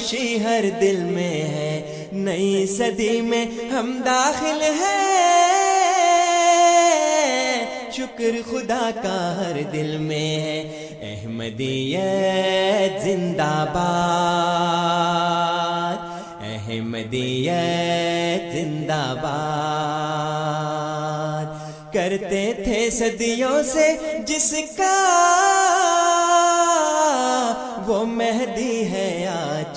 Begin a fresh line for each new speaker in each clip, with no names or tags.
خوشی ہر دل میں ہے۔ نئی صدی میں ہم داخل ہیں۔ شکر خدا کا ہر دل میں ہے۔ احمدیت زندہ باد۔ احمدیت زندہ باد۔ کرتے تھے صدیوں سے جس کا وہ مہدی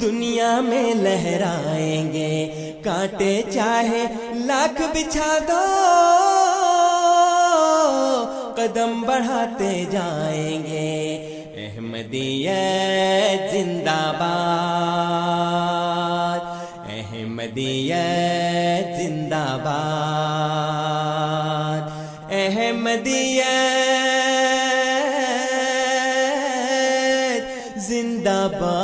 دنیا میں لہرائیں گے۔ کانٹے چاہے لاکھ بچھا دو، قدم بڑھاتے جائیں گے۔ احمدیت زندہ باد، احمدیت زندہ باد، احمدیت زندہ باد۔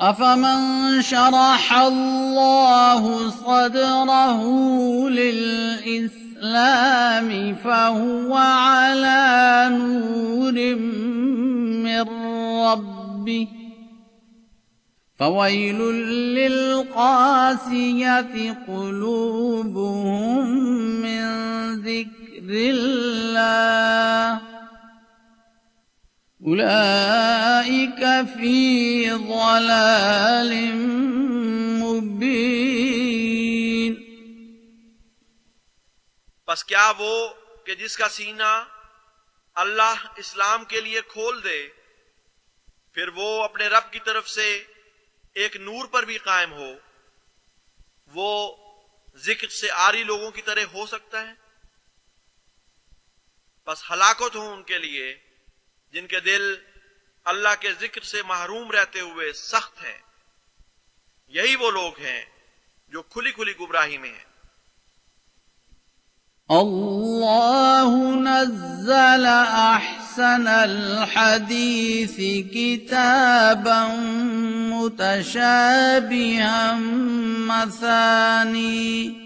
أفمن شرح الله صدره للإسلام فهو على نور من ربه فويل للقاسية قلوبهم من ذكر الله أولئك في ضلال مبين.
بس کیا وہ کہ جس کا سینہ اللہ اسلام کے لیے کھول دے، پھر وہ اپنے رب کی طرف سے ایک نور پر بھی قائم ہو، وہ ذکر سے آری لوگوں کی طرح ہو سکتا ہے؟ بس ہلاکت ہو ان کے لیے۔ جن کے دل اللہ کے ذکر سے محروم رہتے ہوئے سخت ہیں۔ یہی وہ لوگ ہیں جو کھلی کھلی گمراہی میں ہیں۔
الله نزل أحسن الحديث كتابا متشابها مثاني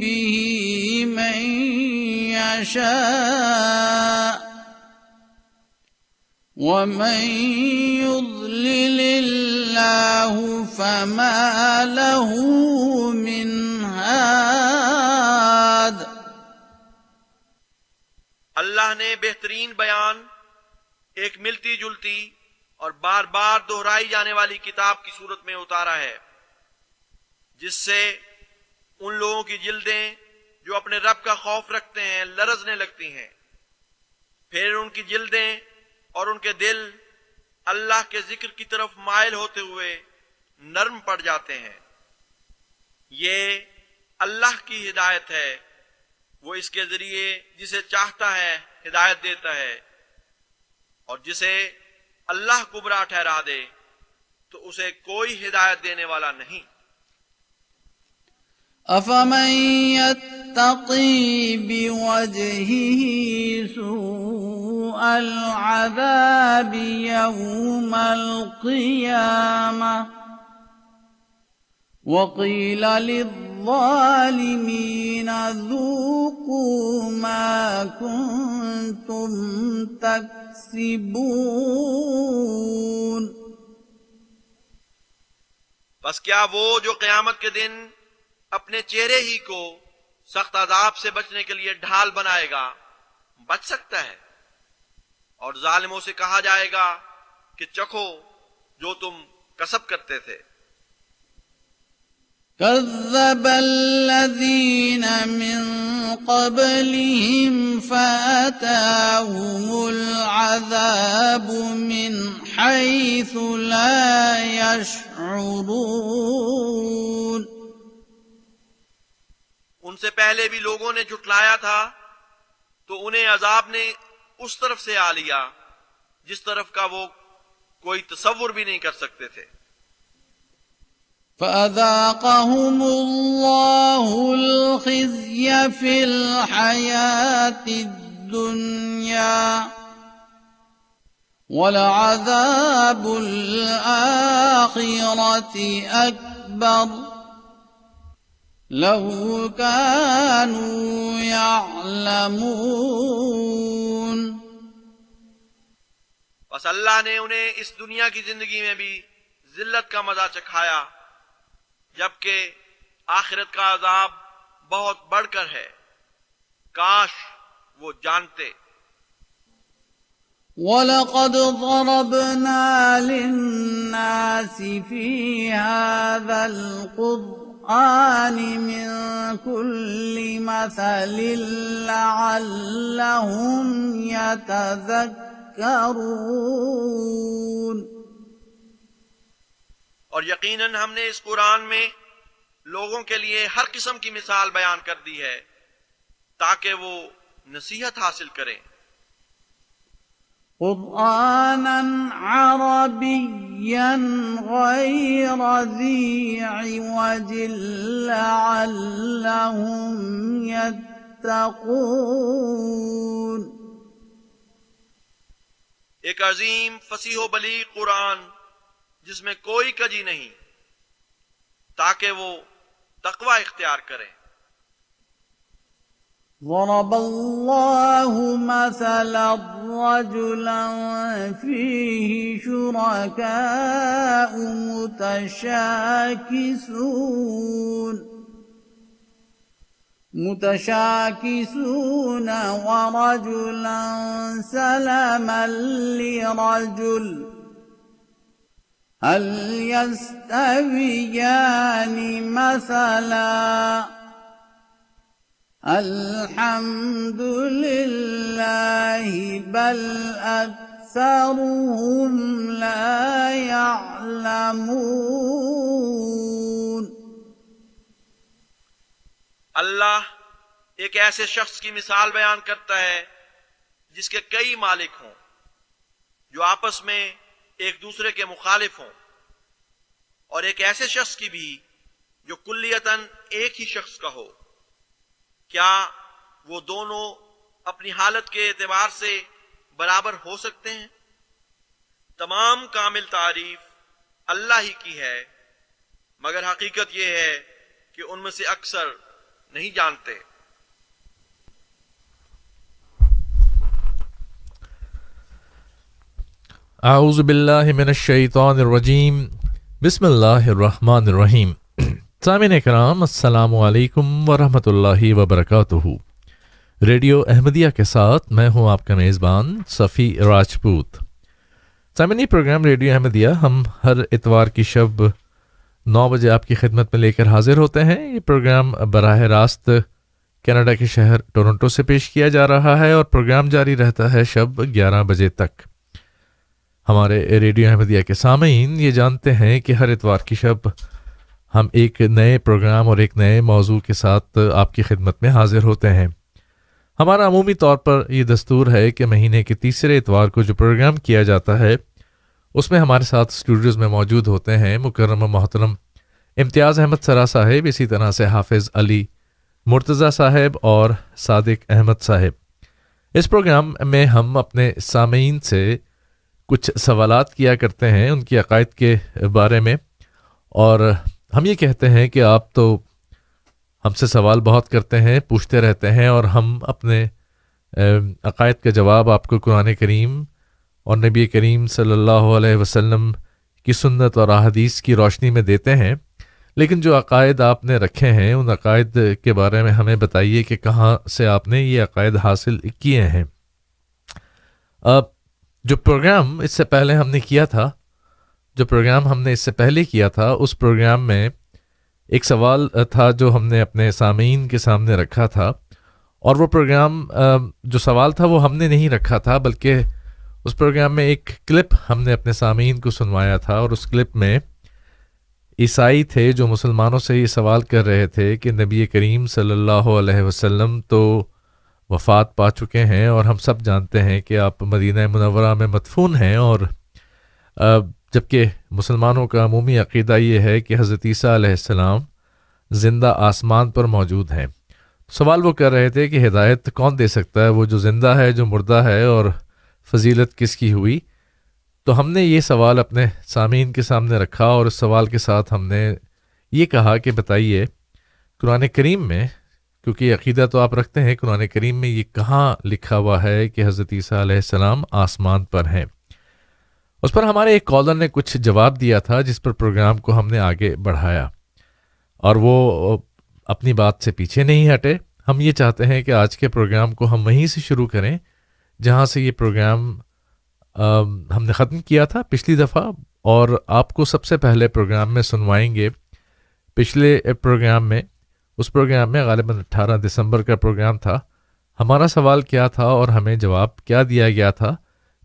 به من يشاء ومن يضلل الله فما له من هاد
اللہ نے بہترین بیان، ایک ملتی جلتی اور بار بار دہرائی جانے والی کتاب کی صورت میں اتارا ہے، جس سے ان لوگوں کی جلدیں جو اپنے رب کا خوف رکھتے ہیں، لرزنے لگتی ہیں۔ پھر ان کی جلدیں اور ان کے دل اللہ کے ذکر کی طرف مائل ہوتے ہوئے نرم پڑ جاتے ہیں۔ یہ اللہ کی ہدایت ہے۔ وہ اس کے ذریعے جسے چاہتا ہے ہدایت دیتا ہے۔ اور جسے اللہ گبراہ ٹھہرا دے تو اسے کوئی ہدایت دینے والا نہیں۔
أفمن يتقي بوجهه سوء العذاب يوم القيامة وقيل للظالمين ذوقوا ما كنتم تكسبون
بس کیا وہ جو قیامت کے دن اپنے چہرے ہی کو سخت عذاب سے بچنے کے لیے ڈھال بنائے گا، بچ سکتا ہے۔ اور ظالموں سے کہا جائے گا کہ چکھو جو تم کسب کرتے تھے۔
كذب الذين من قبلهم فأتاهم العذاب من حيث لا يشعرون
ان سے پہلے بھی لوگوں نے جھٹلایا تھا، تو انہیں عذاب نے اس طرف سے آ لیا، جس طرف کا وہ کوئی تصور بھی نہیں کر سکتے تھے۔
فأذاقهم الله الخزي في الحياة الدنيا ولعذاب الآخرة أكبر لو كانوا يعلمون۔
بس اللہ نے انہیں اس دنیا کی زندگی میں بھی ذلت کا مزہ چکھایا جبکہ آخرت کا عذاب بہت بڑھ کر ہے۔ کاش وہ جانتے۔
وَلَقَدْ ضَرَبْنَا لِلنَّاسِ فِي هَذَا الْقُرْآنِ القرآن من كل مثل لعلهم يتذكرون.
اور یقیناً ہم نے اس قرآن میں لوگوں کے لیے ہر قسم کی مثال بیان کر دی ہے تاکہ وہ نصیحت حاصل کریں۔
قرآنا عربيا غير ذي عوج لعلهم يتقون.
ایک عظیم فصیح و بلی قرآن جس میں کوئی کجی نہیں، تاکہ وہ تقوی اختیار کریں
ضرب الله مثلا رجلا فيه شركاء متشاكسون متشاكسون ورجلا سلما لرجل. هل يستويان مثلا؟ الحمد لله بل أكثرهم لا يعلمون
اللہ ایک ایسے شخص کی مثال بیان کرتا ہے جس کے کئی مالک ہوں، جو آپس میں ایک دوسرے کے مخالف ہوں، اور ایک ایسے شخص کی بھی جو کلیتاً ایک ہی شخص کا ہو۔ کیا وہ دونوں اپنی حالت کے اعتبار سے برابر ہو سکتے ہیں؟ تمام کامل تعریف اللہ ہی کی ہے، مگر حقیقت یہ ہے کہ ان میں سے اکثر نہیں جانتے۔
اعوذ باللہ من الشیطان الرجیم۔ بسم اللہ الرحمن الرحیم۔ سامعین کرام السلام علیکم ورحمۃ اللہ وبرکاتہ۔ ریڈیو احمدیہ کے ساتھ میں ہوں آپ کا میزبان صفی راجپوت۔ سامعین پروگرام ریڈیو احمدیہ ہم ہر اتوار کی شب نو بجے آپ کی خدمت میں لے کر حاضر ہوتے ہیں۔ یہ پروگرام براہ راست کینیڈا کے شہر ٹورنٹو سے پیش کیا جا رہا ہے اور پروگرام جاری رہتا ہے شب گیارہ بجے تک۔ ہمارے ریڈیو احمدیہ کے سامعین، یہ جانتے ہیں کہ ہر اتوار کی شب ہم ایک نئے پروگرام اور ایک نئے موضوع کے ساتھ آپ کی خدمت میں حاضر ہوتے ہیں۔ ہمارا عمومی طور پر یہ دستور ہے کہ مہینے کے تیسرے اتوار کو جو پروگرام کیا جاتا ہے، اس میں ہمارے ساتھ اسٹوڈیوز میں موجود ہوتے ہیں مکرم محترم امتیاز احمد سرا صاحب، اسی طرح سے حافظ علی مرتضی صاحب اور صادق احمد صاحب۔ اس پروگرام میں ہم اپنے سامعین سے کچھ سوالات کیا کرتے ہیں، ان کی عقائد کے بارے میں اور ہم یہ کہتے ہیں کہ آپ تو ہم سے سوال بہت کرتے ہیں، پوچھتے رہتے ہیں اور ہم اپنے عقائد کا جواب آپ کو قرآن کریم اور نبی کریم صلی اللہ علیہ وسلم کی سنت اور احادیث کی روشنی میں دیتے ہیں۔ لیکن جو عقائد آپ نے رکھے ہیں، ان عقائد کے بارے میں ہمیں بتائیے کہ کہاں سے آپ نے یہ عقائد حاصل کیے ہیں۔ اب جو پروگرام اس سے پہلے ہم نے کیا تھا جو پروگرام ہم نے اس سے پہلے کیا تھا، اس پروگرام میں ایک سوال تھا جو ہم نے اپنے سامعین کے سامنے رکھا تھا۔ اور وہ پروگرام جو سوال تھا وہ ہم نے نہیں رکھا تھا، بلکہ اس پروگرام میں ایک کلپ ہم نے اپنے سامعین کو سنوایا تھا۔ اور اس کلپ میں عیسائی تھے جو مسلمانوں سے یہ سوال کر رہے تھے کہ نبی کریم صلی اللہ علیہ وسلم تو وفات پا چکے ہیں، اور ہم سب جانتے ہیں کہ آپ مدینہ منورہ میں مدفون ہیں اور جبکہ مسلمانوں کا عمومی عقیدہ یہ ہے کہ حضرت عیسیٰ علیہ السلام زندہ آسمان پر موجود ہیں۔ سوال وہ کر رہے تھے کہ ہدایت کون دے سکتا ہے؟ وہ جو زندہ ہے، جو مردہ ہے اور فضیلت کس کی ہوئی؟ تو ہم نے یہ سوال اپنے سامعین کے سامنے رکھا اور اس سوال کے ساتھ ہم نے یہ کہا کہ بتائیے، قرآن کریم میں، کیونکہ عقیدہ تو آپ رکھتے ہیں، قرآن کریم میں یہ کہاں لکھا ہوا ہے کہ حضرت عیسیٰ علیہ السلام آسمان پر ہیں؟ اس پر ہمارے ایک کالر نے کچھ جواب دیا تھا جس پر پروگرام کو ہم نے آگے بڑھایا اور وہ اپنی بات سے پیچھے نہیں ہٹے۔ ہم یہ چاہتے ہیں کہ آج کے پروگرام کو ہم وہیں سے شروع کریں جہاں سے یہ پروگرام ہم نے ختم کیا تھا پچھلی دفعہ اور آپ کو سب سے پہلے پروگرام میں سنوائیں گے۔ پچھلے پروگرام میں، اس پروگرام میں غالباً اٹھارہ دسمبر کا پروگرام تھا۔ ہمارا سوال کیا تھا اور ہمیں جواب کیا دیا گیا تھا؟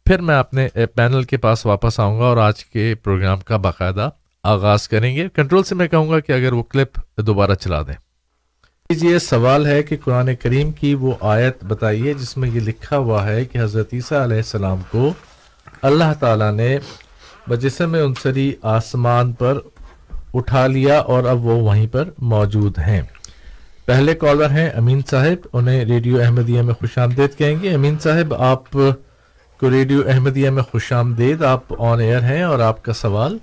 پھر میں اپنے پینل کے پاس واپس آؤں گا اور آج کے پروگرام کا باقاعدہ آغاز کریں گے۔ کنٹرول سے میں کہوں گا کہ اگر وہ کلپ دوبارہ چلا دیں۔ یہ سوال ہے کہ قرآن کریم کی وہ آیت بتائیے جس میں یہ لکھا ہوا ہے کہ حضرت عیسیٰ علیہ السلام کو اللہ تعالیٰ نے بجسم انصری آسمان پر اٹھا لیا اور اب وہ وہیں پر موجود ہیں۔ پہلے کالر ہیں امین صاحب، انہیں ریڈیو احمدیہ میں خوش آمدید کہیں گے۔ امین صاحب، آپ کو ریڈیو احمدیہ میں خوش آمدید، آپ آن ایئر ہیں اور آپ کا سوال؟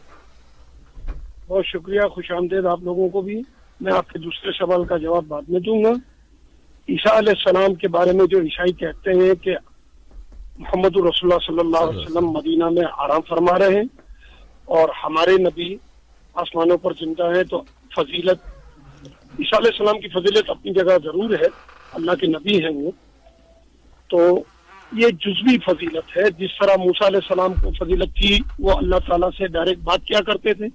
بہت شکریہ، خوش آمدید آپ لوگوں کو بھی۔ میں آپ کے دوسرے سوال کا جواب بعد میں دوں گا۔ عیسیٰ علیہ السلام کے بارے میں جو عیسائی کہتے ہیں کہ محمد رسول اللہ صلی اللہ علیہ وسلم مدینہ میں آرام فرما رہے ہیں اور ہمارے نبی آسمانوں پر زندہ ہیں، تو فضیلت عیسیٰ علیہ السلام کی فضیلت اپنی جگہ ضرور ہے، اللہ کے نبی ہیں وہ۔ تو یہ جزوی فضیلت ہے، جس طرح موسیٰ علیہ السلام کو فضیلت تھی، وہ اللہ تعالیٰ سے ڈائریکٹ بات کیا کرتے تھے۔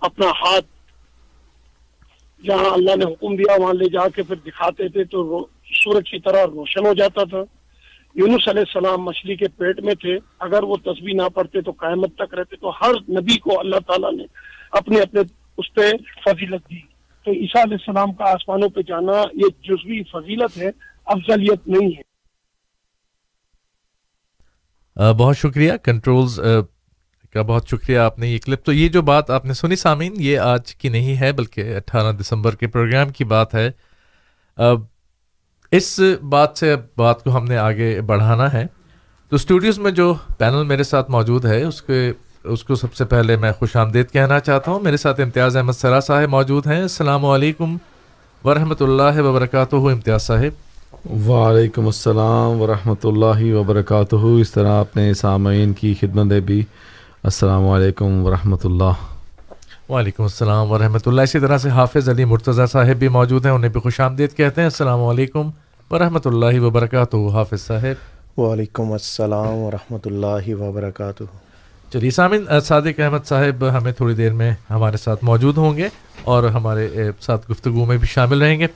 اپنا ہاتھ جہاں اللہ نے حکم دیا، وہاں لے جا کے پھر دکھاتے تھے تو سورج کی طرح روشن ہو جاتا تھا۔ یونس علیہ السلام مچھلی کے پیٹ میں تھے۔ اگر وہ تصویر نہ پڑھتے تو قیامت تک رہتے۔ تو ہر نبی کو اللہ تعالیٰ نے اپنے اپنے اس پہ فضیلت دی۔ تو عیسیٰ علیہ السلام کا آسمانوں پہ جانا یہ جزوی فضیلت ہے، افضلیت نہیں ہے۔
بہت شکریہ۔ کنٹرولز کا بہت شکریہ آپ نے یہ کلپ تو یہ جو بات آپ نے سنی سامعین، یہ آج کی نہیں ہے، بلکہ اٹھارہ دسمبر کے پروگرام کی بات ہے۔ اس بات سے بات کو ہم نے آگے بڑھانا ہے۔ تو اسٹوڈیوز میں جو پینل میرے ساتھ موجود ہے، اس کے، اس کو سب سے پہلے میں خوش آمدید کہنا چاہتا ہوں۔ میرے ساتھ امتیاز احمد سرا صاحب موجود ہیں۔ السلام علیکم ورحمۃ اللہ وبرکاتہ، امتیاز صاحب۔
وعلیکم السلام ورحمۃ اللہ وبرکاتہ۔ اس طرح اپنے سامعین کی خدمت بھی السلام علیکم ورحمۃ اللہ۔
وعلیکم السلام ورحمۃ اللہ۔ اسی طرح سے حافظ علی مرتضیٰ صاحب بھی موجود ہیں انہیں بھی خوش آمدید کہتے ہیں۔ السلام علیکم ورحمۃ اللہ وبرکاتہ حافظ صاحب۔
وعلیکم السلام ورحمۃ اللہ وبرکاتہ۔
چلیے سامن صادق احمد صاحب ہمیں تھوڑی دیر میں ہمارے ساتھ موجود ہوں گے اور ہمارے ساتھ گفتگو میں بھی شامل رہیں گے۔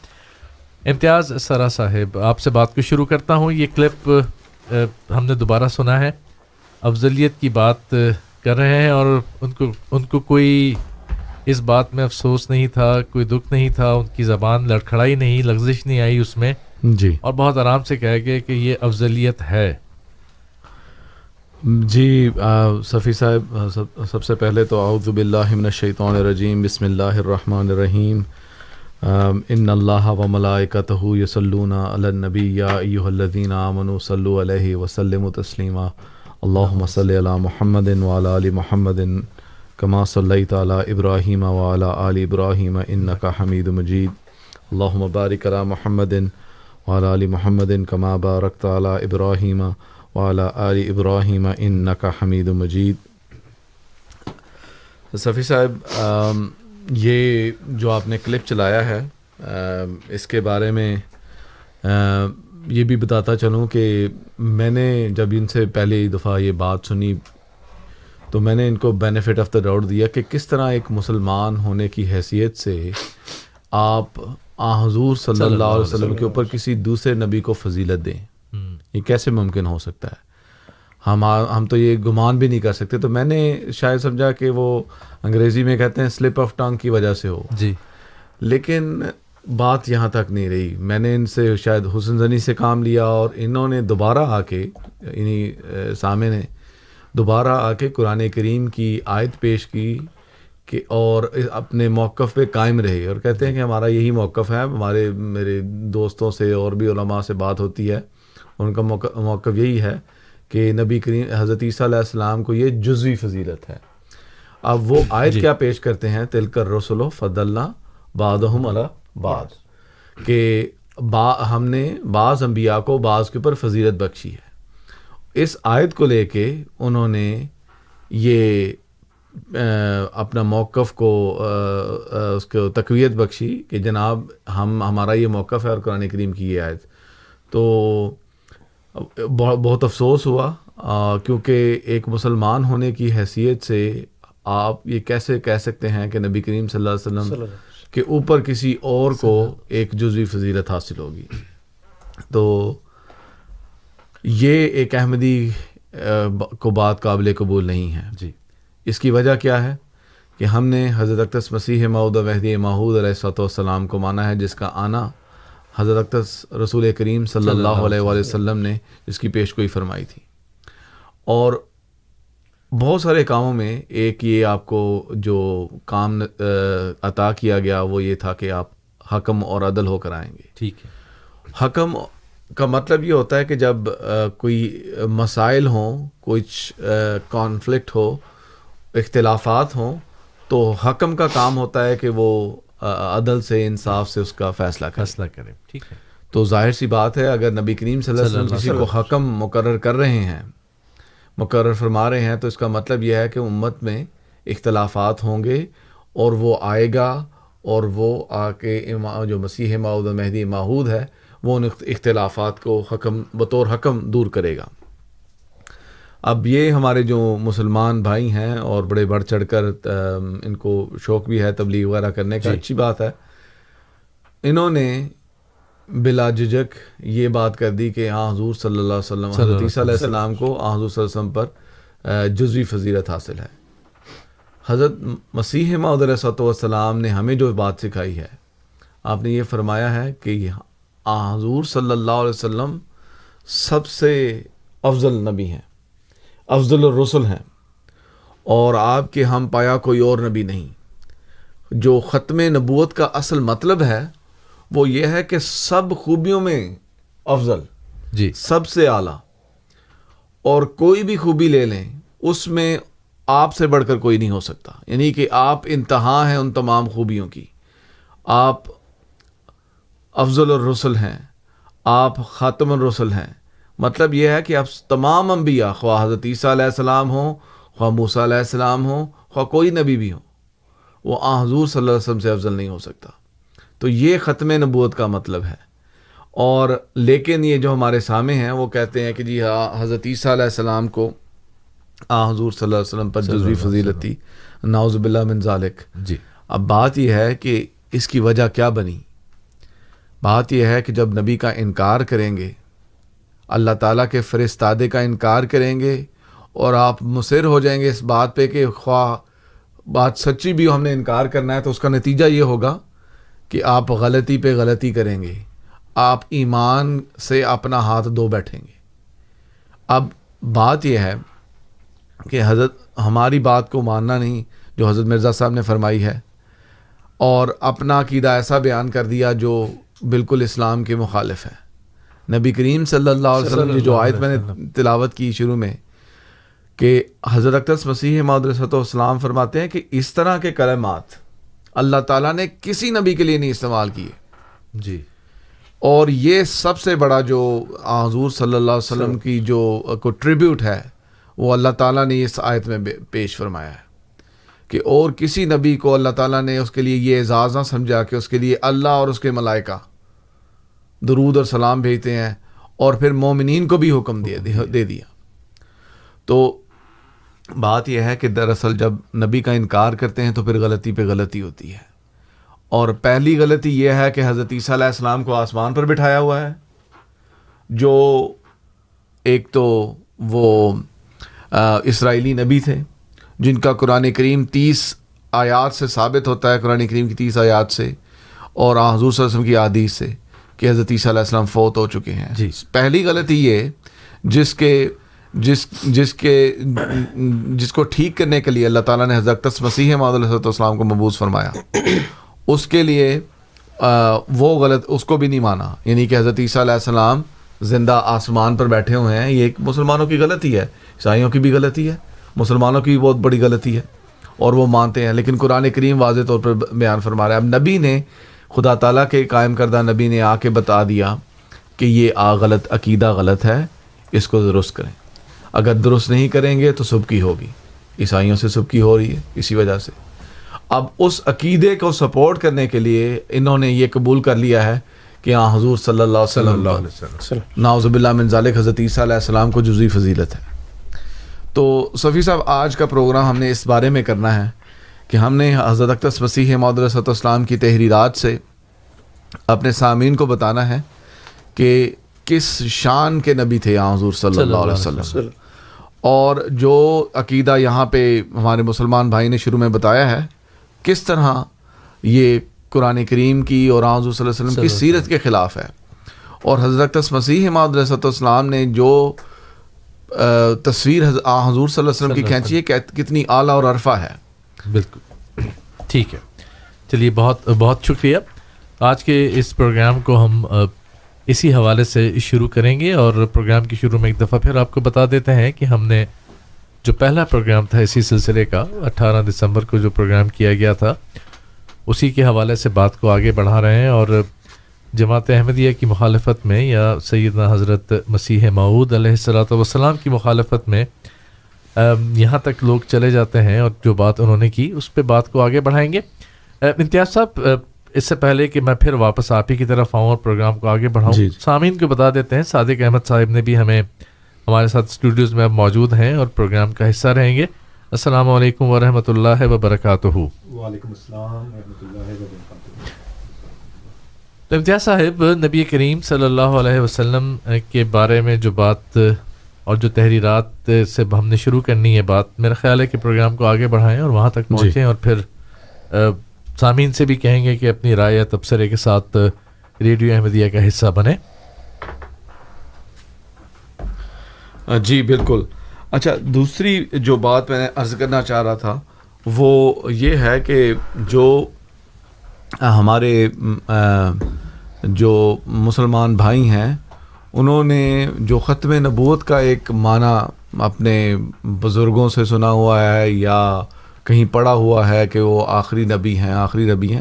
امتیاز سرا صاحب آپ سے بات کو شروع کرتا ہوں۔ یہ کلپ ہم نے دوبارہ سنا ہے۔ افضلیت کی بات کر رہے ہیں اور ان کو ان کو کوئی اس بات میں افسوس نہیں تھا کوئی دکھ نہیں تھا ان کی زبان لڑکھڑائی نہیں لغزش نہیں آئی اس میں۔
جی۔
اور بہت آرام سے کہہ گئے کہ یہ افضلیت ہے۔
جی صفی صاحب سب سے پہلے تو اعوذ باللہ من الشیطان الرجیم بسم اللہ الرحمن الرحیم۔ ان اللہ و ملائکتہ یصلون علی النبی یا ایہا الذین آمنوا صلوا علیہ وسلموا تسلیما. اللہم صلی علی محمد وعلی آل محمد کما صلیت علی ابراہیم وعلی آل ابراہیم انکا حمید مجید. اللہم بارک علی محمد وعلی آل محمد کما بارکت علی ابراہیم وعلی آل ابراہیم انکا حمید مجید. صفی صاحب آم، یہ جو آپ نے کلپ چلایا ہے اس کے بارے میں یہ بھی بتاتا چلوں کہ میں نے جب ان سے پہلی دفعہ یہ بات سنی تو میں نے ان کو بینیفٹ آف دا ڈاؤٹ دیا کہ کس طرح ایک مسلمان ہونے کی حیثیت سے آپ آ حضور صلی اللہ علیہ وسلم کے اوپر کسی دوسرے نبی کو فضیلت دیں۔ یہ کیسے ممکن ہو سکتا ہے؟ ہم ہم تو یہ گمان بھی نہیں کر سکتے۔ تو میں نے شاید سمجھا کہ وہ انگریزی میں کہتے ہیں سلپ آف ٹانگ کی وجہ سے ہو۔
جی۔
لیکن بات یہاں تک نہیں رہی۔ میں نے ان سے شاید حسن زنی سے کام لیا اور انہوں نے دوبارہ آ کے انہیں سامع نے دوبارہ آ کے قرآن کریم کی آیت پیش کی کہ اور اپنے موقف پہ قائم رہے۔ اور کہتے ہیں کہ ہمارا یہی موقف ہے ہمارے میرے دوستوں سے اور بھی علماء سے بات ہوتی ہے۔ ان کا موقف یہی ہے کہ نبی کریم حضرت عیسیٰ علیہ السلام کو یہ جزوی فضیلت ہے۔ اب وہ آیت کیا پیش کرتے ہیں؟ تل کر رسول و فد اللہ اللہ بعد کہ با ہم نے بعض انبیاء کو بعض کے اوپر فضیلت بخشی ہے۔ اس آیت کو لے کے انہوں نے یہ اپنا موقف کو اس کو تقویت بخشی کہ جناب ہم ہمارا یہ موقف ہے اور قرآن کریم کی یہ آیت۔ تو بہت افسوس ہوا کیونکہ ایک مسلمان ہونے کی حیثیت سے آپ یہ کیسے کہہ سکتے ہیں کہ نبی کریم صلی اللہ علیہ وسلم کے اوپر کسی اور کو ایک جزوی فضیلت حاصل ہوگی؟ تو یہ ایک احمدی کو بات قابل قبول نہیں ہے۔
جی۔
اس کی وجہ کیا ہے؟ کہ ہم نے حضرت اقدس مسیح معود و مہدی ماحود علیہ السلۃ والسلام کو مانا ہے جس کا آنا حضرت اقدس رسول کریم صلی اللہ علیہ وآلہ وسلم۔ نے اس کی پیش گوئی فرمائی تھی۔ اور بہت سارے کاموں میں ایک یہ آپ کو جو کام عطا کیا گیا وہ یہ تھا کہ آپ حکم اور عدل ہو کر آئیں گے۔
ٹھیک ہے۔
حکم کا مطلب یہ ہوتا ہے کہ جب کوئی مسائل ہوں کچھ کانفلکٹ ہو اختلافات ہوں تو حکم کا کام ہوتا ہے کہ وہ عدل سے انصاف سے اس کا فیصلہ کرے۔
فیصلہ کریں ٹھیک ہے۔
تو ظاہر سی بات ہے اگر نبی کریم صلی اللہ علیہ وسلم کسی کو حکم مقرر کر رہے ہیں مقرر فرما رہے ہیں تو اس کا مطلب یہ ہے کہ امت میں اختلافات ہوں گے اور وہ آئے گا اور وہ آ کے جو مسیح و مہدی ماحود ہے وہ ان اخت- اختلافات کو حکم بطور حکم دور کرے گا۔ اب یہ ہمارے جو مسلمان بھائی ہیں اور بڑے بڑھ چڑھ کر ان کو شوق بھی ہے تبلیغ وغیرہ کرنے کا اچھی بات ہے۔ انہوں نے بلا جھجک یہ بات کر دی کہ ہاں حضور صلی اللہ علیہ وسلم حضرت عیسیٰ علیہ السلام کو آن حضور صلی اللہ علیہ وسلم پر جزوی فضیلت حاصل ہے۔ حضرت مسیح معود علیہ صلاح والسلام نے ہمیں جو بات سکھائی ہے آپ نے یہ فرمایا ہے کہ یہ آن حضور صلی اللہ علیہ وسلم سب سے افضل نبی ہیں افضل الرسل ہیں۔ اور آپ کے ہم پایا کوئی اور نبی نہیں۔ جو ختم نبوت کا اصل مطلب ہے وہ یہ ہے کہ سب خوبیوں میں افضل
جی۔
سب سے اعلیٰ اور کوئی بھی خوبی لے لیں اس میں آپ سے بڑھ کر کوئی نہیں ہو سکتا۔ یعنی کہ آپ انتہا ہیں ان تمام خوبیوں کی۔ آپ افضل الرسل ہیں آپ خاتم الرسل ہیں۔ مطلب یہ ہے کہ آپ تمام انبیاء خواہ حضرت عیسیٰ علیہ السلام ہوں خواہ موسیٰ علیہ السلام ہوں خواہ کوئی نبی بھی ہو وہ آ حضور صلی اللہ علیہ وسلم سے افضل نہیں ہو سکتا۔ تو یہ ختم نبوت کا مطلب ہے۔ اور لیکن یہ جو ہمارے سامنے ہیں وہ کہتے ہیں کہ جی ہاں حضرت عیسیٰ علیہ السلام کو آ حضور صلی اللہ علیہ وسلم پر جزوی فضیلت تھی۔ ناؤز باللہ من ذالک۔
جی۔
اب بات یہ ہے کہ اس کی وجہ کیا بنی۔ بات یہ ہے کہ جب نبی کا انکار کریں گے اللہ تعالیٰ کے فرستادے کا انکار کریں گے اور آپ مصر ہو جائیں گے اس بات پہ کہ خواہ بات سچی بھی ہم نے انکار کرنا ہے تو اس کا نتیجہ یہ ہوگا کہ آپ غلطی پہ غلطی کریں گے۔ آپ ایمان سے اپنا ہاتھ دھو بیٹھیں گے۔ اب بات یہ ہے کہ حضرت، ہماری بات کو ماننا نہیں، جو حضرت مرزا صاحب نے فرمائی ہے، اور اپنا عقیدہ ایسا بیان کر دیا جو بالکل اسلام کے مخالف ہے۔ نبی کریم صلی اللہ علیہ وسلم کی جو آیت میں نے تلاوت کی شروع میں، کہ حضرت اقدس مسیح معدرسۃ والسلام فرماتے ہیں کہ اس طرح کے کلمات اللہ تعالیٰ نے کسی نبی کے لیے نہیں استعمال کیے۔
جی۔
اور یہ سب سے بڑا جو حضور صلی اللہ علیہ وسلم کی جو کو ٹریبیوٹ ہے وہ اللہ تعالیٰ نے اس آیت میں پیش فرمایا ہے۔ کہ اور کسی نبی کو اللہ تعالیٰ نے اس کے لیے یہ اعزاز نہ سمجھا کہ اس کے لیے اللہ اور اس کے ملائکہ درود اور سلام بھیجتے ہیں اور پھر مومنین کو بھی حکم دے دے دیا۔ تو بات یہ ہے کہ دراصل جب نبی کا انکار کرتے ہیں تو پھر غلطی پہ غلطی ہوتی ہے۔ اور پہلی غلطی یہ ہے کہ حضرت عیسیٰ علیہ السلام کو آسمان پر بٹھایا ہوا ہے۔ جو ایک تو وہ اسرائیلی نبی تھے جن کا قرآن کریم تیس آیات سے ثابت ہوتا ہے قرآن کریم کی تیس آیات سے اور حضور صلی اللہ علیہ وسلم کی عادیث سے کہ حضرت عیسیٰ علیہ السلام فوت ہو چکے ہیں۔
جی۔
پہلی غلطی یہ جس کے جس جس کے جس کو ٹھیک کرنے کے لیے اللہ تعالیٰ نے حضرت مسیح علیہ السلام کو مبوس فرمایا، اس کے لیے وہ غلط، اس کو بھی نہیں مانا۔ یعنی کہ حضرت عیسیٰ علیہ السلام زندہ آسمان پر بیٹھے ہوئے ہیں، یہ ایک مسلمانوں کی غلطی ہے، عیسائیوں کی بھی غلطی ہے، مسلمانوں کی بھی بہت بڑی غلطی ہے، اور وہ مانتے ہیں۔ لیکن قرآن کریم واضح طور پر بیان فرما رہا ہے، اب نبی نے، خدا تعالیٰ کے قائم کردہ نبی نے آ کے بتا دیا کہ یہ آ غلط، عقیدہ غلط ہے، اس کو درست کریں۔ اگر درست نہیں کریں گے تو سبکی ہوگی۔ عیسائیوں سے سبکی ہو رہی ہے اسی وجہ سے۔ اب اس عقیدے کو سپورٹ کرنے کے لیے انہوں نے یہ قبول کر لیا ہے کہ ہاں حضور صلی اللہ علیہ وسلم ناؤز باللہ من ذالک حضرت عیسیٰ علیہ السلام کو جزوی فضیلت ہے۔ تو صفی صاحب آج کا پروگرام ہم نے اس بارے میں کرنا ہے کہ ہم نے حضرت اقدس مسیح معود اسلام کی تحریرات سے اپنے سامعین کو بتانا ہے کہ کس شان کے نبی تھے یہاں حضور صلی اللہ علیہ وسلم۔ اور جو عقیدہ یہاں پہ ہمارے مسلمان بھائی نے شروع میں بتایا ہے کس طرح یہ قرآن کریم کی اور آن حضور صلی اللہ علیہ وسلم کی سیرت کے خلاف ہے۔ اور حضرت مسیح ماؤد السلام نے جو تصویر حضور صلی اللہ علیہ وسلم کی کھینچی ہے کتنی اعلیٰ اور عرفہ ہے۔
بالکل۔ ٹھیک ہے۔ چلیے بہت بہت شکریہ۔ آج کے اس پروگرام کو ہم اسی حوالے سے شروع کریں گے اور پروگرام کی شروع میں ایک دفعہ پھر آپ کو بتا دیتے ہیں کہ ہم نے جو پہلا پروگرام تھا اسی سلسلے کا، اٹھارہ دسمبر کو جو پروگرام کیا گیا تھا، اسی کے حوالے سے بات کو آگے بڑھا رہے ہیں اور جماعت احمدیہ کی مخالفت میں یا سیدنا حضرت مسیح معود علیہ السلاۃ والسلام کی مخالفت میں یہاں تک لوگ چلے جاتے ہیں اور جو بات انہوں نے کی، اس پہ بات کو آگے بڑھائیں گے۔ امتیاز صاحب اس سے پہلے کہ میں پھر واپس آپ ہی کی طرف آؤں اور پروگرام کو آگے بڑھاؤں
جی، جی۔
سامعین کو بتا دیتے ہیں صادق احمد صاحب نے بھی ہمیں ہمارے ساتھ اسٹوڈیوز میں اب موجود ہیں اور پروگرام کا حصہ رہیں گے۔ السلام علیکم ورحمۃ اللہ وبرکاتہ۔
وعلیکم السلام ورحمۃ اللہ وبرکاتہ۔
تو امتیاز صاحب نبی کریم صلی اللہ علیہ وسلم کے بارے میں جو بات اور جو تحریرات سے ہم نے شروع کرنی ہے بات میرا خیال ہے کہ پروگرام کو آگے بڑھائیں اور وہاں تک پہنچیں اور پھر سامعین سے بھی کہیں گے کہ اپنی رائے یا تبصرے کے ساتھ ریڈیو احمدیہ کا حصہ بنے۔
جی بالکل۔ اچھا دوسری جو بات میں نے عرض کرنا چاہ رہا تھا، وہ یہ ہے کہ جو ہمارے جو مسلمان بھائی ہیں، انہوں نے جو ختم نبوت کا ایک معنی اپنے بزرگوں سے سنا ہوا ہے یا کہیں پڑھا ہوا ہے کہ وہ آخری نبی ہیں آخری نبی ہیں۔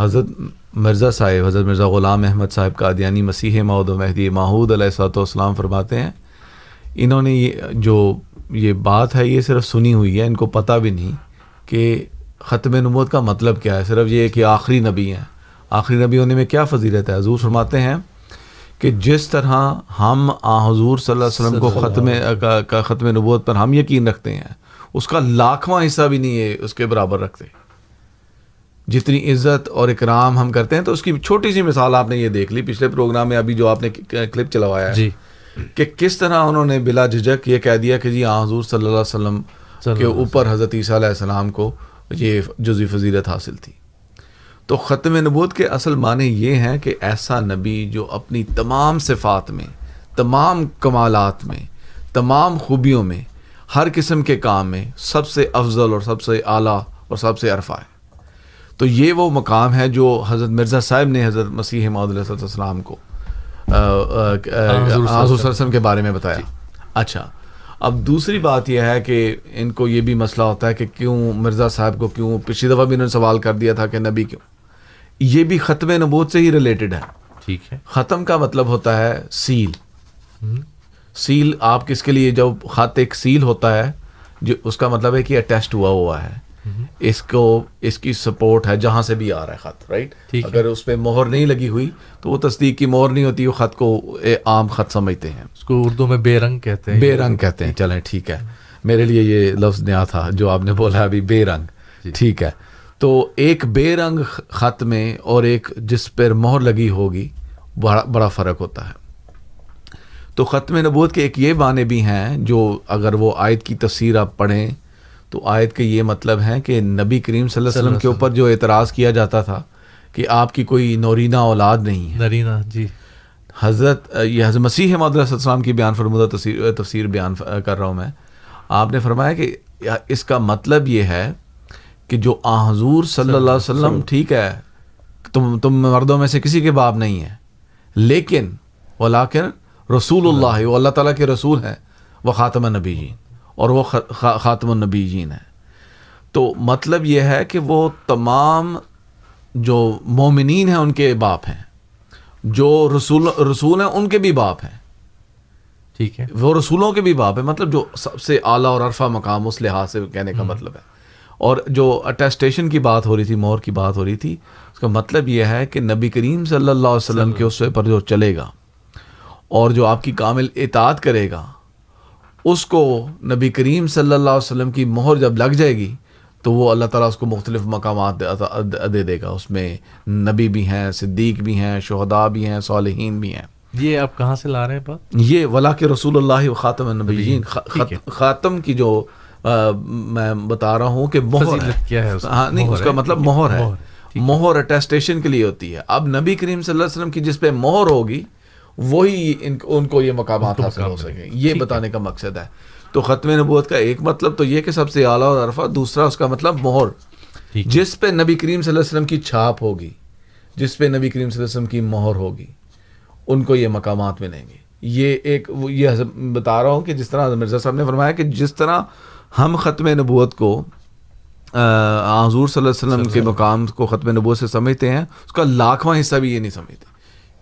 حضرت مرزا صاحب حضرت مرزا غلام احمد صاحب قادیانی مسیح ماؤد و مہدی ماحود علیہ السلاۃ والسلام فرماتے ہیں انہوں نے یہ جو یہ بات ہے یہ صرف سنی ہوئی ہے ان کو پتہ بھی نہیں کہ ختم نبوت کا مطلب کیا ہے صرف یہ کہ آخری نبی ہیں۔ آخری نبی ہونے میں کیا فضیلت ہے؟ حضور فرماتے ہیں کہ جس طرح ہم آ حضور صلی اللہ علیہ وسلم کو ختم کا, کا ختم نبوت پر ہم یقین رکھتے ہیں اس کا لاکھواں حصہ بھی نہیں ہے اس کے برابر رکھتے۔ جتنی عزت اور اکرام ہم کرتے ہیں تو اس کی چھوٹی سی مثال آپ نے یہ دیکھ لی پچھلے پروگرام میں ابھی جو آپ نے کلپ چلوایا ہے۔
جی۔
کہ کس طرح انہوں نے بلا جھجک یہ کہہ دیا کہ جی آن حضور صلی اللہ علیہ وسلم کے اوپر حضرت عیسیٰ علیہ السلام کو یہ جزوی فضیلت حاصل تھی۔ تو ختم نبوت کے اصل معنی یہ ہیں کہ ایسا نبی جو اپنی تمام صفات میں تمام کمالات میں تمام خوبیوں میں ہر قسم کے کام میں سب سے افضل اور سب سے اعلیٰ اور سب سے عرفہ ہے۔ تو یہ وہ مقام ہے جو حضرت مرزا صاحب نے حضرت مسیح محدود علیہ السلام کو
حضور
وسلم۔ کے بارے میں بتایا۔ اچھا اب دوسری بات یہ ہے کہ ان کو یہ بھی مسئلہ ہوتا ہے کہ کیوں مرزا صاحب کو کیوں پچھلی دفعہ بھی انہوں نے سوال کر دیا تھا کہ نبی کیوں؟ یہ بھی ختم نبوت سے ہی ریلیٹڈ ہے۔
ٹھیک ہے۔
ختم کا مطلب ہوتا ہے سیل۔ سیل آپ کس کے لیے جب خط ایک سیل ہوتا ہے جو اس کا مطلب ہے کہ اٹیسٹ ہوا ہوا ہے۔ اس کو اس کی سپورٹ ہے جہاں سے بھی آ رہا ہے خط رائٹ۔ اگر اس پہ مہر نہیں لگی ہوئی تو وہ تصدیق کی مہر نہیں ہوتی وہ خط کو عام خط سمجھتے ہیں۔
اس کو اردو میں بے رنگ کہتے ہیں۔
بے رنگ کہتے ہیں۔ چلیں ٹھیک ہے۔ میرے لیے یہ لفظ نیا تھا جو آپ نے بولا ابھی بے رنگ۔ ٹھیک ہے۔ تو ایک بے رنگ خط میں اور ایک جس پر مہر لگی ہوگی بڑا بڑا فرق ہوتا ہے۔ تو ختم نبوت کے ایک یہ معنی بھی ہیں جو اگر وہ آیت کی تفسیر آپ پڑھیں تو آیت کا یہ مطلب ہے کہ نبی کریم صلی اللہ علیہ وسلم کے اوپر جو اعتراض کیا جاتا تھا کہ آپ کی کوئی نورینہ اولاد نہیں ہے۔
نرینا جی۔
حضرت یہ حضرت مسیح علیہ السلام کی بیان فرمودہ تفسیر تفسیر بیان کر رہا ہوں میں۔ آپ نے فرمایا کہ اس کا مطلب یہ ہے کہ جو آ حضور صلی اللہ علیہ وسلم ٹھیک ہے تم تم مردوں میں سے کسی کے باپ نہیں ہیں لیکن ولاکن رسول اللہ وہ اللہ تعالیٰ کے رسول ہیں وہ خاتم النبی جین اور وہ خاتم النبی جین ہے تو مطلب یہ ہے کہ وہ تمام جو مومنین ہیں ان کے باپ ہیں۔ جو رسول رسول ہیں ان کے بھی باپ ہیں۔
ٹھیک ہے۔
وہ رسولوں کے بھی باپ ہیں مطلب جو سب سے اعلیٰ اور عرفہ مقام اس لحاظ سے کہنے کا مطلب ہے۔ اور جو اٹیسٹیشن کی بات ہو رہی تھی مور کی بات ہو رہی تھی اس کا مطلب یہ ہے کہ نبی کریم صلی اللہ علیہ وسلم کے اسوے پر جو چلے گا اور جو آپ کی کامل اطاعت کرے گا اس کو نبی کریم صلی اللہ علیہ وسلم کی مہر جب لگ جائے گی تو وہ اللہ تعالیٰ اس کو مختلف مقامات دے- دے گا۔ اس میں نبی بھی ہیں صدیق بھی ہیں شہداء بھی ہیں صالحین بھی ہیں۔
یہ آپ کہاں سے لا رہے ہیں بات؟
یہ ولا کے رسول اللہ و خاتم النبیین خاتم کی جو میں بتا رہا ہوں کہ مہر
کیا ہے؟
ہاں نہیں اس کا مطلب مہر ہے۔
مہر
اٹیسٹیشن کے لیے ہوتی ہے۔ اب نبی کریم صلی اللہ علیہ وسلم کی جس پہ مہر ہوگی وہی ان ان کو یہ مقامات حاصل ہو سکیں۔ یہ۔ بتانے کا مقصد ہے تو ختم نبوت کا ایک مطلب تو یہ کہ سب سے اعلیٰ اور عرفہ دوسرا اس کا مطلب مہر۔ جس پہ نبی کریم صلی اللہ علیہ وسلم کی چھاپ ہوگی جس پہ نبی کریم صلی اللہ علیہ وسلم کی مہر ہوگی ان کو یہ مقامات ملیں گے یہ ایک یہ بتا رہا ہوں کہ جس طرح مرزا صاحب نے فرمایا کہ جس طرح ہم ختم نبوت کو حضور صلی اللہ علیہ وسلم کے مقام کو ختم نبوت سے سمجھتے ہیں اس کا لاکھواں حصہ بھی یہ نہیں سمجھتے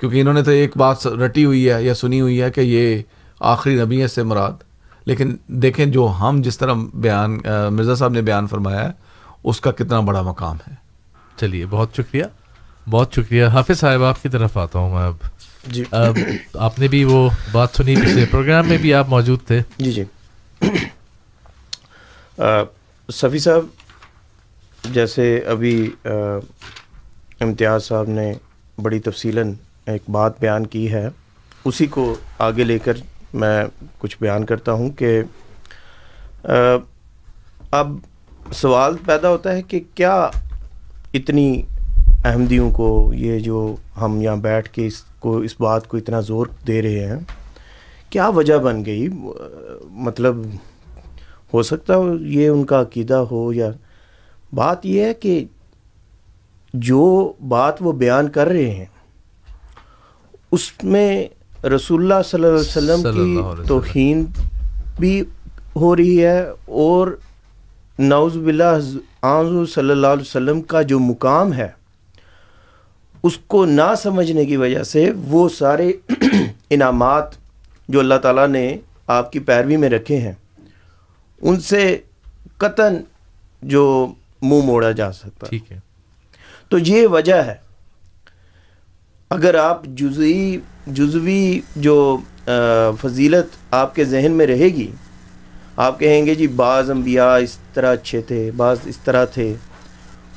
کیونکہ انہوں نے تو ایک بات رٹی ہوئی ہے یا سنی ہوئی ہے کہ یہ آخری نبی ہے سے مراد۔ لیکن دیکھیں جو ہم جس طرح بیان مرزا صاحب نے بیان فرمایا ہے اس کا کتنا بڑا مقام ہے۔
چلیے بہت شکریہ۔ بہت شکریہ۔ حافظ صاحب آپ کی طرف آتا ہوں میں اب۔
جی۔
اب آپ نے بھی وہ بات سنی پچھلے پروگرام میں بھی آپ موجود تھے۔
جی جی۔ صفی صاحب جیسے ابھی امتیاز صاحب نے بڑی تفصیلاً ایک بات بیان کی ہے۔ اسی کو آگے لے کر میں کچھ بیان کرتا ہوں کہ آ، اب سوال پیدا ہوتا ہے کہ کیا اتنی احمدیوں کو یہ جو ہم یہاں بیٹھ کے اس کو اس بات کو اتنا زور دے رہے ہیں کیا وجہ بن گئی؟ مطلب ہو سکتا ہو یہ ان کا عقیدہ ہو یا بات یہ ہے کہ جو بات وہ بیان کر رہے ہیں اس میں رسول اللہ صلی اللہ علیہ وسلم
علیہ
کی
وسلم۔
توہین بھی ہو رہی ہے اور نعوذ باللہ آنظ صلی اللہ علیہ وسلم کا جو مقام ہے اس کو نہ سمجھنے کی وجہ سے وہ سارے انعامات جو اللہ تعالیٰ نے آپ کی پیروی میں رکھے ہیں ان سے قطن جو منہ موڑا جا سکتا
ٹھیک ہے
تو یہ وجہ ہے اگر آپ جزوی جزوی جو فضیلت آپ کے ذہن میں رہے گی آپ کہیں گے جی بعض انبیاء اس طرح اچھے تھے بعض اس طرح تھے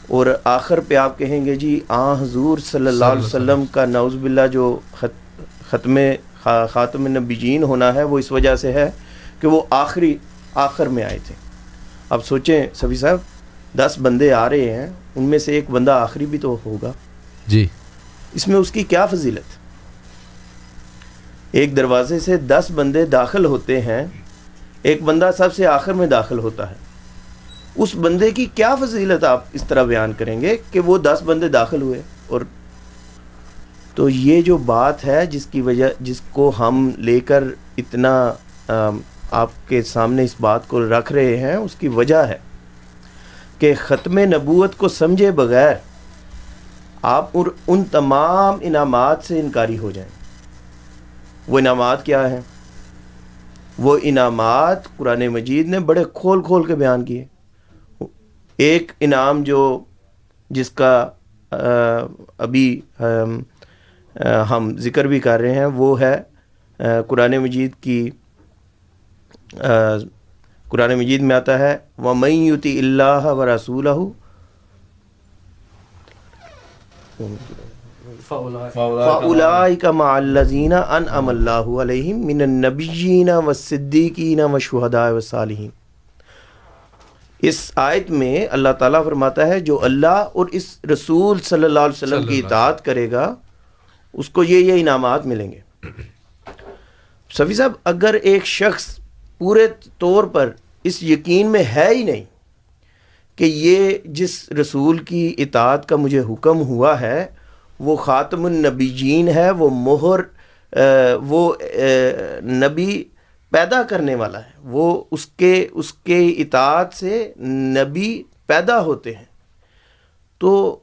اور آخر پہ آپ کہیں گے جی آ حضور صلی اللہ علیہ وسلم کا نعوذ باللہ جو ختم خا- خاتم نبیجین ہونا ہے وہ اس وجہ سے ہے کہ وہ آخری آخر میں آئے تھے۔ اب سوچیں صفی صاحب دس بندے آ رہے ہیں ان میں سے ایک بندہ آخری بھی تو ہوگا۔
جی۔
اس میں اس کی کیا فضیلت؟ ایک دروازے سے دس بندے داخل ہوتے ہیں، ایک بندہ سب سے آخر میں داخل ہوتا ہے۔ اس بندے کی کیا فضیلت آپ اس طرح بیان کریں گے کہ وہ دس بندے داخل ہوئے اور تو یہ جو بات ہے جس کی وجہ، جس کو ہم لے کر اتنا آپ کے سامنے اس بات کو رکھ رہے ہیں، اس کی وجہ ہے کہ ختم نبوت کو سمجھے بغیر آپ اور ان تمام انعامات سے انکاری ہو جائیں۔ وہ انعامات کیا ہیں؟ وہ انعامات قرآن مجید نے بڑے کھول کھول کے بیان کیے۔ ایک انعام جو جس کا ابھی ہم ذکر بھی کر رہے ہیں، وہ ہے قرآن مجید کی قرآن مجید میں آتا ہے، وَمَن يُطِعِ اللَّهَ وَرَسُولَهُ فَأُولَٰئِكَ مَعَ الَّذِينَ أَنْعَمَ اللَّهُ عَلَيْهِم مِّنَ النَّبِيِّينَ وَالصِّدِّيقِينَ وَالشُّهَدَاءِ وَالصَّالِحِينَ اس آیت میں اللہ تعالیٰ فرماتا ہے جو اللہ اور اس رسول صلی اللہ علیہ وسلم کی اطاعت کرے گا اس کو یہ یہ انعامات ملیں گے۔ صفی صاحب اگر ایک شخص پورے طور پر اس یقین میں ہے ہی نہیں کہ یہ جس رسول کی اطاعت کا مجھے حکم ہوا ہے، وہ خاتم النبیین ہے، وہ مہر وہ نبی پیدا کرنے والا ہے۔ وہ اس کے اس کے اطاعت سے نبی پیدا ہوتے ہیں۔ تو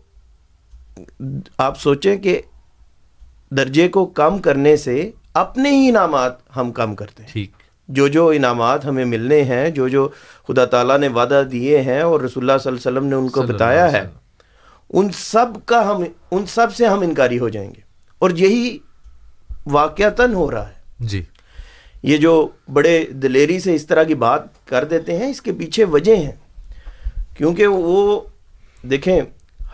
آپ سوچیں کہ درجے کو کم کرنے سے اپنے ہی انعامات ہم کم کرتے ہیں۔
ٹھیک۔
جو جو انعامات ہمیں ملنے ہیں جو جو خدا تعالیٰ نے وعدہ دیے ہیں اور رسول اللہ صلی اللہ علیہ وسلم نے ان کو بتایا ہے ان سب کا ہم ان سب سے ہم انکاری ہو جائیں گے۔ اور یہی واقعتاً ہو رہا ہے۔
جی۔
یہ جو بڑے دلیری سے اس طرح کی بات کر دیتے ہیں اس کے پیچھے وجہ ہیں۔ کیونکہ وہ دیکھیں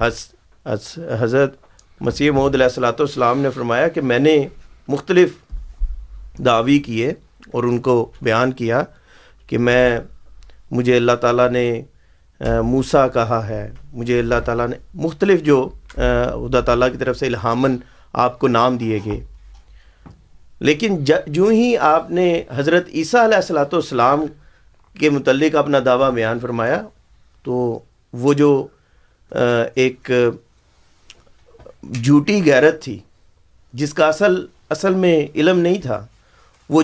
حس, حس, حضرت مسیح محمد علیہ السلاۃ والسلام نے فرمایا کہ میں نے مختلف دعوی کیے۔ اور ان کو بیان کیا کہ میں، مجھے اللہ تعالیٰ نے موسا کہا ہے۔ مجھے اللہ تعالیٰ نے مختلف جو خدا تعالیٰ کی طرف سے الہامن آپ کو نام دیے گئے۔ لیکن جو ہی آپ نے حضرت عیسیٰ علیہ السلاۃ والسلام کے متعلق اپنا دعویٰ بیان فرمایا، تو وہ جو ایک، جھوٹی غیرت تھی، جس کا اصل اصل میں علم نہیں تھا وہ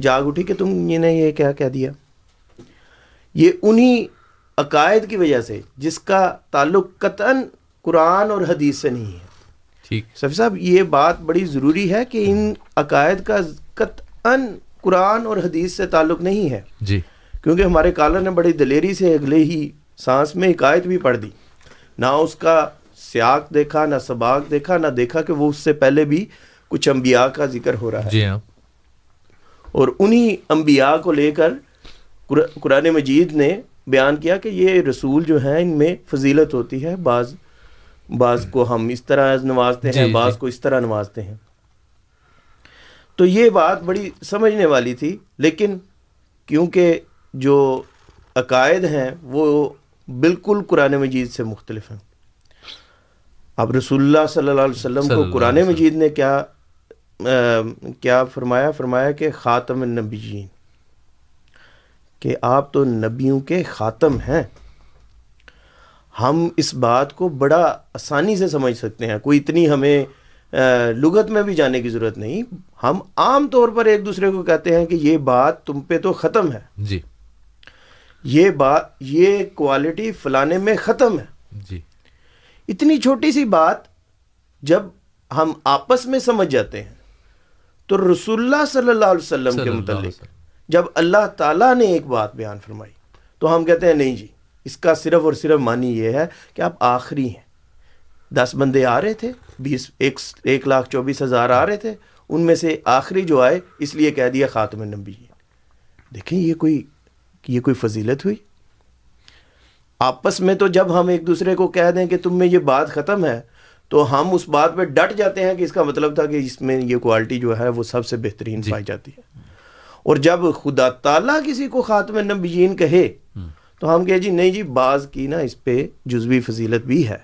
جاگ اٹھی کہ تم نے یہ کیا کہہ دیا؟ یہ انہی عقائد کی وجہ سے جس کا تعلق قطعاً قرآن اور حدیث سے نہیں ہے۔
ٹھیک۔
سفی صاحب یہ بات بڑی ضروری ہے کہ ان عقائد کا قطعاً قرآن اور حدیث سے تعلق نہیں ہے۔
جی۔
کیونکہ ہمارے کالر نے بڑی دلیری سے اگلے ہی سانس میں عقائد بھی پڑھ دی۔ نہ اس کا سیاق دیکھا نہ سباق دیکھا نہ دیکھا کہ وہ اس سے پہلے بھی کچھ انبیاء کا ذکر ہو رہا ہے۔
جی ہاں۔
اور انہی انبیاء کو لے کر قر- قرآن مجید نے بیان کیا کہ یہ رسول جو ہیں ان میں فضیلت ہوتی ہے بعض بعض کو ہم اس طرح نوازتے ہیں
جی،
بعض
جی۔
کو اس طرح نوازتے ہیں تو یہ بات بڑی سمجھنے والی تھی لیکن کیونکہ جو عقائد ہیں وہ بالکل قرآن مجید سے مختلف ہیں اب رسول اللہ صلی اللہ علیہ وسلم کو قرآن۔ مجید نے کیا کیا فرمایا؟ فرمایا کہ خاتم النبیین کہ آپ تو نبیوں کے خاتم ہیں۔ ہم اس بات کو بڑا آسانی سے سمجھ سکتے ہیں۔ کوئی اتنی ہمیں لغت میں بھی جانے کی ضرورت نہیں۔ ہم عام طور پر ایک دوسرے کو کہتے ہیں کہ یہ بات تم پہ تو ختم ہے۔
جی۔
یہ بات یہ کوالٹی فلانے میں ختم ہے۔
جی۔
اتنی چھوٹی سی بات جب ہم آپس میں سمجھ جاتے ہیں۔ تو رسول اللہ صلی اللہ علیہ وسلم کے متعلق جب اللہ تعالیٰ نے ایک بات بیان فرمائی تو ہم کہتے ہیں نہیں جی اس کا صرف اور صرف معنی یہ ہے کہ آپ آخری ہیں۔ دس بندے آ رہے تھے بیس ایک ایک لاکھ چوبیس ہزار آ رہے تھے ان میں سے آخری جو آئے اس لیے کہہ دیا خاتم النبی دیکھیں یہ کوئی یہ کوئی فضیلت ہوئی؟ آپس میں تو جب ہم ایک دوسرے کو کہہ دیں کہ تم میں یہ بات ختم ہے تو ہم اس بات پہ ڈٹ جاتے ہیں کہ اس کا مطلب تھا کہ اس میں یہ کوالٹی جو ہے وہ سب سے بہترین پائی جاتی ہے۔ اور جب خدا تعالیٰ کسی کو خاتم نبیین کہے تو ہم کہے جی نہیں جی بعض کی نا اس پہ جزوی فضیلت بھی ہے۔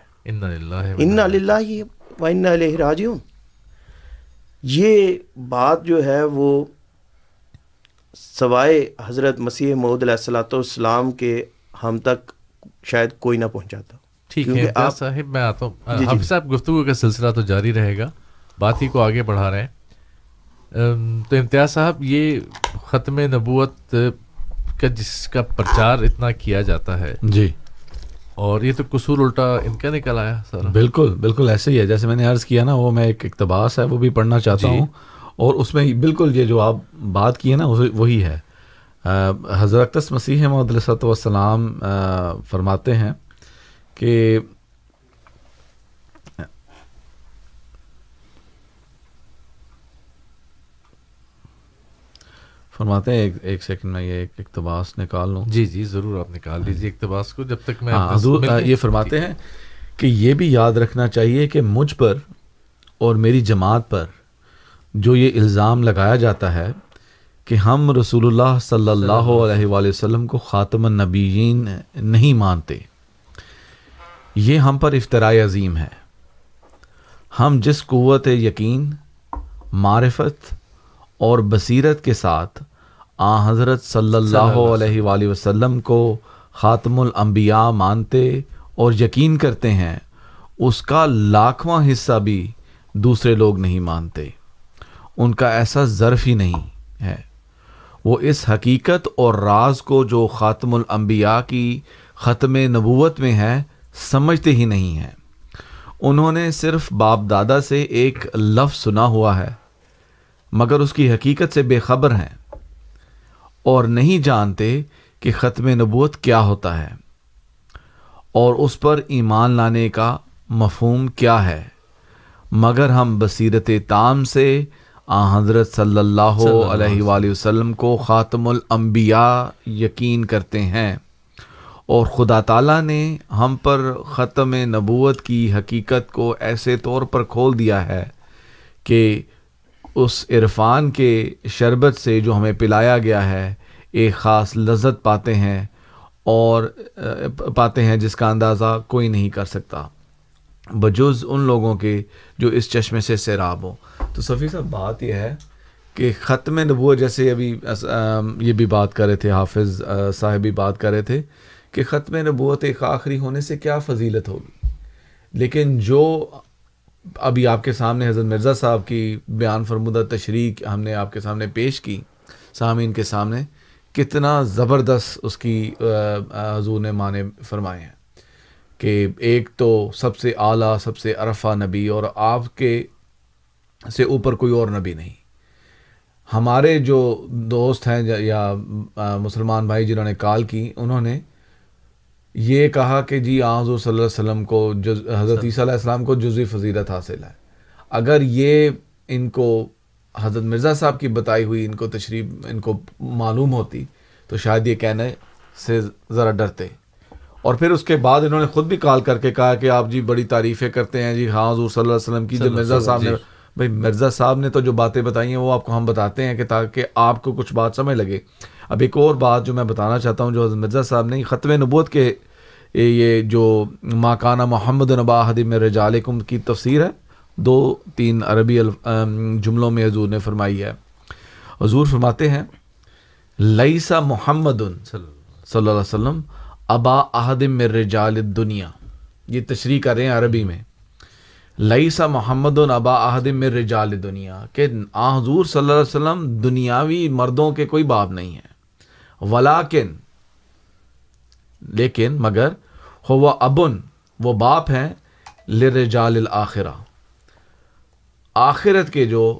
ان
علیہ راجعون۔ یہ بات جو ہے وہ سوائے حضرت مسیح محدود علیہ السلاۃ والسلام کے ہم تک شاید کوئی نہ پہنچاتا۔
ٹھیک ہے صاحب میں آتا ہوں۔
جی، جی۔
حافظ صاحب گفتگو کا سلسلہ تو جاری رہے گا بات ہی کو آگے بڑھا رہے ہیں۔ تو امتیاز صاحب یہ ختم نبوت کا جس کا پرچار اتنا کیا جاتا ہے۔
جی۔
اور یہ تو قصور الٹا ان کا نکل آیا سارا۔
بالکل بالکل ایسے ہی ہے۔ جیسے میں نے عرض کیا نا وہ میں ایک اقتباس ہے وہ بھی پڑھنا چاہتا
جی۔
ہوں۔ اور اس میں بالکل یہ جو آپ بات کی ہے نا وہ- وہی ہے۔ حضرت مسیح محمد علیہ وسلام فرماتے ہیں کہ فرماتے ہیں ایک ایک سیکنڈ میں یہ ایک اقتباس نکال لوں۔
جی جی ضرور آپ نکال لیجیے اقتباس کو جب تک میں
ہاں حضور یہ فرماتے ہیں کہ یہ بھی یاد رکھنا چاہیے کہ مجھ پر اور میری جماعت پر جو یہ الزام لگایا جاتا ہے کہ ہم رسول اللہ صلی اللہ علیہ وآلہ وسلم کو خاتم النبیین نہیں مانتے۔ یہ ہم پر افطرائے عظیم ہے۔ ہم جس قوت یقین معرفت اور بصیرت کے ساتھ آ حضرت صلی اللہ علیہ وآلہ وسلم کو خاتم الانبیاء مانتے اور یقین کرتے ہیں اس کا لاکھواں حصہ بھی دوسرے لوگ نہیں مانتے۔ ان کا ایسا ظرف ہی نہیں ہے۔ وہ اس حقیقت اور راز کو جو خاتم الانبیاء کی ختم نبوت میں ہے سمجھتے ہی نہیں ہیں۔ انہوں نے صرف باپ دادا سے ایک لفظ سنا ہوا ہے مگر اس کی حقیقت سے بے خبر ہیں اور نہیں جانتے کہ ختم نبوت کیا ہوتا ہے۔ اور اس پر ایمان لانے کا مفہوم کیا ہے۔ مگر ہم بصیرت تام سے آ حضرت صلی اللہ علیہ وآلہ وسلم کو خاتم الانبیاء یقین کرتے ہیں۔ اور خدا تعالیٰ نے ہم پر ختم نبوت کی حقیقت کو ایسے طور پر کھول دیا ہے کہ اس عرفان کے شربت سے جو ہمیں پلایا گیا ہے، ایک خاص لذت پاتے ہیں اور پاتے ہیں جس کا اندازہ کوئی نہیں کر سکتا۔ بجز ان لوگوں کے جو اس چشمے سے سیراب ہوں۔ تو صفی صاحب، بات یہ ہے کہ ختم نبوت، جیسے ابھی یہ بھی بات کر رہے تھے، حافظ صاحب بھی بات کر رہے تھے۔ کہ ختم نبوت ایک آخری ہونے سے کیا فضیلت ہوگی؟ لیکن جو ابھی آپ کے سامنے حضرت مرزا صاحب کی بیان فرمودہ تشریح ہم نے آپ کے سامنے پیش کی، سامعین کے سامنے، کتنا زبردست اس کی حضور نے معنی فرمائے ہیں کہ ایک تو سب سے اعلیٰ، سب سے عرفہ نبی اور آپ کے سے اوپر کوئی اور نبی نہیں۔ ہمارے جو دوست ہیں یا- مسلمان بھائی جنہوں نے کال کی، انہوں نے یہ کہا کہ جی آن حضور صلی اللہ علیہ وسلم کو جز حضرت عیسیٰ علیہ السلام کو جزوی فضیلت حاصل ہے۔ اگر یہ ان کو حضرت مرزا صاحب کی بتائی ہوئی ان کو تشریف ان کو معلوم ہوتی تو شاید یہ کہنے سے ذرا ڈرتے۔ اور پھر اس کے بعد انہوں نے خود بھی کال کر کے کہا کہ آپ جی بڑی تعریفیں کرتے ہیں جی ہاں حضور صلی اللہ علیہ وسلم کی جو مرزا صاحب نے بھائی مرزا صاحب نے تو جو باتیں بتائی ہیں وہ آپ کو ہم بتاتے ہیں کہ تاکہ آپ کو کچھ بات سمجھ لگے۔ اب ایک اور بات جو میں بتانا چاہتا ہوں جو حضرت مرزا صاحب نے ختم نبوت کے یہ جو ماکانہ محمد نبا حدیم رجالکم کی تفسیر ہے، دو تین عربی جملوں میں حضور نے فرمائی ہے۔ حضور فرماتے ہیں لئیسا محمد صلی اللہ علیہ وسلم ابا احدم رجال دنیا یہ تشریح کر رہے ہیں عربی میں۔ لئیسا محمد ابا احدم رجال دنیا کہ آ، حضور صلی اللہ علیہ وسلم دنیاوی مردوں کے کوئی باب نہیں ہے۔ ولاکن لیکن مگر ہوا ابن، وہ باپ ہیں لرجال الاخرہ۔ آخرت کے جو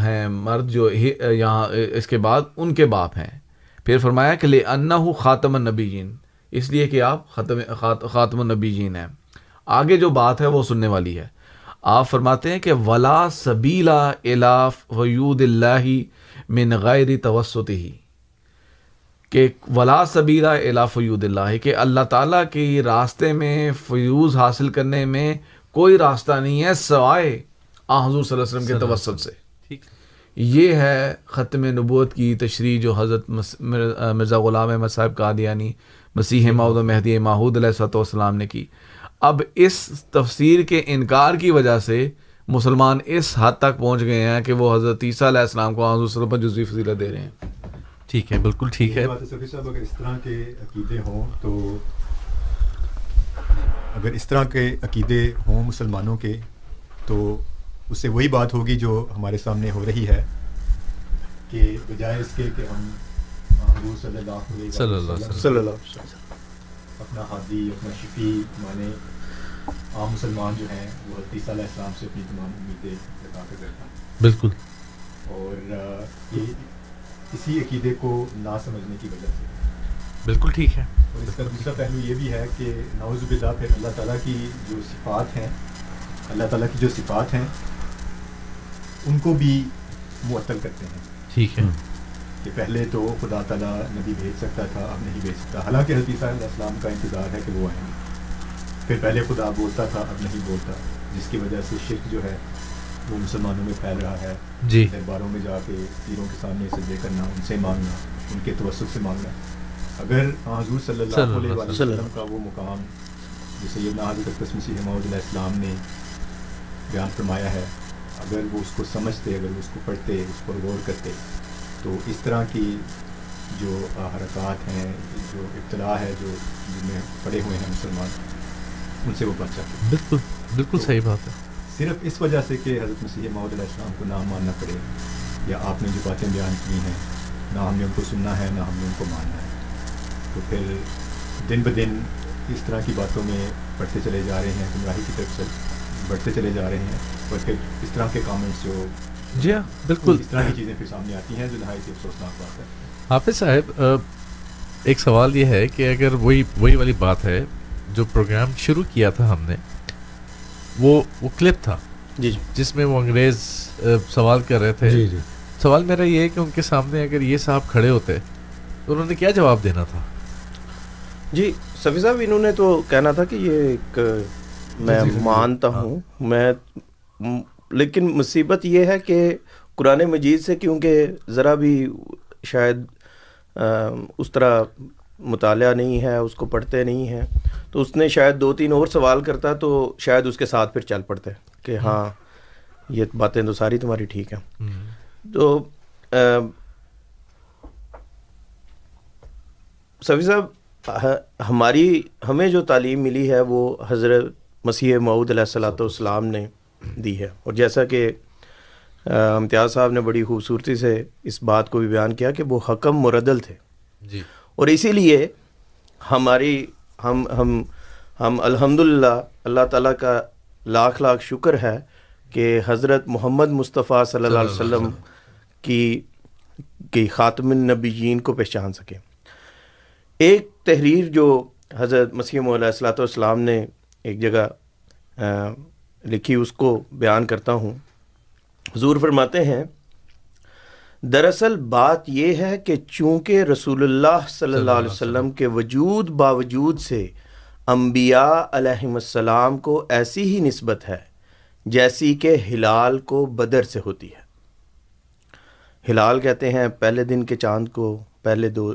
ہیں مرد جو یہاں، اس کے بعد ان کے باپ ہیں۔ پھر فرمایا کہ لے انا خاتم النبیین، اس لیے کہ آپ ختم خات- خاتم النبیین ہیں۔ آگے جو بات ہے وہ سننے والی ہے۔ آپ فرماتے ہیں کہ ولا سبیلا الاف ویود اللہ من غیر توسط ہی کہ ولا سبیرہ الا فیود اللہ کہ اللہ تعالیٰ کے راستے میں فیوز حاصل کرنے میں کوئی راستہ نہیں ہے سوائے آ حضور صلی اللہ علیہ وسلم کے توسط سے۔ یہ ہے ختم نبوت کی تشریح جو حضرت مرزا غلام احمد صاحب قادیانی مسیح ماؤد و مہدی ماحود علیہ صلاح والسلام نے کی۔ اب اس تفسیر کے انکار کی وجہ سے مسلمان اس حد تک پہنچ گئے ہیں کہ وہ حضرت عیسیٰ علیہ السلام کو حضور صلی اللہ علیہ وسلم پر جزوی فضیلت دے رہے ہیں
ٹھیک ہے بالکل ٹھیک ہے
یہ بات ہے صفی صاحب اگر اس طرح کے عقیدے ہوں تو اگر اس طرح کے عقیدے ہوں مسلمانوں کے تو اس سے وہی بات ہوگی جو ہمارے سامنے ہو رہی ہے کہ بجائے اس کے کہ ہم حضور صلی اللہ علیہ
وسلم۔
صلی اللہ علیہ وسلم
اپنا ہادی اپنا شفیع مانے عام مسلمان جو ہیں وہ عیسیٰ علیہ السلام سے اپنی تمام امیدیں لگا کر
بالکل۔
اور یہ اسی عقیدے کو نہ سمجھنے کی وجہ سے۔
بالکل ٹھیک ہے۔
اور اس کا دوسرا پہلو یہ بھی ہے کہ نعوذ باللہ پھر اللہ تعالیٰ کی جو صفات ہیں اللہ تعالیٰ کی جو صفات ہیں ان کو بھی معطل کرتے ہیں۔
ٹھیک ہے۔
کہ پہلے تو خدا تعالیٰ نبی بھیج سکتا تھا اب نہیں بھیج سکتا۔ حالانکہ حضرت عیسیٰ علیہ السلام کا انتظار ہے کہ وہ آئیں۔ گے پھر پہلے خدا بولتا تھا اب نہیں بولتا جس کی وجہ سے شرک جو ہے وہ مسلمانوں میں پھیل رہا ہے۔
جی۔
درباروں میں جا کے پیروں کے سامنے سجدے کرنا ان سے مانگنا ان کے توسط سے مانگنا۔ اگر حضور صلی اللہ علیہ
وسلم
کا وہ مقام جو سیدنا حضرت مسیح محمد علیہ السلام نے بیان فرمایا ہے اگر وہ اس کو سمجھتے اگر وہ اس کو پڑھتے اس پر غور کرتے تو اس طرح کی جو حرکات ہیں جو ابتلاع ہے جو جن میں پڑے ہوئے ہیں مسلمان ان سے وہ بچ سکتے
بالکل بالکل صحیح بات ہے۔
صرف اس وجہ سے کہ حضرت مسیح معود علیہ السلام کو نہ ماننا پڑے یا آپ نے جو باتیں بیان کی ہیں نہ ہم نے ان کو سننا ہے نہ ہم نے ان کو ماننا ہے۔ تو پھر دن بدن اس طرح کی باتوں میں پڑھتے چلے جا رہے ہیں گمراہی کی طرف سے بڑھتے چلے جا رہے ہیں اور پھر اس طرح کے کامنٹس جو
جی ہاں بالکل۔
اس طرح کی چیزیں پھر سامنے آتی ہیں جو نہایت افسوسناک بات ہے۔
حافظ صاحب ایک سوال یہ ہے کہ اگر وہی وہی والی بات ہے جو پروگرام شروع کیا تھا ہم نے وہ وہ کلپ تھا۔
جی جی۔
جس میں وہ انگریز سوال کر رہے تھے۔
جی جی۔
سوال میرا یہ ہے کہ ان کے سامنے اگر یہ صاحب کھڑے ہوتے تو انہوں نے کیا جواب دینا تھا؟
جی سفی صاحب انہوں نے تو کہنا تھا کہ یہ ایک میں مانتا ہوں۔ میں لیکن مصیبت یہ ہے کہ قرآن مجید سے کیونکہ ذرا بھی شاید اس طرح مطالعہ نہیں ہے اس کو پڑھتے نہیں ہیں تو اس نے شاید دو تین اور سوال کرتا تو شاید اس کے ساتھ پھر چل پڑتے کہ ہاں یہ باتیں تو ساری تمہاری ٹھیک ہیں۔ تو سفی صاحب ہماری ہمیں جو تعلیم ملی ہے وہ حضرت مسیح معود علیہ السلاۃ والسلام نے دی ہے۔ اور جیسا کہ امتیاز صاحب نے بڑی خوبصورتی سے اس بات کو بھی بیان کیا کہ وہ حکم مردل تھے۔
جی۔
اور اسی لیے ہماری ہم ہم ہم الحمد للہ اللہ تعالیٰ کا لاکھ لاکھ شکر ہے کہ حضرت محمد مصطفیٰ صلی اللہ علیہ وسلم کی کی خاتم النبیین کو پہچان سکیں ایک تحریر جو حضرت مسیح علیہ السلاۃ والسلام نے ایک جگہ لکھی اس کو بیان کرتا ہوں۔ حضور فرماتے ہیں دراصل بات یہ ہے کہ چونکہ رسول اللہ صلی اللہ علیہ وسلم کے وجود باوجود سے انبیاء علیہم السلام کو ایسی ہی نسبت ہے جیسی کہ ہلال کو بدر سے ہوتی ہے ہلال کہتے ہیں پہلے دن کے چاند کو پہلے دو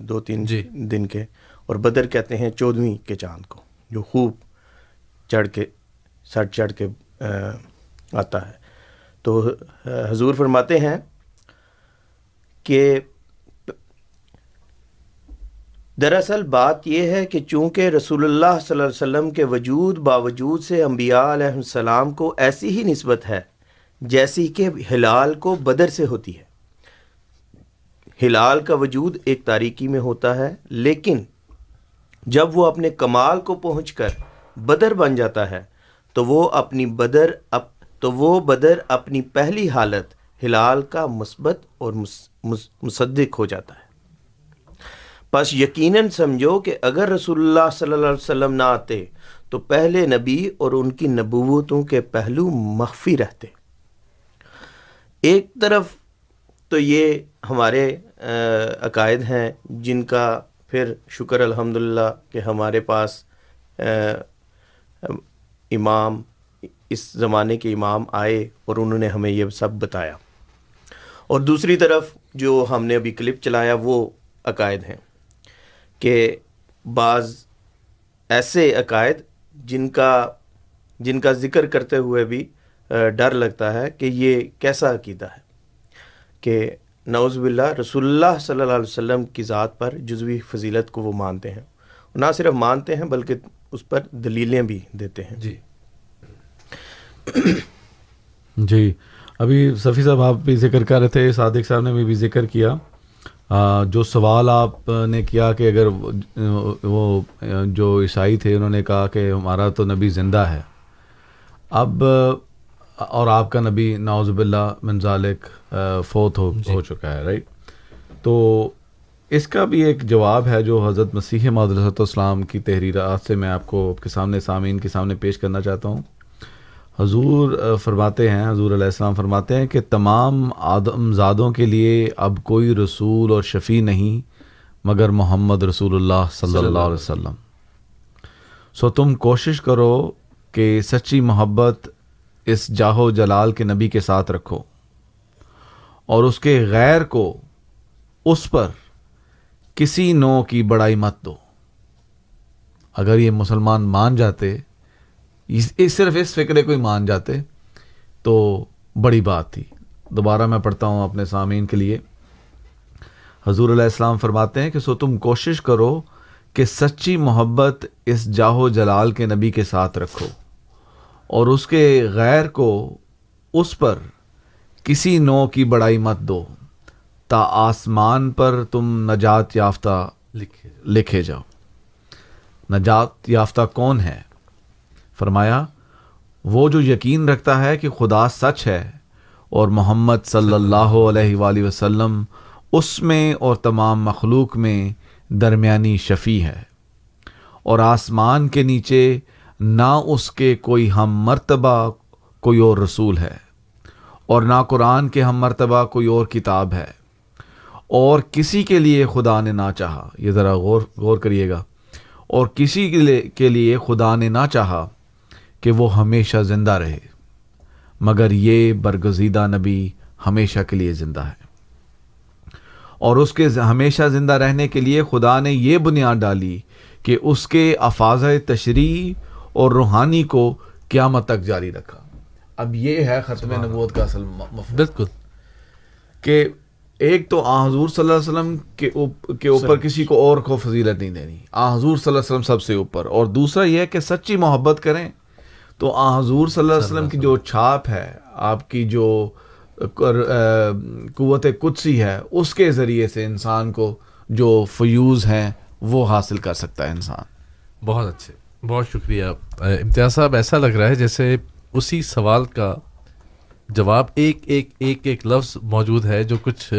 دو تین
جی۔
دن کے اور بدر کہتے ہیں چودھویں کے چاند کو جو خوب چڑھ کے سٹ چڑھ کے آتا ہے تو حضور فرماتے ہیں کہ دراصل بات یہ ہے کہ چونکہ رسول اللہ صلی اللہ علیہ وسلم کے وجود باوجود سے انبیاء علیہ السلام کو ایسی ہی نسبت ہے جیسی کہ ہلال کو بدر سے ہوتی ہے۔ ہلال کا وجود ایک تاریکی میں ہوتا ہے، لیکن جب وہ اپنے کمال کو پہنچ کر بدر بن جاتا ہے، تو وہ اپنی بدر اپ تو وہ بدر اپنی پہلی حالت ہلال کا مثبت اور مس- مصدق ہو جاتا ہے۔ بس یقیناً سمجھو کہ اگر رسول اللہ صلی اللہ علیہ وسلم نہ آتے تو پہلے نبی اور ان کی نبوتوں کے پہلو مخفی رہتے۔ ایک طرف تو یہ ہمارے عقائد ہیں جن کا پھر شکر الحمدللہ کہ ہمارے پاس امام، اس زمانے کے امام آئے اور انہوں نے ہمیں یہ سب بتایا۔ اور دوسری طرف جو ہم نے ابھی کلپ چلایا وہ عقائد ہیں کہ بعض ایسے عقائد جن کا جن کا ذکر کرتے ہوئے بھی ڈر لگتا ہے کہ یہ کیسا عقیدہ ہے کہ نعوذ باللہ رسول اللہ صلی اللہ علیہ وسلم کی ذات پر جزوی فضیلت کو وہ مانتے ہیں۔ نہ صرف مانتے ہیں بلکہ اس پر دلیلیں بھی دیتے ہیں۔
جی۔
جی۔ ابھی صفی صاحب آپ بھی ذکر کر رہے تھے صادق صاحب نے بھی ذکر کیا۔ آ، جو سوال آپ نے کیا کہ اگر وہ- جو عیسائی تھے انہوں نے کہا کہ ہمارا تو نبی زندہ ہے۔ اب اور آپ کا نبی ناوز باللہ من ذالک آ، فوت ہو ہو چکا ہے رائٹ تو اس کا بھی ایک جواب ہے جو حضرت مسیح معدرسۃ اسلام کی تحریرات سے میں آپ کو آپ کے سامنے سامعین کے سامنے پیش کرنا چاہتا ہوں۔ حضور فرماتے ہیں، حضور علیہ السلام فرماتے ہیں کہ تمام آدم زادوں کے لیے اب کوئی رسول اور شفیع نہیں، مگر محمد رسول اللہ صلی اللہ علیہ وسلم۔ سو تم کوشش کرو کہ سچی محبت اس جاہو جلال کے نبی کے ساتھ رکھو، اور اس کے غیر کو اس پر کسی نو کی بڑائی مت دو۔ اگر یہ مسلمان مان جاتے صرف اس فکرے کو ہی مان جاتے تو بڑی بات تھی۔ دوبارہ میں پڑھتا ہوں اپنے سامعین کے لیے۔ حضور علیہ السلام فرماتے ہیں کہ سو تم کوشش کرو کہ سچی محبت اس جاہو جلال کے نبی کے ساتھ رکھو اور اس کے غیر کو اس پر کسی نو کی بڑائی مت دو تا آسمان پر تم نجات یافتہ
لکھے
جاؤ۔ نجات یافتہ کون ہے؟ فرمایا، وہ جو یقین رکھتا ہے کہ خدا سچ ہے اور محمد صلی اللہ علیہ وآلہ وسلم اس میں اور تمام مخلوق میں درمیانی شفیع ہے اور آسمان کے نیچے نہ اس کے کوئی ہم مرتبہ کوئی اور رسول ہے اور نہ قرآن کے ہم مرتبہ کوئی اور کتاب ہے اور کسی کے لیے خدا نے نہ چاہا، یہ ذرا غور غور کریے گا، اور کسی کے لیے خدا نے نہ چاہا کہ وہ ہمیشہ زندہ رہے۔ مگر یہ برگزیدہ نبی ہمیشہ کے لیے زندہ ہے۔ اور اس کے ہمیشہ زندہ رہنے کے لیے خدا نے یہ بنیاد ڈالی کہ اس کے افاظ تشریح اور روحانی کو قیامت تک جاری رکھا۔ اب یہ ہے ختم نبوت کا اصل مفہوم۔
بالکل۔
کہ ایک تو آ حضور صلی اللہ علیہ وسلم کے اوپ- کے اوپر کسی کو اور کو فضیلت نہیں دینی۔ آ حضور صلی اللہ علیہ وسلم سب سے اوپر۔ اور دوسرا یہ ہے کہ سچی محبت کریں۔ تو آ حضور صلی اللہ علیہ وسلم کی جو چھاپ ہے آپ کی جو قوت قدسی ہے اس کے ذریعے سے انسان کو جو فیوز ہیں وہ حاصل کر سکتا ہے انسان۔
بہت اچھے بہت شکریہ۔ امتیاز صاحب ایسا لگ رہا ہے جیسے اسی سوال کا جواب ایک ایک ایک ایک لفظ موجود ہے جو کچھ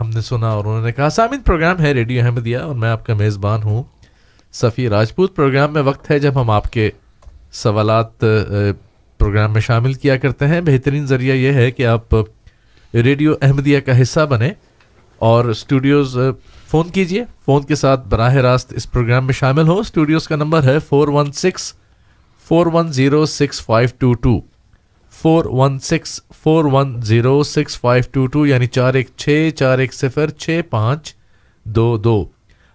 ہم نے سنا اور انہوں نے کہا سامن پروگرام ہے ریڈیو احمدیہ اور میں آپ کا میزبان ہوں۔ صفی راجپوت پروگرام میں وقت ہے جب ہم آپ کے سوالات پروگرام میں شامل کیا کرتے ہیں۔ بہترین ذریعہ یہ ہے کہ آپ ریڈیو احمدیہ کا حصہ بنیں اور اسٹوڈیوز فون کیجیے۔ فون کے ساتھ براہ راست اس پروگرام میں شامل ہو اسٹوڈیوز کا نمبر ہے four one six, four one zero six five two two. Four one six, four one zero six five two two یعنی چار ایک چھ، چار ایک صفر، چھ پانچ دو دو۔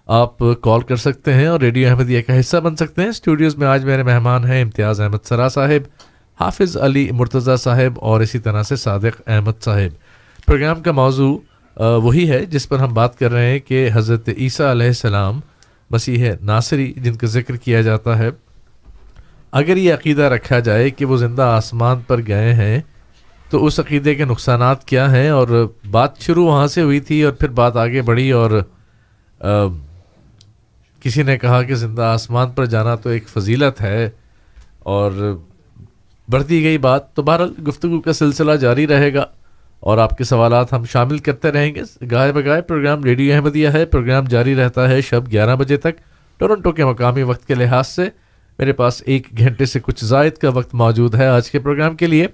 آپ کال کر سکتے ہیں اور ریڈیو احمدیہ کا حصہ بن سکتے ہیں۔ اسٹوڈیوز میں آج میرے مہمان ہیں امتیاز احمد سرا صاحب، حافظ علی مرتضیٰ صاحب اور اسی طرح سے صادق احمد صاحب۔ پروگرام کا موضوع وہی ہے جس پر ہم بات کر رہے ہیں کہ حضرت عیسیٰ علیہ السلام، مسیح ناصری، جن کا ذکر کیا جاتا ہے۔ اگر یہ عقیدہ رکھا جائے کہ وہ زندہ آسمان پر گئے ہیں، تو اس عقیدے کے نقصانات کیا ہیں؟ اور بات شروع وہاں سے ہوئی تھی اور پھر بات آگے بڑھی اور کسی نے کہا کہ زندہ آسمان پر جانا تو ایک فضیلت ہے اور بڑھتی گئی بات، تو بہرحال گفتگو کا سلسلہ جاری رہے گا اور آپ کے سوالات ہم شامل کرتے رہیں گے۔ گائے بگائے پروگرام ریڈیو احمدیہ ہے۔ پروگرام جاری رہتا ہے شب گیارہ بجے تک ٹورنٹو کے مقامی وقت کے لحاظ سے۔ میرے پاس ایک گھنٹے سے کچھ زائد کا وقت موجود ہے آج کے پروگرام کے لیے۔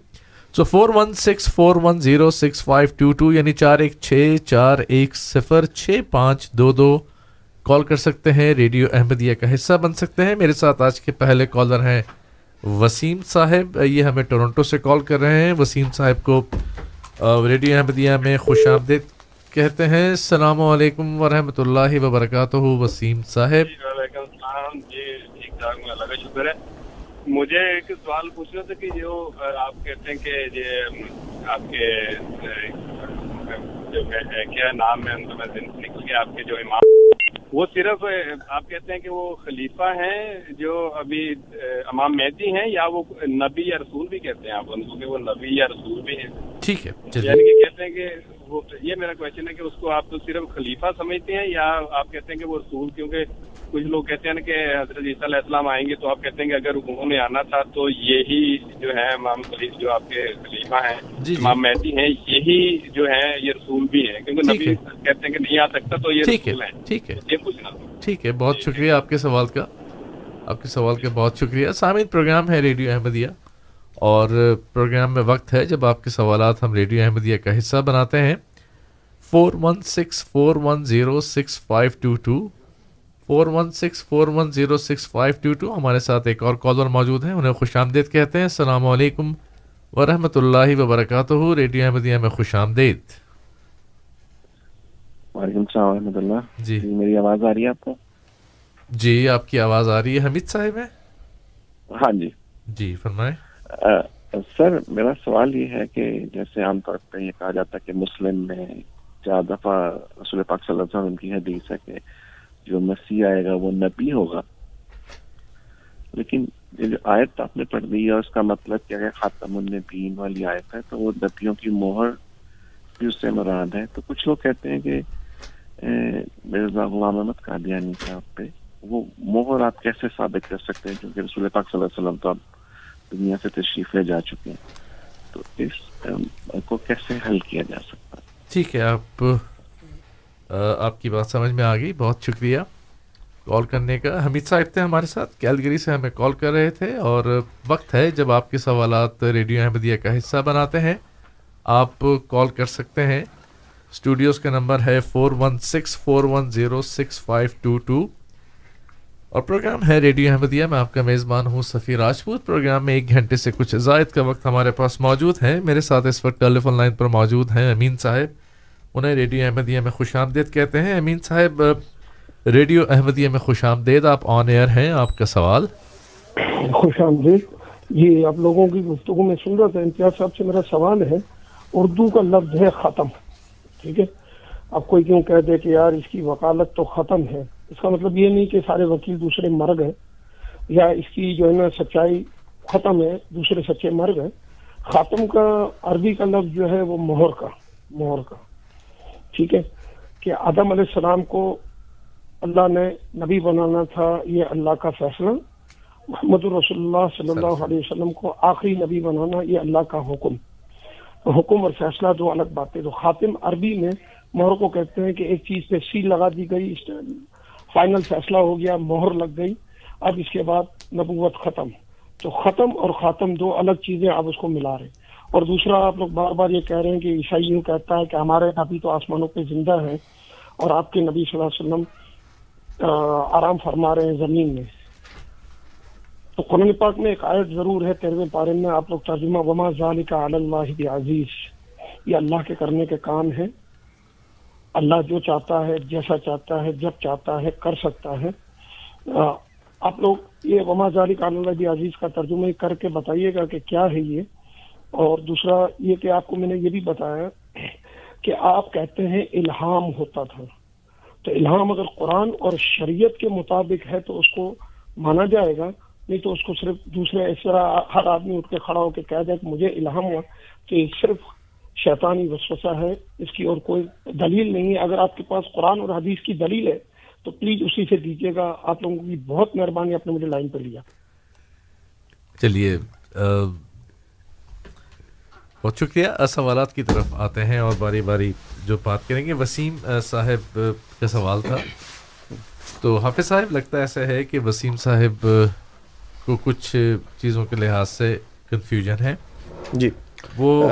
So four one six four one zero six five two two یعنی چار ایک چھ چار ایک صفر چھ پانچ دو دو کال کر سکتے ہیں، ریڈیو احمدیہ کا حصہ بن سکتے ہیں۔ میرے ساتھ آج کے پہلے کالر ہیں وسیم صاحب۔ یہ ہمیں ٹورنٹو سے کال کر رہے ہیں۔ وسیم صاحب کو ریڈیو احمدیہ میں خوش آمدید کہتے ہیں۔ السلام علیکم ورحمۃ اللہ وبرکاتہ، وسیم صاحب۔
جی، وعلیکم السلام۔ جی ٹھیک ٹھاک اللہ کا شکر ہے۔ مجھے ایک سوال پوچھنا تھا کہ جو آپ کہتے ہیں کہ یہ آپ کے جو کیا نام ہے؟ مطلب نکل گیا، آپ کے جو امام وہ صرف آپ کہتے ہیں کہ وہ خلیفہ ہیں جو ابھی امام مہدی ہیں یا وہ نبی یا رسول بھی کہتے ہیں آپ ان کو کہ وہ نبی یا رسول بھی ہیں؟
ٹھیک ہے
یعنی کہ کہتے ہیں کہ وہ یہ میرا کوشچن ہے کہ اس کو آپ تو صرف خلیفہ سمجھتے ہیں یا آپ کہتے ہیں کہ وہ رسول؟ کیونکہ کچھ لوگ کہتے ہیں کہ حضرت عیسیٰ علیہ السلام آئیں گے تو آپ کہتے ہیں کہ اگر انہوں نے آنا تھا تو یہی جو ہے امام خلیف جو آپ کے خلیفہ ہیں
جی، جی۔
امام مہدی ہیں یہی جو ہے یہ رسول بھی ہیں۔ کیونکہ نبی۔ کہتے ہیں کہ نہیں آ سکتا تو یہ رسول ہیں۔
ٹھیک ہے۔
یہ پوچھنا
ٹھیک ہے بہت شکریہ آپ کے سوال کا۔ آپ کے سوال کا بہت شکریہ۔ سامعین پروگرام ہے ریڈیو احمدیہ۔ اور پروگرام میں وقت ہے جب آپ کے سوالات ہم ریڈیو احمدیہ کا حصہ بناتے ہیں۔ Four one six four one zero six five two two four one six four one zero six five two two ہمارے ساتھ ایک اور کالر موجود ہیں انہیں خوش آمدید کہتے ہیں۔ السلام علیکم ورحمۃ اللہ وبرکاتہ۔ ریڈیو احمدیہ میں خوش آمدید۔
وعلیکم السلام ورحمۃ اللہ۔
جی۔
میری آواز آ رہی ہے آپ کو؟
جی آپ کی آواز آ رہی ہے حمید صاحب ہے
ہاں جی۔
جی فرمائیں۔
سر، میرا سوال یہ ہے کہ جیسے عام طور پہ یہ کہا جاتا ہے کہ مسلم میں چار دفعہ رسول پاک صلی اللہ علیہ وسلم کی حدیث ہے کہ جو مسیح آئے گا وہ نبی ہوگا۔ لیکن یہ جو آیت آپ نے پڑھ دی ہے، اس کا مطلب کیا ہے خاتم النبیین والی آیت ہے تو وہ نبیوں کی مہر بھی اس سے مراد ہے۔ تو کچھ لوگ کہتے ہیں کہ مرزا غلام احمد قادیانی صاحب پہ وہ مہر آپ کیسے ثابت کر سکتے ہیں؟ کیونکہ رسول پاک صلی اللہ علیہ وسلم تو اب دنیا سے تشریف لے جا چکے ہیں۔ تو اس کو کیسے حل کیا جا سکتا ہے؟
ٹھیک ہے، آپ آپ کی بات سمجھ میں آ گئی۔ بہت شکریہ کال کرنے کا۔ حمید صاحب تھے ہمارے ساتھ، کیلگری سے ہمیں کال کر رہے تھے اور وقت ہے جب آپ کے سوالات ریڈیو احمدیہ کا حصہ بناتے ہیں۔ آپ کال کر سکتے ہیں۔ اسٹوڈیوز کا نمبر ہے four one six four one zero six five two two. اور پروگرام ہے ریڈیو احمدیہ، میں آپ کا میزبان ہوں سفیر راجپوت پروگرام میں ایک گھنٹے سے کچھ زائد کا وقت ہمارے پاس موجود ہے۔ میرے ساتھ اس وقت ٹیلی فون لائن پر موجود ہیں امین صاحب۔ انہیں ریڈیو احمدیہ میں خوش آمدید کہتے ہیں۔ امین صاحب، ریڈیو احمدیہ میں خوش آمدید، آپ آن ایئر ہیں، آپ کا سوال۔
خوش آمدید۔ جی آپ لوگوں کی گفتگو میں سن رہا تھا، امتیاز صاحب سے میرا سوال ہے۔ اردو کا لفظ ہے ختم، ٹھیک ہے؟ اب کوئی کیوں کہہ دے کہ یار اس کی وکالت تو ختم ہے۔ اس کا مطلب یہ نہیں کہ سارے وکیل دوسرے مرگ ہیں یا اس کی جو ہے نا سچائی ختم ہے، دوسرے سچے مرگ ہیں۔ خاتم کا عربی کا لفظ جو ہے وہ مہر کا مہر کا۔ ٹھیک ہے؟ کہ آدم علیہ السلام کو اللہ نے نبی بنانا تھا، یہ اللہ کا فیصلہ۔ محمد رسول اللہ صلی اللہ علیہ وسلم کو آخری نبی بنانا، یہ اللہ کا حکم۔ حکم اور فیصلہ دو الگ باتیں۔ تو خاتم عربی میں مہر کو کہتے ہیں کہ ایک چیز پہ سیل لگا دی گئی فائنل فیصلہ ہو گیا، مہر لگ گئی۔ اب اس کے بعد نبوت ختم۔ تو ختم اور خاتم دو الگ چیزیں آپ اس کو ملا رہے اور دوسرا، آپ لوگ بار بار یہ کہہ رہے ہیں کہ عیسائی یوں کہتا ہے کہ ہمارے نبی تو آسمانوں پہ زندہ ہیں اور آپ کے نبی صلی اللہ علیہ وسلم آرام فرما رہے ہیں زمین میں۔ تو قرآن پاک میں ایک آیت ضرور ہے تیرہویں پارے میں، آپ لوگ ترجمہ، وما ذالک علی اللہ عزیز یہ اللہ کے کرنے کے کام ہے اللہ جو چاہتا ہے، جیسا چاہتا ہے، جب چاہتا ہے، کر سکتا ہے۔ آپ لوگ یہ وما ذالک علی اللہ جی عزیز کا ترجمہ کر کے بتائیے گا کہ کیا ہے یہ۔ اور دوسرا یہ کہ آپ کو میں نے یہ بھی بتایا کہ آپ کہتے ہیں الہام ہوتا تھا۔ تو الہام اگر قرآن اور شریعت کے مطابق ہے تو اس کو مانا جائے گا۔ نہیں تو اس کو صرف دوسرے اس طرح ہر آدمی اٹھ کے کھڑا ہو کے کہہ دے کہ مجھے الہام ہوا تو یہ صرف شیطانی وسوسہ ہے اس کی اور کوئی دلیل نہیں ہے۔ اگر آپ کے پاس قرآن اور حدیث کی دلیل ہے تو پلیز اسی سے دیجیے گا۔ آپ لوگوں کی بہت مہربانی آپ نے مجھے لائن پہ لیا۔
چلیے بہت شکریہ۔ سوالات کی طرف آتے ہیں اور باری باری جو بات کریں گے۔ وسیم صاحب کا سوال تھا۔ تو حافظ صاحب لگتا ایسا ہے کہ وسیم صاحب کو کچھ چیزوں کے لحاظ سے کنفیوژن ہے۔
جی۔
وہ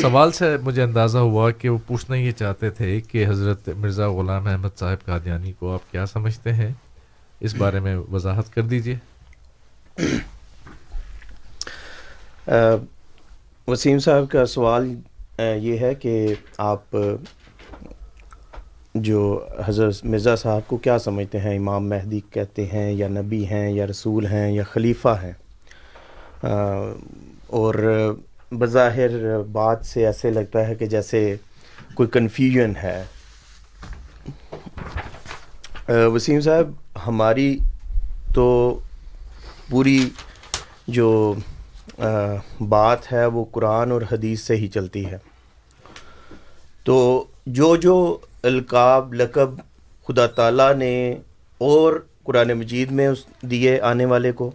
سوال سے مجھے اندازہ ہوا کہ وہ پوچھنا یہ چاہتے تھے کہ حضرت مرزا غلام احمد صاحب قادیانی کو آپ کیا سمجھتے ہیں؟ اس بارے میں وضاحت کر دیجیے۔
وسیم صاحب کا سوال یہ ہے کہ آپ، جو حضرت مرزا صاحب کو کیا سمجھتے ہیں؟ امام مہدی کہتے ہیں یا نبی ہیں یا رسول ہیں یا خلیفہ ہیں۔ اور بظاہر بات سے ایسے لگتا ہے کہ جیسے کوئی کنفیوژن ہے۔ وسیم صاحب، ہماری تو پوری جو بات ہے وہ قرآن اور حدیث سے ہی چلتی ہے۔ تو جو جو القاب، لقب خدا تعالیٰ نے اور قرآن مجید میں اس دیے آنے والے کو،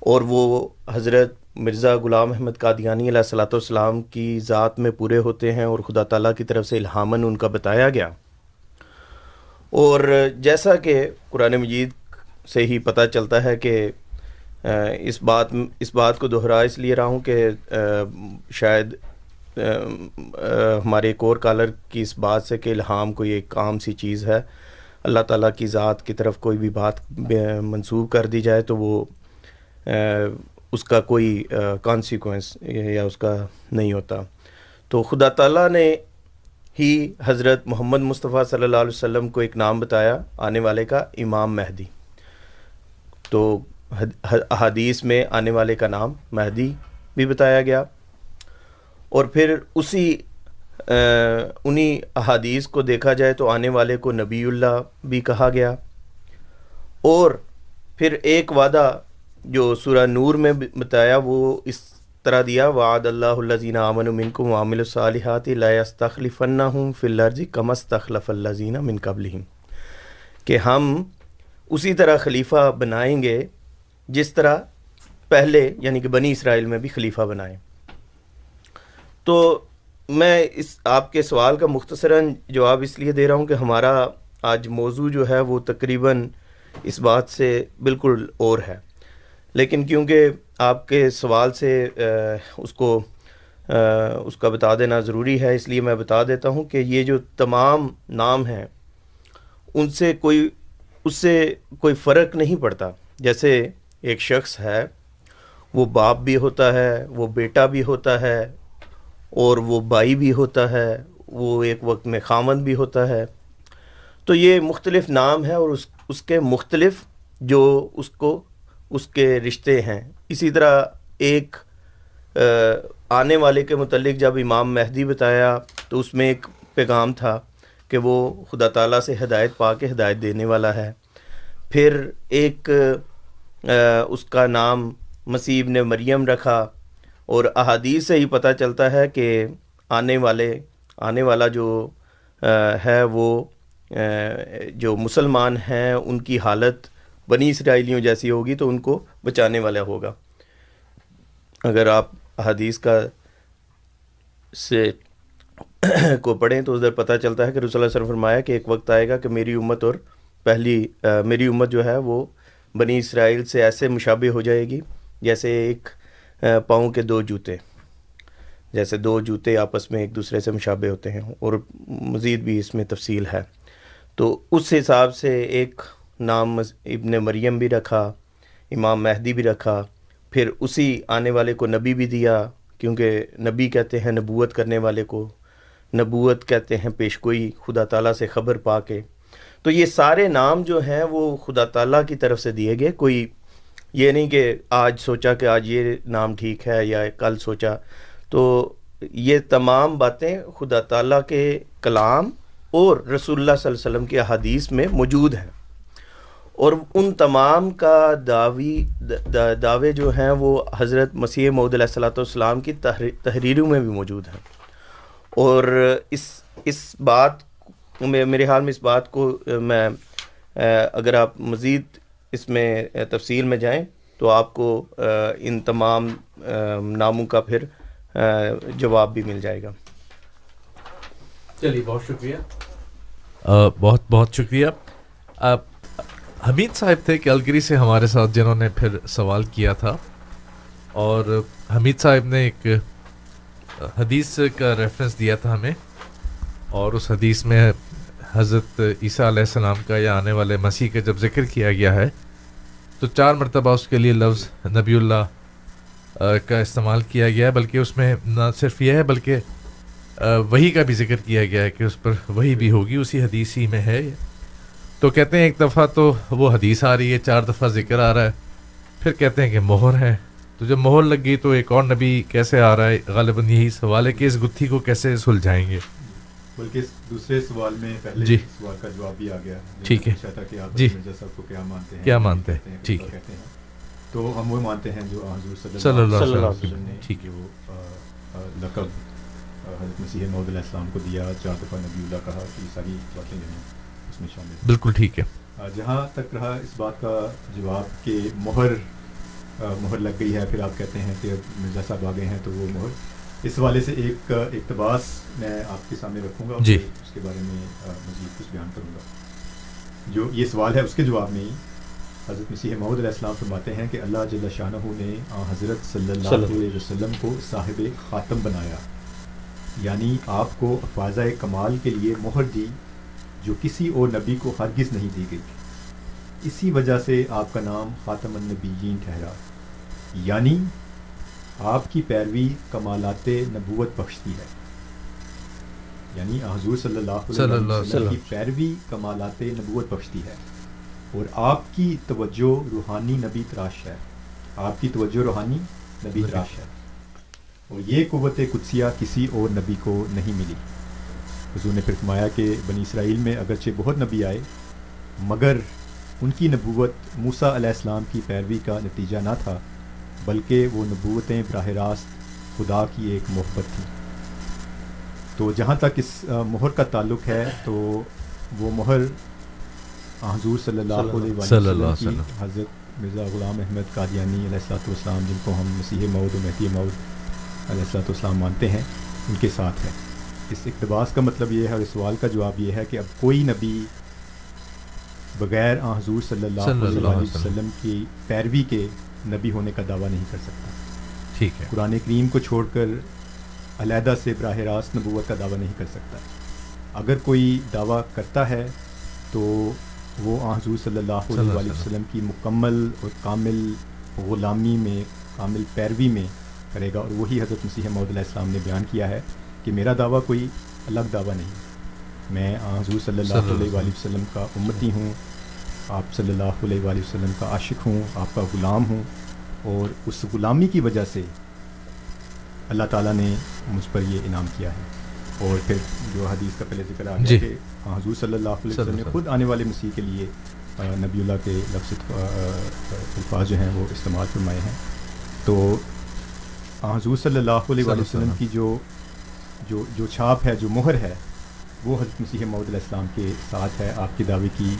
اور وہ حضرت مرزا غلام احمد قادیانی علیہ صلاۃ والسلام کی ذات میں پورے ہوتے ہیں اور خدا تعالیٰ کی طرف سے الہامن ان کا بتایا گیا۔ اور جیسا کہ قرآن مجید سے ہی پتہ چلتا ہے کہ اس بات اس بات کو دہرا اس لیے رہا ہوں کہ شاید ہمارے ایک اور کالر کی اس بات سے کہ الہام کوئی ایک عام سی چیز ہے۔ اللہ تعالیٰ کی ذات کی طرف کوئی بھی بات منسوب کر دی جائے تو وہ اس کا کوئی کانسیکوینس یا اس کا نہیں ہوتا۔ تو خدا تعالیٰ نے ہی حضرت محمد مصطفیٰ صلی اللہ علیہ وسلم کو ایک نام بتایا آنے والے کا، امام مہدی۔ تو احادیث میں آنے والے کا نام مہدی بھی بتایا گیا۔ اور پھر اسی انہی احادیث کو دیکھا جائے تو آنے والے کو نبی اللہ بھی کہا گیا۔ اور پھر ایک وعدہ جو سورہ نور میں بتایا، وہ اس طرح دیا، وعد اللہ الزین امن منکم عامل الصالحات لاستخلفن ہوں فلرجی کم استخلف اللہ من قبل کہ ہم اسی طرح خلیفہ بنائیں گے جس طرح پہلے یعنی کہ بنی اسرائیل میں بھی خلیفہ بنائیں۔ تو میں اس، آپ کے سوال کا مختصراً جواب اس لیے دے رہا ہوں کہ ہمارا آج موضوع جو ہے، وہ تقریباً اس بات سے بالکل اور ہے۔ لیکن کیونکہ آپ کے سوال سے اس کو اس کا بتا دینا ضروری ہے، اس لیے میں بتا دیتا ہوں کہ یہ جو تمام نام ہیں، ان سے کوئی، اس سے کوئی فرق نہیں پڑتا۔ جیسے ایک شخص ہے، وہ باپ بھی ہوتا ہے، وہ بیٹا بھی ہوتا ہے، اور وہ بھائی بھی ہوتا ہے، وہ ایک وقت میں خامند بھی ہوتا ہے۔ تو یہ مختلف نام ہے اور اس اس کے مختلف جو اس کو اس کے رشتے ہیں۔ اسی طرح ایک آنے والے کے متعلق جب امام مہدی بتایا تو اس میں ایک پیغام تھا کہ وہ خدا تعالیٰ سے ہدایت پا کے ہدایت دینے والا ہے۔ پھر ایک اس کا نام مسیب نے مریم رکھا اور احادیث سے ہی پتہ چلتا ہے کہ آنے والے، آنے والا جو ہے وہ جو مسلمان ہیں، ان کی حالت بنی اسرائیلیوں جیسی ہوگی تو ان کو بچانے والا ہوگا۔ اگر آپ احادیث کا سے کو پڑھیں تو ادھر پتہ چلتا ہے کہ رسول اللہ وسلم فرمایا کہ ایک وقت آئے گا کہ میری امت اور پہلی میری امت جو ہے وہ بنی اسرائیل سے ایسے مشابہ ہو جائے گی جیسے ایک پاؤں کے دو جوتے، جیسے دو جوتے آپس میں ایک دوسرے سے مشابہ ہوتے ہیں اور مزید بھی اس میں تفصیل ہے۔ تو اس حساب سے ایک نام ابن مریم بھی رکھا، امام مہدی بھی رکھا، پھر اسی آنے والے کو نبی بھی دیا، کیونکہ نبی کہتے ہیں نبوت کرنے والے کو، نبوت کہتے ہیں پیشگوئی، خدا تعالیٰ سے خبر پا کے۔ تو یہ سارے نام جو ہیں وہ خدا تعالیٰ کی طرف سے دیے گئے، کوئی یہ نہیں کہ آج سوچا کہ آج یہ نام ٹھیک ہے یا کل سوچا۔ تو یہ تمام باتیں خدا تعالیٰ کے کلام اور رسول اللہ صلی اللہ علیہ وسلم کے احادیث میں موجود ہیں۔ اور ان تمام کا دعوی دعوے جو ہیں وہ حضرت مسیح محدود علیہ السلاۃ والسلام کی تحریروں میں بھی موجود ہیں۔ اور اس اس بات میرے حال میں اس بات کو میں اگر آپ مزید اس میں تفصیل میں جائیں تو آپ کو ان تمام ناموں کا پھر جواب بھی مل جائے گا۔
چلیے بہت شکریہ۔ بہت بہت شکریہ۔ حمید صاحب تھے کیلگری سے ہمارے ساتھ جنہوں نے پھر سوال کیا تھا اور حمید صاحب نے ایک حدیث کا ریفرنس دیا تھا ہمیں اور اس حدیث میں حضرت عیسیٰ علیہ السلام کا یا آنے والے مسیح کا جب ذکر کیا گیا ہے، تو چار مرتبہ اس کے لیے لفظ نبی اللہ کا استعمال کیا گیا ہے، بلکہ اس میں نہ صرف یہ ہے، بلکہ وہی کا بھی ذکر کیا گیا ہے کہ اس پر وہی بھی ہوگی، اسی حدیث ہی میں ہے تو کہتے ہیں ایک دفعہ تو وہ حدیث آ رہی ہے چار دفعہ ذکر آ رہا ہے پھر کہتے ہیں کہ مہر ہے۔ تو جب مہر لگ گئی تو ایک اور نبی کیسے آ رہا ہے؟ غالباً یہی سوال ہے کہ اس گتھی کو کیسے سلجھائیں گے؟
بلکہ دوسرے سوال میں پہلے
جی۔
سوال کا جواب بھی آ گیا۔
ٹھیک ہے۔
جی۔ صاحب کو کیا مانتے ہیں
کیا مانتے ہیں؟ ٹھیک ہے۔
تو ہم وہ مانتے ہیں جو حضور
صلی اللہ علیہ وسلم
نے
ٹھیک ہے۔
وہ لقب حضرت مسیح علیہ السلام کو دیا چار دفعہ نبی اللہ کہا یہ ساری باتیں جو ہیں۔ اس میں شامل
بالکل ٹھیک ہے۔
جہاں تک رہا اس بات کا جواب کہ مہر مہر لگ گئی ہے پھر آپ کہتے ہیں کہ مرزا صاحب آ گئے ہیں تو وہ مہر۔ اس والے سے ایک اقتباس میں آپ کے سامنے رکھوں گا
جی۔
اس کے بارے میں مزید کچھ بیان کروں گا۔ جو یہ سوال ہے اس کے جواب میں حضرت مسیح محمد علیہ السلام فرماتے ہیں کہ اللہ جل شاہ نے حضرت صلی اللہ علیہ وسلم کو صاحب خاتم بنایا۔ یعنی آپ کو افاظہ کمال کے لیے مہر دی۔ جو کسی اور نبی کو ہرگز نہیں دی گئی۔ اسی وجہ سے آپ کا نام خاتم النبیین ٹھہرا۔ یعنی آپ کی پیروی کمالات نبوت بخشتی ہے۔ یعنی حضور صلی اللہ علیہ وسلم کی۔ پیروی کمالات نبوت بخشتی ہے۔ اور آپ کی توجہ روحانی نبی تراش ہے۔ آپ کی توجہ روحانی نبی۔ تراش ہے۔ اور یہ قوت قدسیہ کسی اور نبی کو نہیں ملی۔ حضور نے پھر فرمایا کہ بنی اسرائیل میں اگرچہ بہت نبی آئے مگر ان کی نبوت موسیٰ علیہ السلام کی پیروی کا نتیجہ نہ تھا بلکہ وہ نبوتیں براہ راست خدا کی ایک محبت تھی تو جہاں تک اس مہر کا تعلق ہے تو وہ مہر حضور صلی اللہ علیہ وسلم کی حضرت مرزا غلام احمد قادیانی علیہ السلاۃ والسلام جن کو ہم مسیح مود و مہدی مود علیہ السلاۃ والسلام مانتے ہیں ان کے ساتھ ہے۔ اس اقتباس کا مطلب یہ ہے اور اس سوال کا جواب یہ ہے کہ اب کوئی نبی بغیر آن حضور صلی اللہ
صلی
علیہ
اللہ
وآلہ
علیہ وسلم
کی پیروی کے نبی ہونے کا دعویٰ نہیں کر سکتا۔
ٹھیک ہے۔
قرآن کریم کو چھوڑ کر علیحدہ سے براہ راست نبوت کا دعویٰ نہیں کر سکتا۔ اگر کوئی دعویٰ کرتا ہے تو وہ آن حضور صلی اللہ
صلی اللہ
علیہ وسلم کی مکمل اور کامل غلامی میں کامل پیروی میں کرے گا اور وہی حضرت مسیح علیہ السلام نے بیان کیا ہے۔ کہ میرا دعویٰ کوئی الگ دعویٰ نہیں۔ میں حضور صلی اللہ علیہ وآلہ وسلم کا امتی ہوں آپ صلی اللہ علیہ وآلہ وسلم کا عاشق ہوں آپ کا غلام ہوں اور اس غلامی کی وجہ سے اللہ تعالیٰ نے مجھ پر یہ انعام کیا ہے۔ اور پھر جو حدیث کا پہلے ذکر آ
جی۔
گیا کہ ہاں حضور صلی اللہ علیہ وسلم نے خود آنے والے مسیح کے لیے نبی اللہ کے لفظ الفاظ جو ہیں وہ استعمال فرمائے ہیں۔ تو حضور صلی اللہ علیہ وآلہ وسلم۔ کی جو جو جو چھاپ ہے جو مہر ہے وہ حضرت مسیح محمد علیہ السلام کے ساتھ ہے آپ کے دعوے کی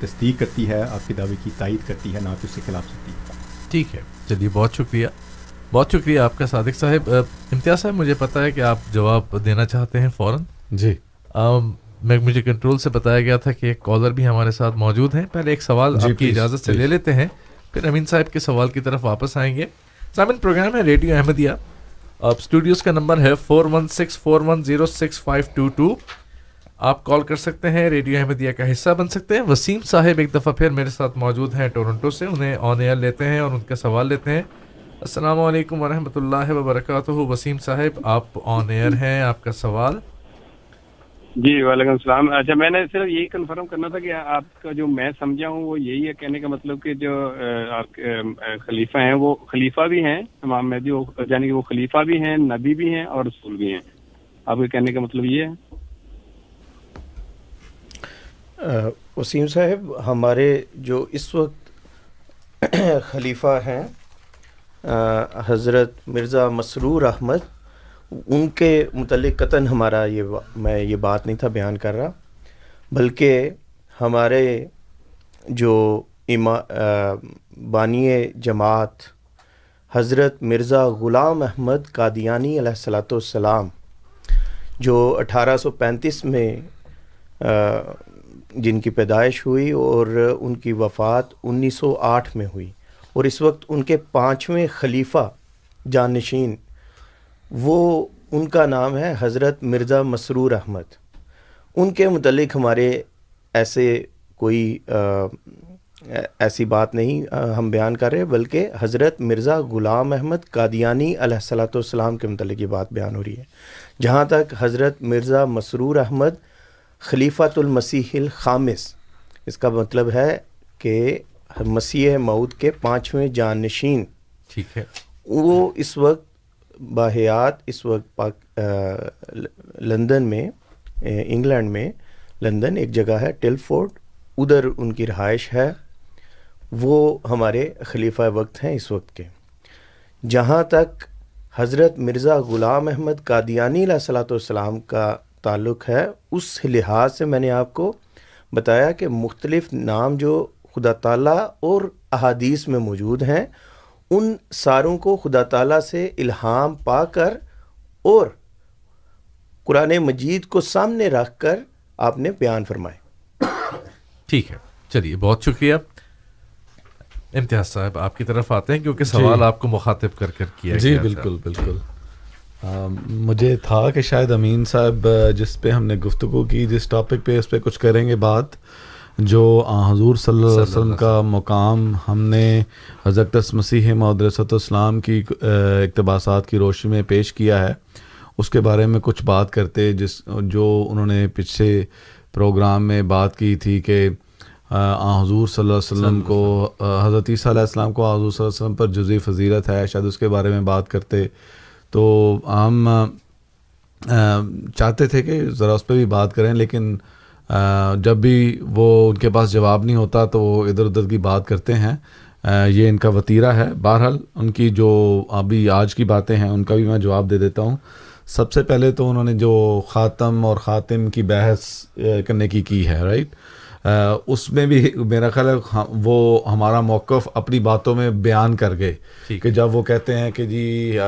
تصدیق کرتی ہے آپ کے دعوے کی تائید کرتی ہے نہ کہ اس کے خلاف سکتی ہے۔
ٹھیک ہے۔ چلیے بہت شکریہ۔ بہت شکریہ آپ کا صادق صاحب۔ امتیاز صاحب مجھے پتہ ہے کہ آپ جواب دینا چاہتے ہیں فوراً۔
جی۔
میں مجھے کنٹرول سے بتایا گیا تھا کہ ایک کالر بھی ہمارے ساتھ موجود ہیں۔ پہلے ایک سوال
جی،
آپ کی اجازت سے لے. لیتے ہیں۔ پھر امین صاحب کے سوال کی طرف واپس آئیں گے۔ سامن پروگرام ہے ریڈیو احمدیہ۔ اسٹوڈیوز کا نمبر ہے four one six four one zero six five two two آپ کال کر سکتے ہیں، ریڈیو احمدیہ کا حصہ بن سکتے ہیں۔ وسیم صاحب ایک دفعہ پھر میرے ساتھ موجود ہیں ٹورنٹو سے، انہیں آن ایئر لیتے ہیں اور ان کا سوال لیتے ہیں۔ السلام علیکم ورحمۃ اللہ وبرکاتہ۔ وسیم صاحب، آپ آن ایئر ہیں، آپ کا سوال۔
جی وعلیکم السلام۔ اچھا میں نے صرف یہی کنفرم کرنا تھا کہ آپ کا جو میں سمجھا ہوں، وہ یہی ہے، کہنے کا مطلب کہ جو آپ خلیفہ ہیں، وہ خلیفہ بھی ہیں، امام مہدی یعنی کہ وہ خلیفہ بھی ہیں، نبی بھی ہیں اور رسول بھی ہیں۔ آپ کے کہنے کا مطلب یہ ہے؟
وسیم صاحب، ہمارے جو اس وقت خلیفہ ہیں حضرت مرزا مسرور احمد ان کے متعلق قطن ہمارا یہ میں یہ بات نہیں تھا، بیان کر رہا۔ بلکہ ہمارے جو اما بانی جماعت حضرت مرزا غلام احمد قادیانی علیہ السلاۃ والسلام، جو اٹھارہ سو پینتیس میں جن کی پیدائش ہوئی اور ان کی وفات انیس سو آٹھ میں ہوئی۔ اور اس وقت ان کے پانچویں خلیفہ جانشین وہ ان کا نام ہے حضرت مرزا مسرور احمد۔ ان کے متعلق ہمارے ایسے کوئی ایسی بات نہیں ہم بیان کر رہے بلکہ حضرت مرزا غلام احمد قادیانی علیہ السلاۃ والسلام کے متعلق یہ بات بیان ہو رہی ہے۔ جہاں تک حضرت مرزا مسرور احمد خلیفۃ المسیح الخامس اس کا مطلب ہے کہ مسیح مود کے پانچویں جانشین۔
ٹھیک ہے۔
وہ اس وقت باحیات اس وقت پاک لندن میں انگلینڈ میں، لندن ایک جگہ ہے ٹیل فورٹ ادھر ان کی رہائش ہے، وہ ہمارے خلیفہ وقت ہیں اس وقت کے۔ جہاں تک حضرت مرزا غلام احمد قادیانی علیہ صلاۃ والسلام کا تعلق ہے، اس لحاظ سے میں نے آپ کو بتایا کہ مختلف نام جو خدا تعالیٰ اور احادیث میں موجود ہیں ان ساروں کو خدا تعالیٰ سے الہام پا کر اور قرآن مجید کو سامنے رکھ کر آپ نے بیان فرمائے۔
ٹھیک ہے۔ چلیے بہت شکریہ۔ امتیاز صاحب آپ کی طرف آتے ہیں کیونکہ سوال جی آپ کو مخاطب کر کر کیا
جی بالکل بالکل۔ مجھے تھا کہ شاید امین صاحب جس پہ ہم نے گفتگو کی جس ٹاپک پہ اس پہ کچھ کریں گے بات جو حضور صلی اللہ علیہ وسلم کا مقام ہم نے حضرت مسیح مدرسۃ السلام کی اقتباسات کی روشنی میں پیش کیا ہے۔ اس کے بارے میں کچھ بات کرتے جس جو انہوں نے پچھلے پروگرام میں بات کی تھی کہ حضور صلی اللہ علیہ وسلم کو حضرت عیسیٰ علیہ السلام کو حضور صلی اللہ علیہ وسلم پر جزی فضیلت ہے۔ شاید اس کے بارے میں بات کرتے۔ تو ہم چاہتے تھے کہ ذرا اس پہ بھی بات کریں لیکن جب بھی وہ ان کے پاس جواب نہیں ہوتا تو وہ ادھر ادھر کی بات کرتے ہیں۔ یہ ان کا وطیرہ ہے۔ بہرحال ان کی جو ابھی آج کی باتیں ہیں ان کا بھی میں جواب دے دیتا ہوں۔ سب سے پہلے تو انہوں نے جو خاتم اور خاتم کی بحث کرنے کی کی ہے رائٹ اس میں بھی میرا خیال ہے ہاں، وہ ہمارا موقف اپنی باتوں میں بیان کر گئے۔ کہ جب وہ کہتے ہیں کہ جی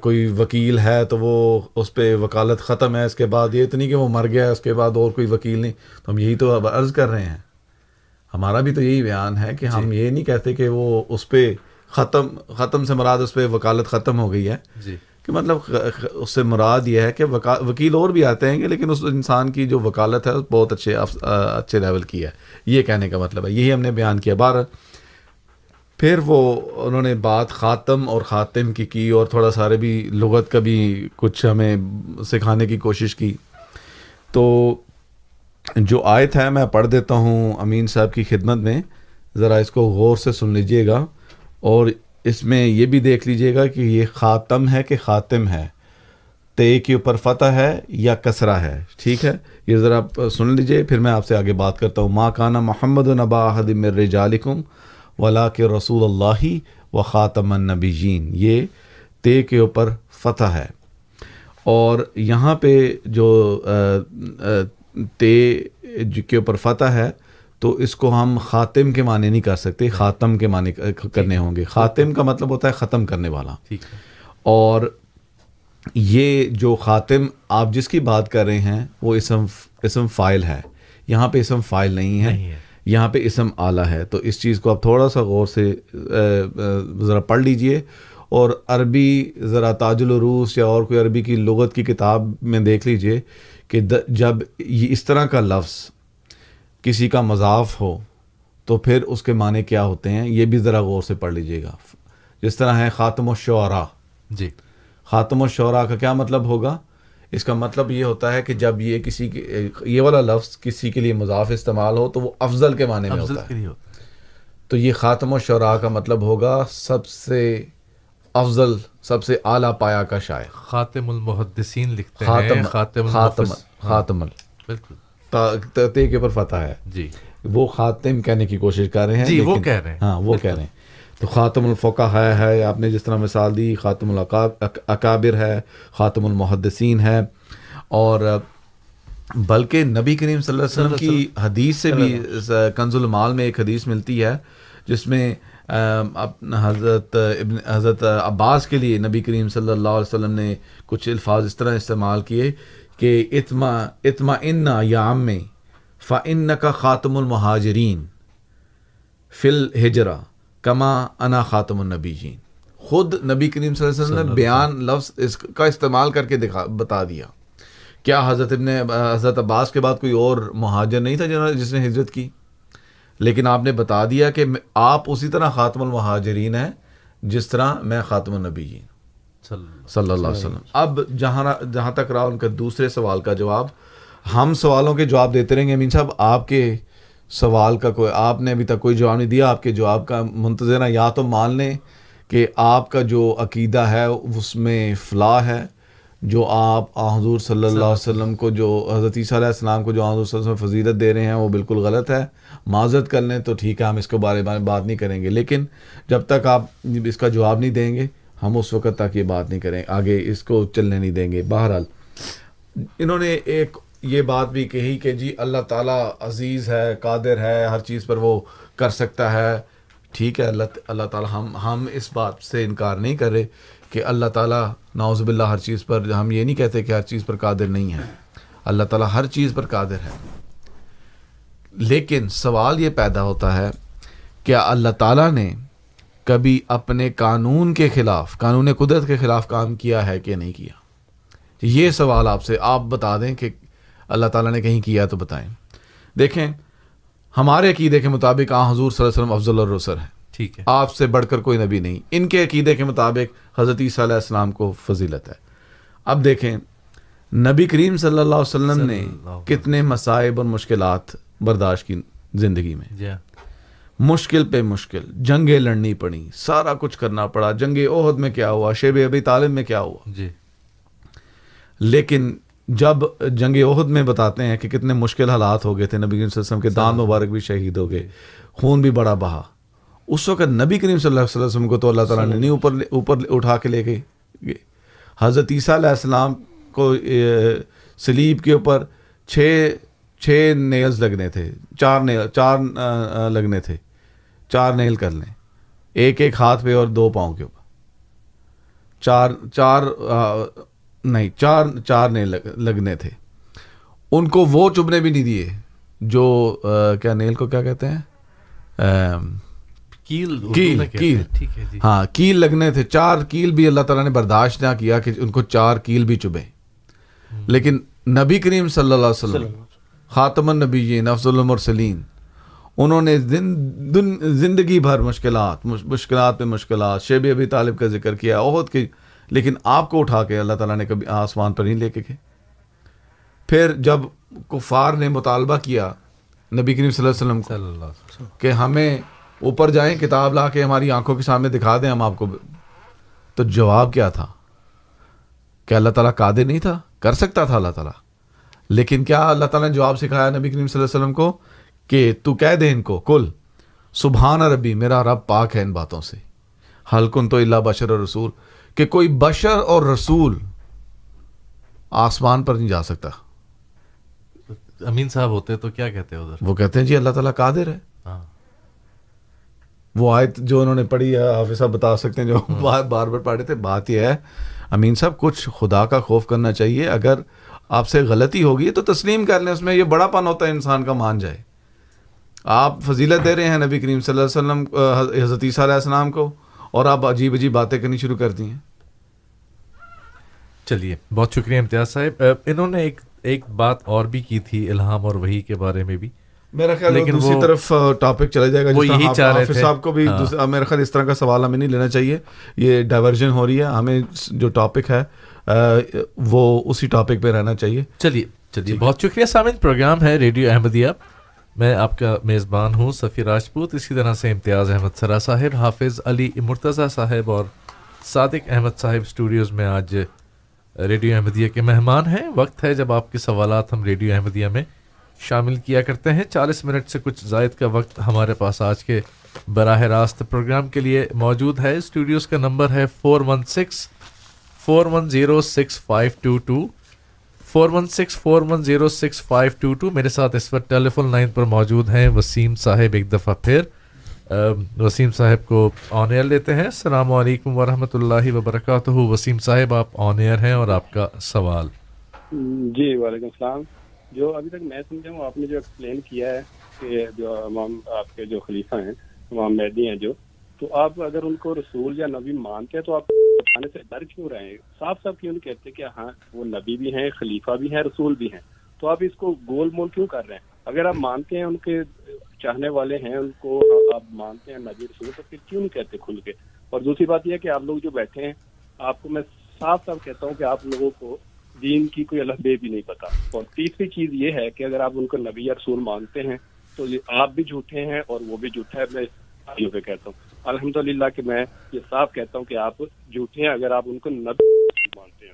کوئی وکیل ہے تو وہ اس پہ وکالت ختم ہے اس کے بعد یہ تو نہیں کہ وہ مر گیا ہے اس کے بعد اور کوئی وکیل نہیں۔ تو ہم یہی تو اب عرض کر رہے ہیں۔ ہمارا بھی تو یہی بیان ہے کہ ہم جی۔ یہ نہیں کہتے کہ وہ اس پہ ختم ختم سے مراد اس پہ وکالت ختم ہو گئی ہے۔ جی۔ کہ مطلب اس سے مراد یہ ہے کہ وکیل اور بھی آتے ہیں کہ لیکن اس انسان کی جو وکالت ہے بہت اچھے اچھے لیول کی ہے۔ یہ کہنے کا مطلب ہے یہی ہم نے بیان کیا۔ بار پھر وہ انہوں نے بات خاتم اور خاتم کی کی اور تھوڑا سارے بھی لغت کا بھی کچھ ہمیں سکھانے کی کوشش کی۔ تو جو آیت ہے میں پڑھ دیتا ہوں امین صاحب کی خدمت میں، ذرا اس کو غور سے سن لیجیے گا اور اس میں یہ بھی دیکھ لیجیے گا کہ یہ خاتم ہے کہ خاتم ہے۔ تے کے اوپر فتح ہے یا کسرا ہے، ٹھیک ہے؟ یہ ذرا سن لیجیے، پھر میں آپ سے آگے بات کرتا ہوں۔ ماں کانا محمد النبا احد مر جالکم ولا کے رسول اللہ و خاتم النبی جین یہ تے کے اوپر فتح ہے۔ اور یہاں پہ جو تے کے اوپر فتح ہے تو اس کو ہم خاتم کے معنی نہیں کر سکتے خاتم کے معنی کرنے ہوں گے۔ خاتم کا مطلب ہوتا ہے ختم کرنے والا۔ اور یہ جو خاتم آپ جس کی بات کر رہے ہیں وہ اسم اسم فائل ہے۔ یہاں پہ اسم فائل نہیں ہے۔ یہاں پہ اسم آلہ ہے۔ تو اس چیز کو آپ تھوڑا سا غور سے ذرا پڑھ لیجیے۔ اور عربی ذرا تاج العروس یا اور کوئی عربی کی لغت کی کتاب میں دیکھ لیجیے کہ جب یہ اس طرح کا لفظ کسی کا مضاف ہو تو پھر اس کے معنی کیا ہوتے ہیں؟ یہ بھی ذرا غور سے پڑھ لیجیے گا۔ جس طرح ہے خاتم الشعراء۔ جی۔ خاتم الشعراء کا کیا مطلب ہوگا؟ اس کا مطلب یہ ہوتا ہے کہ جب یہ کسی کی یہ والا لفظ کسی کے لیے مضاف استعمال ہو تو وہ افضل کے معنی میں ہوتا ہے۔ تو یہ خاتم و شعراء کا مطلب ہوگا سب سے افضل سب سے اعلیٰ پایا کا شاعر۔
خاتم المحدثین لکھتے
ہیں خاتم خاتم خاتم بالکل۔ تے کے اوپر فتح ہے۔ جی۔ وہ خاتم کہنے کی کوشش کر رہے ہیں
جی وہ کہہ رہے ہیں۔
ہاں وہ کہہ رہے ہیں۔ تو خاتم الفقہ ہے ہے آپ نے جس طرح مثال دی خاتم الاکابر ہے خاتم المحدثین ہے اور بلکہ نبی کریم صلی اللہ علیہ وسلم کی حدیث سے بھی کنز المال میں ایک حدیث ملتی ہے جس میں حضرت ابن حضرت عباس کے لیے نبی کریم صلی اللہ علیہ وسلم نے کچھ الفاظ اس طرح استعمال کیے کہ اتما اتما انا یا میں فن کا خاتم المہاجرین فل ہجرا کما انا خاتم النبی جین خود نبی کریم صلی اللہ علیہ وسلم نے بیان لفظ اس کا استعمال کر کے دکھا بتا دیا۔ کیا حضرت ابن حضرت عباس کے بعد کوئی اور مہاجر نہیں تھا جنہوں نے جس نے ہجرت کی؟ لیکن آپ نے بتا دیا کہ آپ اسی طرح خاتم المہاجرین ہیں جس طرح میں خاتم النبیین۔ صلی اللہ علیہ وسلم۔ اب جہاں جہاں تک رہا ان کا دوسرے سوال کا جواب ہم سوالوں کے جواب دیتے رہیں گے۔ امین صاحب آپ کے سوال کا کوئی آپ نے ابھی تک کوئی جواب نہیں دیا آپ کے جواب کا منتظر ہیں۔ یا تو مان لیں کہ آپ کا جو عقیدہ ہے اس میں فلاح ہے جو آپ حضور صلی اللہ علیہ وسلم کو جو حضرت عیسیٰ علیہ السلام کو جو حضور صلی اللہ علیہ وسلم فضیلت دے رہے ہیں وہ بالکل غلط ہے۔ معذرت کر لیں تو ٹھیک ہے ہم اس کے بارے میں بات نہیں کریں گے۔ لیکن جب تک آپ اس کا جواب نہیں دیں گے ہم اس وقت تک یہ بات نہیں کریں۔ آگے اس کو چلنے نہیں دیں گے۔ بہرحال انہوں نے ایک یہ بات بھی کہی کہ جی اللہ تعالیٰ عزیز ہے، قادر ہے، ہر چیز پر وہ کر سکتا ہے۔ ٹھیک ہے، اللہ اللہ تعالیٰ ہم ہم اس بات سے انکار نہیں کر رہے کہ اللہ تعالیٰ ناؤز باللہ ہر چیز پر، ہم یہ نہیں کہتے کہ ہر چیز پر قادر نہیں ہے۔ اللہ تعالیٰ ہر چیز پر قادر ہے۔ لیکن سوال یہ پیدا ہوتا ہے، کیا اللہ تعالیٰ نے کبھی اپنے قانون کے خلاف، قانون قدرت کے خلاف کام کیا ہے کہ نہیں کیا؟ یہ سوال آپ سے آپ بتا دیں کہ اللہ تعالیٰ نے کہیں کیا تو بتائیں۔ دیکھیں ہمارے عقیدے کے مطابق آ حضور صلی اللہ علیہ وسلم افضل الرسر ہے
ٹھیک ہے۔
آپ سے بڑھ کر کوئی نبی نہیں۔ ان کے عقیدے کے مطابق حضرت عیسیٰ علیہ السلام کو فضیلت ہے۔ اب دیکھیں نبی کریم صلی اللہ علیہ وسلم نے کتنے مصائب اور مشکلات برداشت کی زندگی میں۔
جی
مشکل پہ مشکل جنگیں لڑنی پڑی سارا کچھ کرنا پڑا۔ جنگ عہد میں کیا ہوا؟ شیب ابی طالب میں کیا ہوا؟
جی۔
لیکن جب جنگ عہد میں بتاتے ہیں کہ کتنے مشکل حالات ہو گئے تھے نبی کریم صلی اللہ علیہ وسلم کے دان مبارک بھی شہید ہو گئے خون بھی بڑا بہا۔ اس وقت نبی کریم صلی اللہ علیہ وسلم کو تو اللہ تعالیٰ نے نہیں اوپر اوپر اٹھا کے لے گئے۔ حضرت عیسیٰ علیہ السلام کو سلیب کے اوپر چھ چھ نیلز لگنے تھے۔ چار نیل چار لگنے تھے۔ چار نیل کر لیں۔ ایک ایک ہاتھ پہ اور دو پاؤں کے اوپر۔ چار چار نہیں چار چار نیل لگنے تھے۔ ان کو وہ چبنے بھی نہیں دیے جو کیا نیل کو کیا کہتے ہیں؟
کیل
کیل کیل۔
جی۔
ہاں کیل لگنے تھے۔ چار کیل بھی اللہ تعالیٰ نے برداشت نہ کیا کہ ان کو چار کیل بھی چبے۔ لیکن نبی کریم صلی اللہ علیہ وسلم خاتم النبی افضل المرسلین انہوں نے زندگی بھر مشکلات مشکلات پہ مشکلات شیب ابی طالب کا ذکر کیا عہد کی لیکن آپ کو اٹھا کے اللہ تعالیٰ نے کبھی آسمان پر نہیں لے کے گئے۔ پھر جب کفار نے مطالبہ کیا نبی کریم صلی اللہ علیہ وسلم کو کہ ہمیں اوپر جائیں کتاب لا کے ہماری آنکھوں کے سامنے دکھا دیں ہم آپ کو تو جواب کیا تھا؟ کہ اللہ تعالیٰ قادر نہیں تھا؟ کر سکتا تھا اللہ تعالیٰ۔ لیکن کیا اللہ تعالیٰ نے جواب سکھایا نبی کریم صلی اللہ علیہ وسلم کو؟ کہ تو کہہ دے ان کو کل سبحان ربی میرا رب پاک ہے ان باتوں سے۔ حلقن تو اللہ بشر رسول کہ کوئی بشر اور رسول آسمان پر نہیں جا سکتا۔
امین صاحب ہوتے تو کیا کہتے ہیں ادھر؟
وہ کہتے ہیں جی اللہ تعالیٰ قادر ہے۔
ہاں۔
وہ آیت جو انہوں نے پڑھی ہے حافظ صاحب بتا سکتے ہیں جو بار بار پڑھے تھے بات یہ ہے امین صاحب کچھ خدا کا خوف کرنا چاہیے۔ اگر آپ سے غلطی ہوگی تو تسلیم کر لیں اس میں یہ بڑا پن ہوتا ہے انسان کا مان جائے۔ آپ فضیلت دے رہے ہیں نبی کریم صلی اللہ علیہ وسلم حضرت عیسیٰ علیہ السلام کو۔ اور آپ عجیب عجیب باتیں کرنی شروع کر دی ہیں۔
چلیے بہت شکریہ امتیاز صاحب۔ انہوں نے ایک ایک بات اور بھی کی تھی الہام اور وہی کے بارے میں بھی۔
میرا خیال لیکن دوسری طرف ٹاپک چلا جائے گا
وہ یہی چاہ رہے
تھے۔ صاحب کو بھی ہاں۔ میرا خیال اس طرح کا سوال ہمیں نہیں لینا چاہیے۔ یہ ڈائیورژن ہو رہی ہے۔ ہمیں جو ٹاپک ہے وہ اسی ٹاپک پہ رہنا چاہیے۔
چلیے چلیے بہت شکریہ۔ سامن پروگرام ہے ریڈیو احمدیہ۔ میں آپ کا میزبان ہوں سفیر راجپوت، اسی طرح سے امتیاز احمد سرا صاحب، حافظ علی مرتضیٰ صاحب اور صادق احمد صاحب اسٹوڈیوز میں آج ریڈیو احمدیہ کے مہمان ہیں۔ وقت ہے جب آپ کے سوالات ہم ریڈیو احمدیہ میں شامل کیا کرتے ہیں۔ چالیس منٹ سے کچھ زائد کا وقت ہمارے پاس آج کے براہ راست پروگرام کے لیے موجود ہے۔ اسٹوڈیوز کا نمبر ہے four one six four one zero six five two two four one six four one zero six five two two میرے ساتھ اس وقت ٹیلی فون لائن پر موجود ہیں وسیم صاحب ایک دفعہ پھر. وسیم صاحب کو آن ایئر لیتے ہیں. السلام علیکم ورحمۃ اللہ وبرکاتہ. وسیم صاحب، آپ آن ایئر ہیں اور آپ کا سوال.
جی وعلیکم السلام. جو ابھی تک میں سمجھا ہوں، آپ نے جو ایکسپلین کیا ہے کہ جو امام، آپ کے جو خلیفہ ہیں، امام مہدی ہیں جو، تو آپ اگر ان کو رسول یا نبی مانتے ہیں تو آپ بتانے سے ڈر کیوں رہے ہیں؟ صاف صاف کیوں نہیں کہتے کہ ہاں وہ نبی بھی ہیں، خلیفہ بھی ہیں، رسول بھی ہیں؟ تو آپ اس کو گول مول کیوں کر رہے ہیں؟ اگر آپ مانتے ہیں ان کے چاہنے والے ہیں، ان کو آپ مانتے ہیں نبی رسول، تو پھر کیوں نہیں کہتے کھل کے؟ اور دوسری بات یہ ہے کہ آپ لوگ جو بیٹھے ہیں، آپ کو میں صاف صاف کہتا ہوں کہ آپ لوگوں کو دین کی کوئی الگ بے بھی نہیں پتا۔ اور تیسری چیز یہ ہے کہ اگر آپ ان کو نبی یا رسول مانتے ہیں، تو آپ بھی جھوٹے ہیں اور وہ بھی جھوٹا ہے، میں پہ کہتا ہوں۔ الحمد للہ کہ میں یہ صاف کہتا ہوں کہ آپ جھوٹے ہیں، اگر آپ ان کو نبی مانتے ہیں۔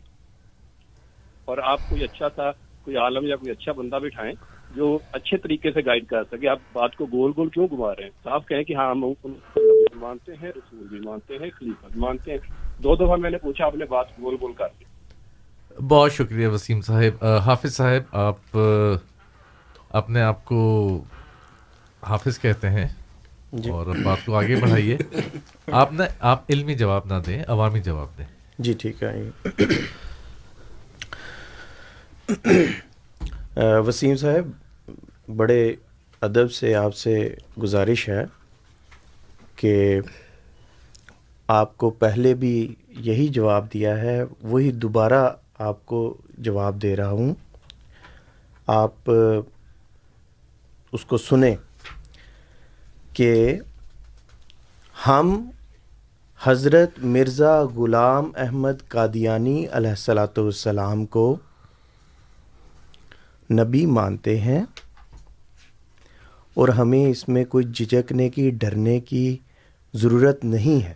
اور آپ کوئی اچھا سا، کوئی عالم یا کوئی اچھا بندہ بٹھائیں جو اچھے طریقے سے گائیڈ کر سکے۔ آپ بات کو گول گول کیوں گھما رہے ہیں؟ صاف کہیں کہ ہاں ہم ان کو نبی بھی مانتے ہیں، رسول بھی مانتے ہیں، خلیفہ بھی مانتے ہیں۔ دو دفعہ میں نے پوچھا، آپ نے بات گول گول کر دی۔
بہت شکریہ وسیم صاحب۔ حافظ صاحب، آپ اپنے آپ کو حافظ کہتے ہیں۔ اور بات کو آگے بڑھائیے۔ آپ نے آپ علمی جواب نہ دیں عوامی جواب دیں۔
جی ٹھیک ہے۔ وسیم صاحب بڑے ادب سے آپ سے گزارش ہے کہ آپ کو پہلے بھی یہی جواب دیا ہے وہی دوبارہ آپ کو جواب دے رہا ہوں۔ آپ اس کو سنیں۔ کہ ہم حضرت مرزا غلام احمد قادیانی علیہ السلاۃ والسلام کو نبی مانتے ہیں اور ہمیں اس میں کوئی جھجکنے کی، ڈرنے کی ضرورت نہیں ہے۔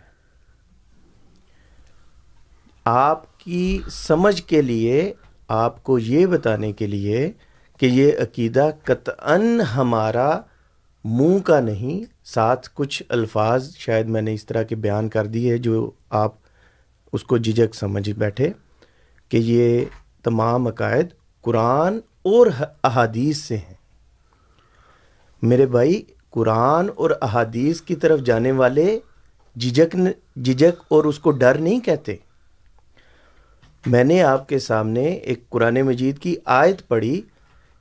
آپ کی سمجھ کے لیے، آپ کو یہ بتانے کے لیے کہ یہ عقیدہ قطعاً ہمارا منہ کا نہیں، ساتھ کچھ الفاظ شاید میں نے اس طرح کے بیان کر دیے جو آپ اس کو جھجک سمجھ بیٹھے کہ یہ تمام عقائد قرآن اور احادیث سے ہیں۔ میرے بھائی، قرآن اور احادیث کی طرف جانے والے جھجک جھجک اور اس کو ڈر نہیں کہتے۔ میں نے آپ کے سامنے ایک قرآن مجید کی آیت پڑھی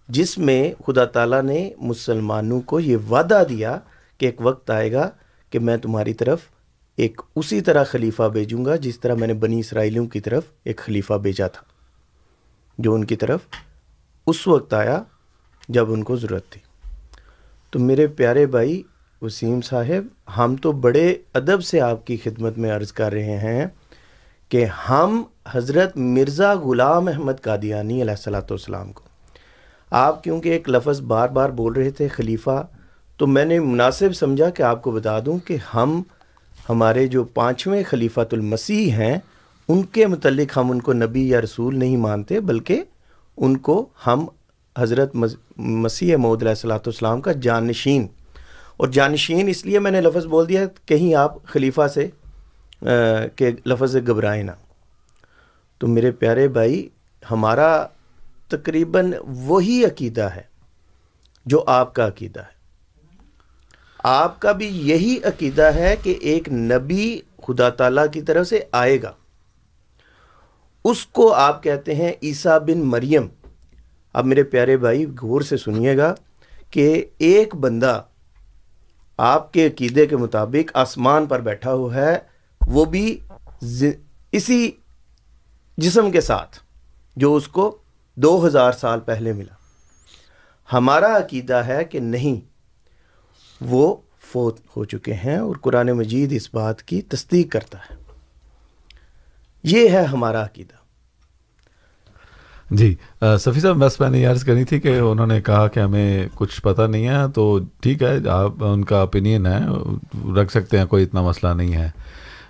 جس میں خدا تعالیٰ نے مسلمانوں کو یہ وعدہ دیا کہ ایک وقت آئے گا کہ میں تمہاری طرف ایک اسی طرح خلیفہ بھیجوں گا، جس طرح میں نے بنی اسرائیلیوں کی طرف ایک خلیفہ بھیجا تھا، جو ان کی طرف اس وقت آیا جب ان کو ضرورت تھی۔ تو میرے پیارے بھائی وسیم صاحب، ہم تو بڑے ادب سے آپ کی خدمت میں عرض کر رہے ہیں کہ ہم حضرت مرزا غلام احمد قادیانی علیہ السلاۃ والسلام کو آپ کیونکہ ایک لفظ بار بار بول رہے تھے خلیفہ، تو میں نے مناسب سمجھا کہ آپ کو بتا دوں کہ ہم، ہمارے جو پانچویں خلیفۃ المسیح ہیں، ان کے متعلق ہم ان کو نبی یا رسول نہیں مانتے، بلکہ ان کو ہم حضرت مسیح معود علیہ السلاۃ والسلام کا جانشین۔ اور جانشین اس لیے میں نے لفظ بول دیا، کہیں آپ خلیفہ سے کہ لفظ سے گھبرائیں نہ۔ تو میرے پیارے بھائی، ہمارا تقریباً وہی عقیدہ ہے جو آپ کا عقیدہ ہے۔ آپ کا بھی یہی عقیدہ ہے کہ ایک نبی خدا تعالیٰ کی طرف سے آئے گا۔ اس کو آپ کہتے ہیں عیسیٰ بن مریم۔ اب میرے پیارے بھائی، غور سے سنیے گا کہ ایک بندہ آپ کے عقیدے کے مطابق آسمان پر بیٹھا ہوا ہے، وہ بھی اسی جسم کے ساتھ جو اس کو دو ہزار سال پہلے ملا۔ ہمارا عقیدہ ہے کہ نہیں، وہ فوت ہو چکے ہیں اور قرآن مجید اس بات کی تصدیق کرتا ہے۔ یہ ہے ہمارا عقیدہ۔
جی صفی صاحب، بس میں نے یہ عرض کرنی تھی کہ انہوں نے کہا کہ ہمیں کچھ پتہ نہیں ہے، تو ٹھیک ہے، آپ، ان کا اوپینین ہے، رکھ سکتے ہیں، کوئی اتنا مسئلہ نہیں ہے۔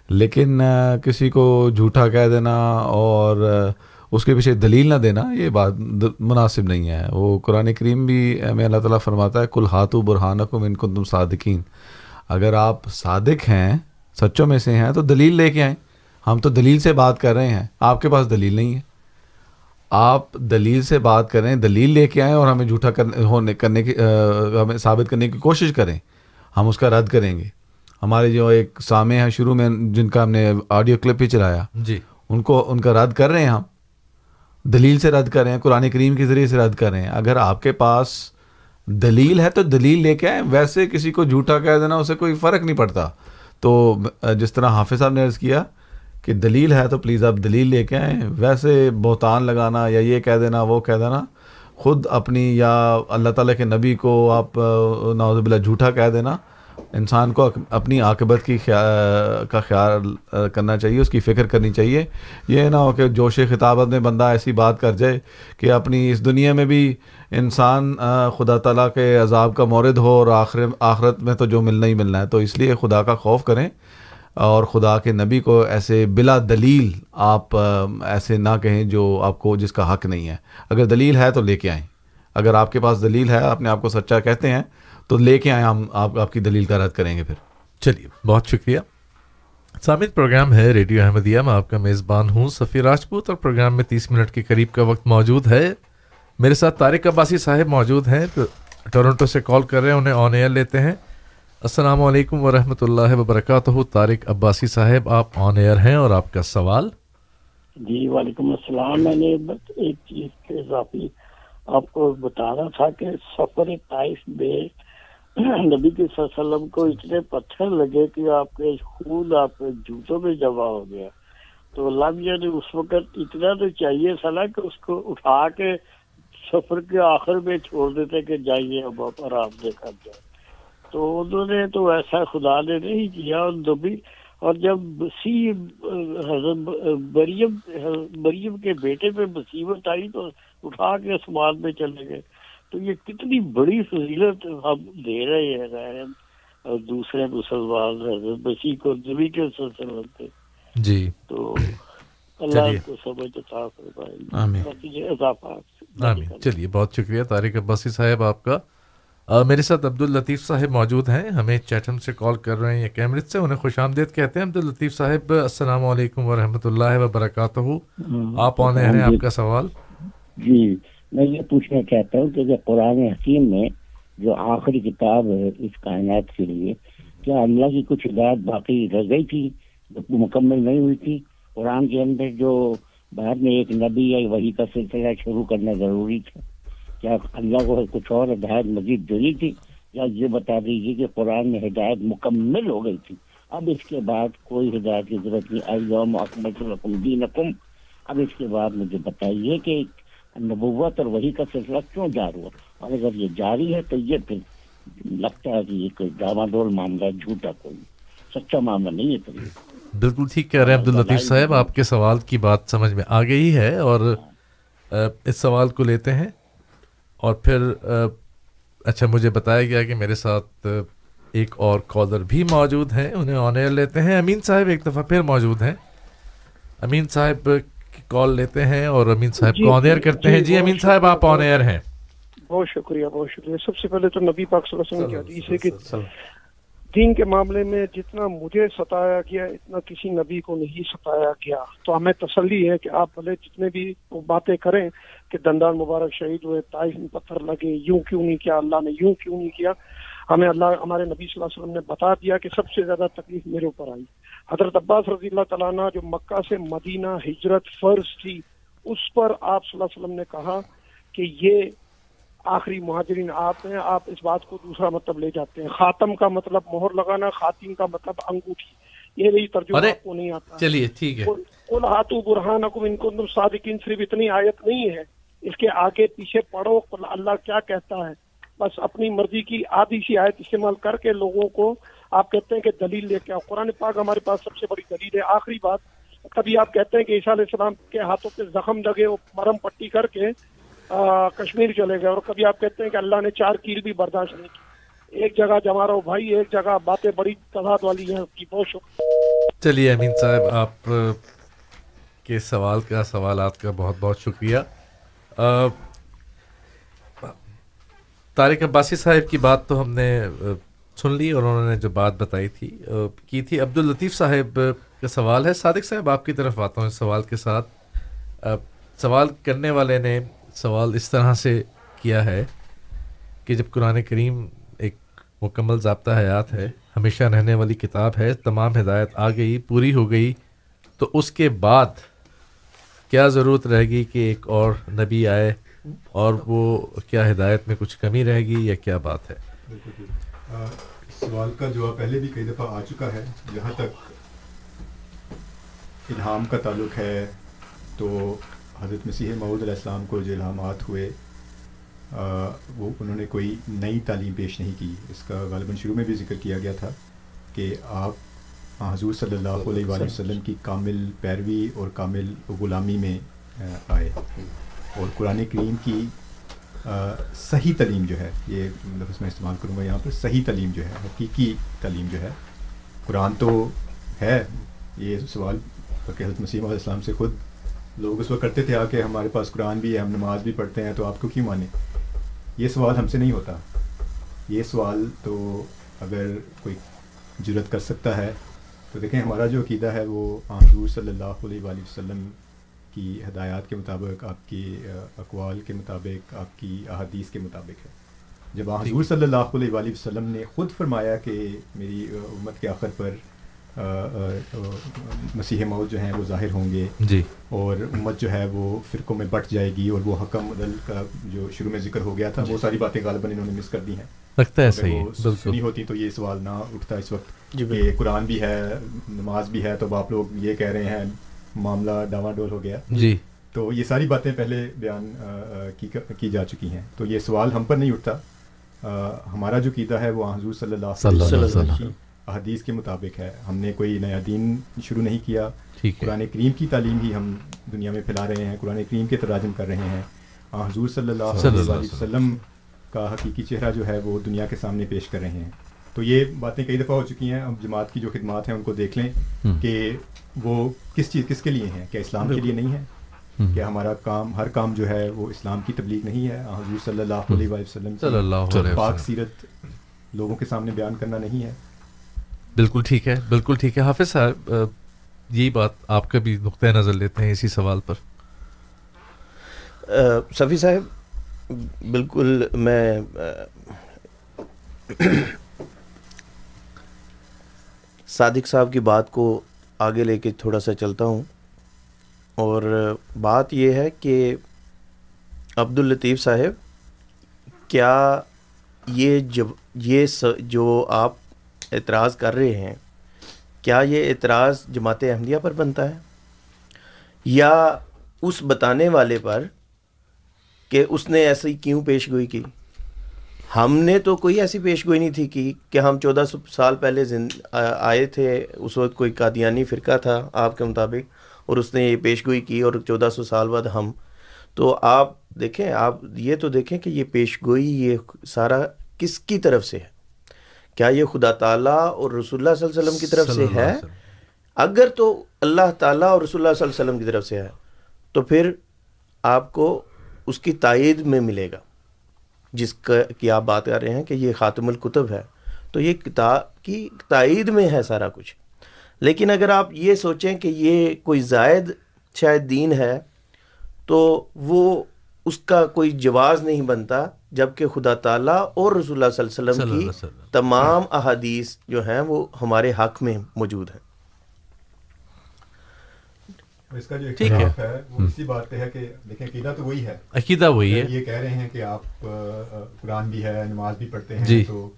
لیکن کسی کو جھوٹا کہہ دینا اور اس کے پیچھے دلیل نہ دینا یہ بات مناسب نہیں ہے۔ وہ قرآن کریم بھی ہمیں اللہ تعالیٰ فرماتا ہے کل ہاتھو برہانہ کو ان کو تم صادقین اگر آپ صادق ہیں سچوں میں سے ہیں تو دلیل لے کے آئیں۔ ہم تو دلیل سے بات کر رہے ہیں آپ کے پاس دلیل نہیں ہے۔ آپ دلیل سے بات کریں دلیل لے کے آئیں اور ہمیں جھوٹا ہونے کرنے کی ہمیں ثابت کرنے کی کوشش کریں۔ ہم اس کا رد کریں گے۔ ہمارے جو ایک سامع ہیں شروع میں جن کا ہم نے آڈیو کلپ ہی چلایا
جی۔
ان کو ان کا رد کر رہے ہیں ہم۔ دلیل سے رد کر رہے ہیں قرآن کریم کے ذریعے سے رد کر رہے ہیں اگر آپ کے پاس دلیل ہے تو دلیل لے کے آئیں۔ ویسے کسی کو جھوٹا کہہ دینا، اسے کوئی فرق نہیں پڑتا۔ تو جس طرح حافظ صاحب نے عرض کیا کہ دلیل ہے تو پلیز آپ دلیل لے کے آئیں۔ ویسے بہتان لگانا یا یہ کہہ دینا، وہ کہہ دینا، خود اپنی یا اللہ تعالیٰ کے نبی کو آپ ناوز باللہ جھوٹا کہہ دینا انسان کو اپنی عاقبت کی کا خیال کرنا چاہیے، اس کی فکر کرنی چاہیے۔ یہ نہ ہو کہ جوش خطابت میں بندہ ایسی بات کر جائے کہ اپنی اس دنیا میں بھی انسان خدا تعالیٰ کے عذاب کا مورد ہو اور آخر آخرت میں تو جو ملنا ہی ملنا ہے۔ تو اس لیے خدا کا خوف کریں اور خدا کے نبی کو ایسے بلا دلیل آپ ایسے نہ کہیں جو آپ کو، جس کا حق نہیں ہے۔ اگر دلیل ہے تو لے کے آئیں۔ اگر آپ کے پاس دلیل ہے، اپنے آپ کو سچا کہتے ہیں تو لے کے آئیں ہم آپ آپ کی دلیل کا رد کریں گے پھر۔
چلیے بہت شکریہ۔ سامد پروگرام ہے ریڈیو احمدیہ۔ میں آپ کا میزبان ہوں سفیر راجپوت اور پروگرام میں تیس منٹ کے قریب کا وقت موجود ہے۔ میرے ساتھ طارق عباسی صاحب موجود ہیں ٹورنٹو سے کال کر رہے ہیں انہیں آن ایئر لیتے ہیں۔ السلام علیکم ورحمۃ اللہ وبرکاتہ طارق عباسی صاحب آپ آن ایئر ہیں اور آپ کا سوال؟
جی وعلیکم السلام۔ میں نے ایک چیز کے اضافی آپ کو بتانا تھا کہ سفر طائف میں نبی کے وسلم کو اتنے پتھر لگے کہ آپ کے خون آپ کے جوتوں میں جمع ہو گیا۔ تو اللہ میاں نے یعنی اس وقت اتنا تو چاہیے تھا نا کہ اس کو اٹھا کے سفر کے آخر میں چھوڑ دیتے کہ جائیے اب آپ آرام دے کر جائے تو انہوں نے تو ایسا خدا نے نہیں کیا اور نبی۔ اور جب بسی حضرت مریم مریم کے بیٹے پہ مصیبت آئی تو اٹھا کے اسمان میں چلے گئے۔ تو یہ کتنی بڑی فضیلت ہم دے رہے ہیں غیر اور دوسرے مسلمان حضرت بسی کو نبی کے سلسلے تھے
جی۔
تو اللہ کو سمجھ عطا فرمائے۔
آمین۔ چلیے بہت شکریہ۔ طارق عباسی صاحب آپ کا۔ میرے ساتھ عبد الطیف صاحب موجود ہیں۔ ہمیں چیٹم سے کال کر رہے ہیں یا کیمرٹ سے انہیں خوش آمدید کہتے ہیں۔ عبد الطیف صاحب السلام علیکم ورحمۃ اللہ وبرکاتہ۔ آپ آنے ہیں آپ کا سوال؟
جی۔ میں یہ پوچھنا چاہتا ہوں کہ جو قرآن حکیم میں جو آخری کتاب ہے اس کائنات کے لیے، کیا اللہ کی کچھ ہدایت باقی رہ گئی تھی جو مکمل نہیں ہوئی تھی؟ قرآن کے اندر جو بعد میں ایک نبی یا وہی کا سلسلہ شروع کرنا ضروری تھا، کیا اللہ کو کچھ اور ہدایت مزید دینی تھی؟ یا یہ بتا دیجیے کہ قرآن میں ہدایت مکمل ہو گئی تھی۔ اب اس کے بعد کوئی ہدایت کی ضرورت نہیں۔ اکمت الحکم دین اب اس کے بعد مجھے بتائیے کہ نبوت اور وہی کا سلسلہ کیوں جاری ہوا؟ اور اگر یہ جاری ہے تو یہ پھر لگتا ہے کہ یہ کوئی ڈاما ڈول معاملہ جھوٹا کوئی سچا معاملہ نہیں ہے تو
بالکل ٹھیک کہہ رہے ہیں عبد الطیف صاحب آپ کے سوال کی بات سمجھ میں آ گئی ہے اور اس سوال کو لیتے ہیں۔ اور پھر اچھا مجھے بتایا گیا کہ میرے ساتھ ایک اور کالر بھی موجود ہیں انہیں آن ایئر لیتے ہیں۔ امین صاحب ایک دفعہ پھر موجود ہیں۔ امین صاحب کی کال لیتے ہیں اور امین صاحب جی، کو آن ایئر کرتے ہیں۔ جی, جی، امین صاحب آپ آن ایئر ہیں۔
بہت شکریہ بہت شکریہ۔ سب سے پہلے تو نبی پاک صلی اللہ علیہ وسلم کی حدیث ہے کہ دین کے معاملے میں جتنا مجھے ستایا گیا اتنا کسی نبی کو نہیں ستایا گیا۔ تو ہمیں تسلی ہے کہ آپ بھلے جتنے بھی باتیں کریں کہ دندان مبارک شہید ہوئے تائف میں پتھر لگے یوں کیوں نہیں کیا اللہ نے یوں کیوں نہیں کیا ہمیں اللہ ہمارے نبی صلی اللہ علیہ وسلم نے بتا دیا کہ سب سے زیادہ تکلیف میرے اوپر آئی۔ حضرت عباس رضی اللہ تعالیٰ جو مکہ سے مدینہ ہجرت فرض تھی اس پر آپ صلی اللہ علیہ وسلم نے کہا کہ یہ آخری مہاجرین آپ ہیں آپ اس بات کو دوسرا مطلب لے جاتے ہیں۔ خاتم کا مطلب مہر لگانا خاتم کا مطلب انگوٹھی۔ یہ نہیں ترجمہ آپ کو نہیں آتا۔
چلیے ٹھیک ہے۔
کل ہاتھوں برہان ان کو صادقین صرف اتنی آیت نہیں ہے۔ اس کے آگے پیچھے پڑھو اللہ کیا کہتا ہے؟ بس اپنی مرضی کی آدھی سی آیت استعمال کر کے لوگوں کو آپ کہتے ہیں کہ دلیل لے کے آؤ۔ قرآن پاک ہمارے پاس سب سے بڑی دلیل ہے۔ آخری بات، کبھی آپ کہتے ہیں کہ عیسیٰ علیہ السلام کے ہاتھوں پہ زخم لگے، وہ مرم پٹی کر کے کشمیر چلے گئے۔ اور کبھی آپ کہتے ہیں کہ اللہ نے چار کیل بھی برداشت نہیں کی۔ ایک جگہ جما رہا بھائی، ایک جگہ باتیں بڑی تعداد والی ہیں۔ کی بہت شکریہ۔
چلیے امین صاحب، آپ کے سوال کا، سوالات کا بہت بہت شکریہ۔ طارق عباسی صاحب کی بات تو ہم نے سن لی اور انہوں نے جو بات بتائی تھی کی تھی۔ عبد الطیف صاحب کا سوال ہے۔ صادق صاحب، آپ کی طرف آتا ہوں اس سوال کے ساتھ۔ سوال کرنے والے نے سوال اس طرح سے کیا ہے کہ جب قرآن کریم ایک مکمل ضابطہ حیات ہے، ہمیشہ رہنے والی کتاب ہے، تمام ہدایت آ گئی، پوری ہو گئی، تو اس کے بعد کیا ضرورت رہے گی کہ ایک اور نبی آئے اور وہ کیا ہدایت میں کچھ کمی رہے گی یا کیا بات ہے؟
سوال کا جواب پہلے بھی کئی دفعہ آ چکا ہے۔ جہاں تک الہام کا تعلق ہے تو حضرت مسیح معود علیہ السلام کو جو الہامات ہوئے آ، وہ انہوں نے کوئی نئی تعلیم پیش نہیں کی۔ اس کا غالباً شروع میں بھی ذکر کیا گیا تھا کہ آپ حضور صلی اللہ علیہ وآلہ وسلم کی کامل پیروی اور کامل غلامی میں آئے۔ اور قرآن کریم کی صحیح تعلیم جو ہے، یہ لفظ میں استعمال کروں گا یہاں پر، صحیح تعلیم جو ہے، حقیقی تعلیم جو ہے، قرآن تو ہے، یہ سوال کہ حضرت مسیم علیہ السلام سے خود لوگ اس وقت کرتے تھے، آ، کہ ہمارے پاس قرآن بھی ہے، ہم نماز بھی پڑھتے ہیں، تو آپ کو کیوں مانیں؟ یہ سوال ہم سے نہیں ہوتا۔ یہ سوال تو اگر کوئی جرت کر سکتا ہے، تو دیکھیں ہمارا جو عقیدہ ہے، وہ حضور صلی اللہ علیہ وآلہ وسلم کی ہدایات کے مطابق آپ کی اقوال کے مطابق آپ کی احادیث کے مطابق ہے۔ جب آن حضور صلی اللہ علیہ وآلہ وسلم نے خود فرمایا کہ میری امت کے آخر پر آ، آ، آ، مسیح موت جو ہیں وہ ظاہر ہوں گے
جی۔
اور امت جو ہے وہ فرقوں میں بٹ جائے گی اور وہ حکم عدل کا جو شروع میں ذکر ہو گیا تھا وہ ساری باتیں غالباً انہوں نے مس کر دی ہیں۔
لگتا ہے صحیح
سنی ہوتی تو یہ سوال نہ اٹھتا اس وقت
جی
کہ قرآن بھی ہے نماز بھی ہے تو اب آپ لوگ یہ کہہ رہے ہیں معاملہ ڈاواں ڈول ہو گیا۔
جی۔
تو یہ ساری باتیں پہلے بیان کی کی جا چکی ہیں۔ تو یہ سوال ہم پر نہیں اٹھتا۔ ہمارا جو قیدہ ہے وہ حضور صلی اللہ علیہ وسلم کی احادیث کے مطابق ہے۔ ہم نے کوئی نیا دین شروع نہیں کیا۔ قرآن کریم کی تعلیم ہی ہم دنیا میں پھیلا رہے ہیں۔ قرآن کریم کے تراجم کر رہے ہیں۔ حضور صلی اللہ علیہ وسلم کا حقیقی چہرہ جو ہے وہ دنیا کے سامنے پیش کر رہے ہیں۔ تو یہ باتیں کئی دفعہ ہو چکی ہیں اب جماعت کی جو خدمات ہیں ان کو دیکھ لیں۔ کہ وہ کس چیز کس کے لیے ہیں؟ کیا اسلام کے لیے نہیں ہے۔ کہ ہمارا کام ہر کام جو ہے وہ اسلام کی تبلیغ نہیں ہے؟ حضور صلی اللہ علیہ وسلم
صلی اللہ
پاک۔ سیرت لوگوں کے سامنے بیان کرنا نہیں ہے۔
بالکل ٹھیک ہے بالکل ٹھیک ہے۔ حافظ صاحب یہی بات آپ کا بھی نقطۂ نظر لیتے ہیں اسی سوال پر۔
صفی صاحب بالکل میں صادق صاحب کی بات کو آگے لے کے تھوڑا سا چلتا ہوں۔ اور بات یہ ہے کہ عبد الطیف صاحب، کیا یہ جب یہ جو آپ اعتراض کر رہے ہیں، کیا یہ اعتراض جماعت احمدیہ پر بنتا ہے؟ یا اس بتانے والے پر کہ اس نے ایسی کیوں پیش گوئی کی؟ ہم نے تو کوئی ایسی پیش گوئی نہیں تھی کی کہ ہم چودہ سو سال پہلے زند آ- آئے تھے اس وقت کوئی قادیانی فرقہ تھا آپ کے مطابق اور اس نے یہ پیش گوئی کی اور چودہ سو سال بعد ہم۔ تو آپ دیکھیں آپ یہ تو دیکھیں کہ یہ پیش گوئی یہ سارا کس کی طرف سے ہے؟ کیا یہ خدا تعالیٰ اور رسول اللہ صلی اللہ علیہ وسلم کی طرف سے ہے۔ اگر تو اللہ تعالیٰ اور رسول اللہ صلی اللہ علیہ وسلم کی طرف سے ہے تو پھر آپ کو اس کی تائید میں ملے گا۔ جس کا کی آپ بات کر رہے ہیں کہ یہ خاتم الکتب ہے تو یہ کتاب کی تائید میں ہے سارا کچھ لیکن اگر آپ یہ سوچیں کہ یہ کوئی زائد شاید دین ہے تو وہ اس کا کوئی جواز نہیں بنتا جبکہ خدا تعالیٰ اور رسول اللہ صلی اللہ علیہ وسلم کی۔ تمام احادیث جو ہیں وہ ہمارے حق میں موجود ہیں
اس کا جو۔ اختلاف ہے وہ اسی بات پہ ہے کہ دیکھیں عقیدہ تو وہی ہے۔
عقیدہ وہی ہے۔
اگر یہ کہہ رہے ہیں کہ آپ قرآن بھی ہے نماز بھی پڑھتے ہیں
جی۔
تو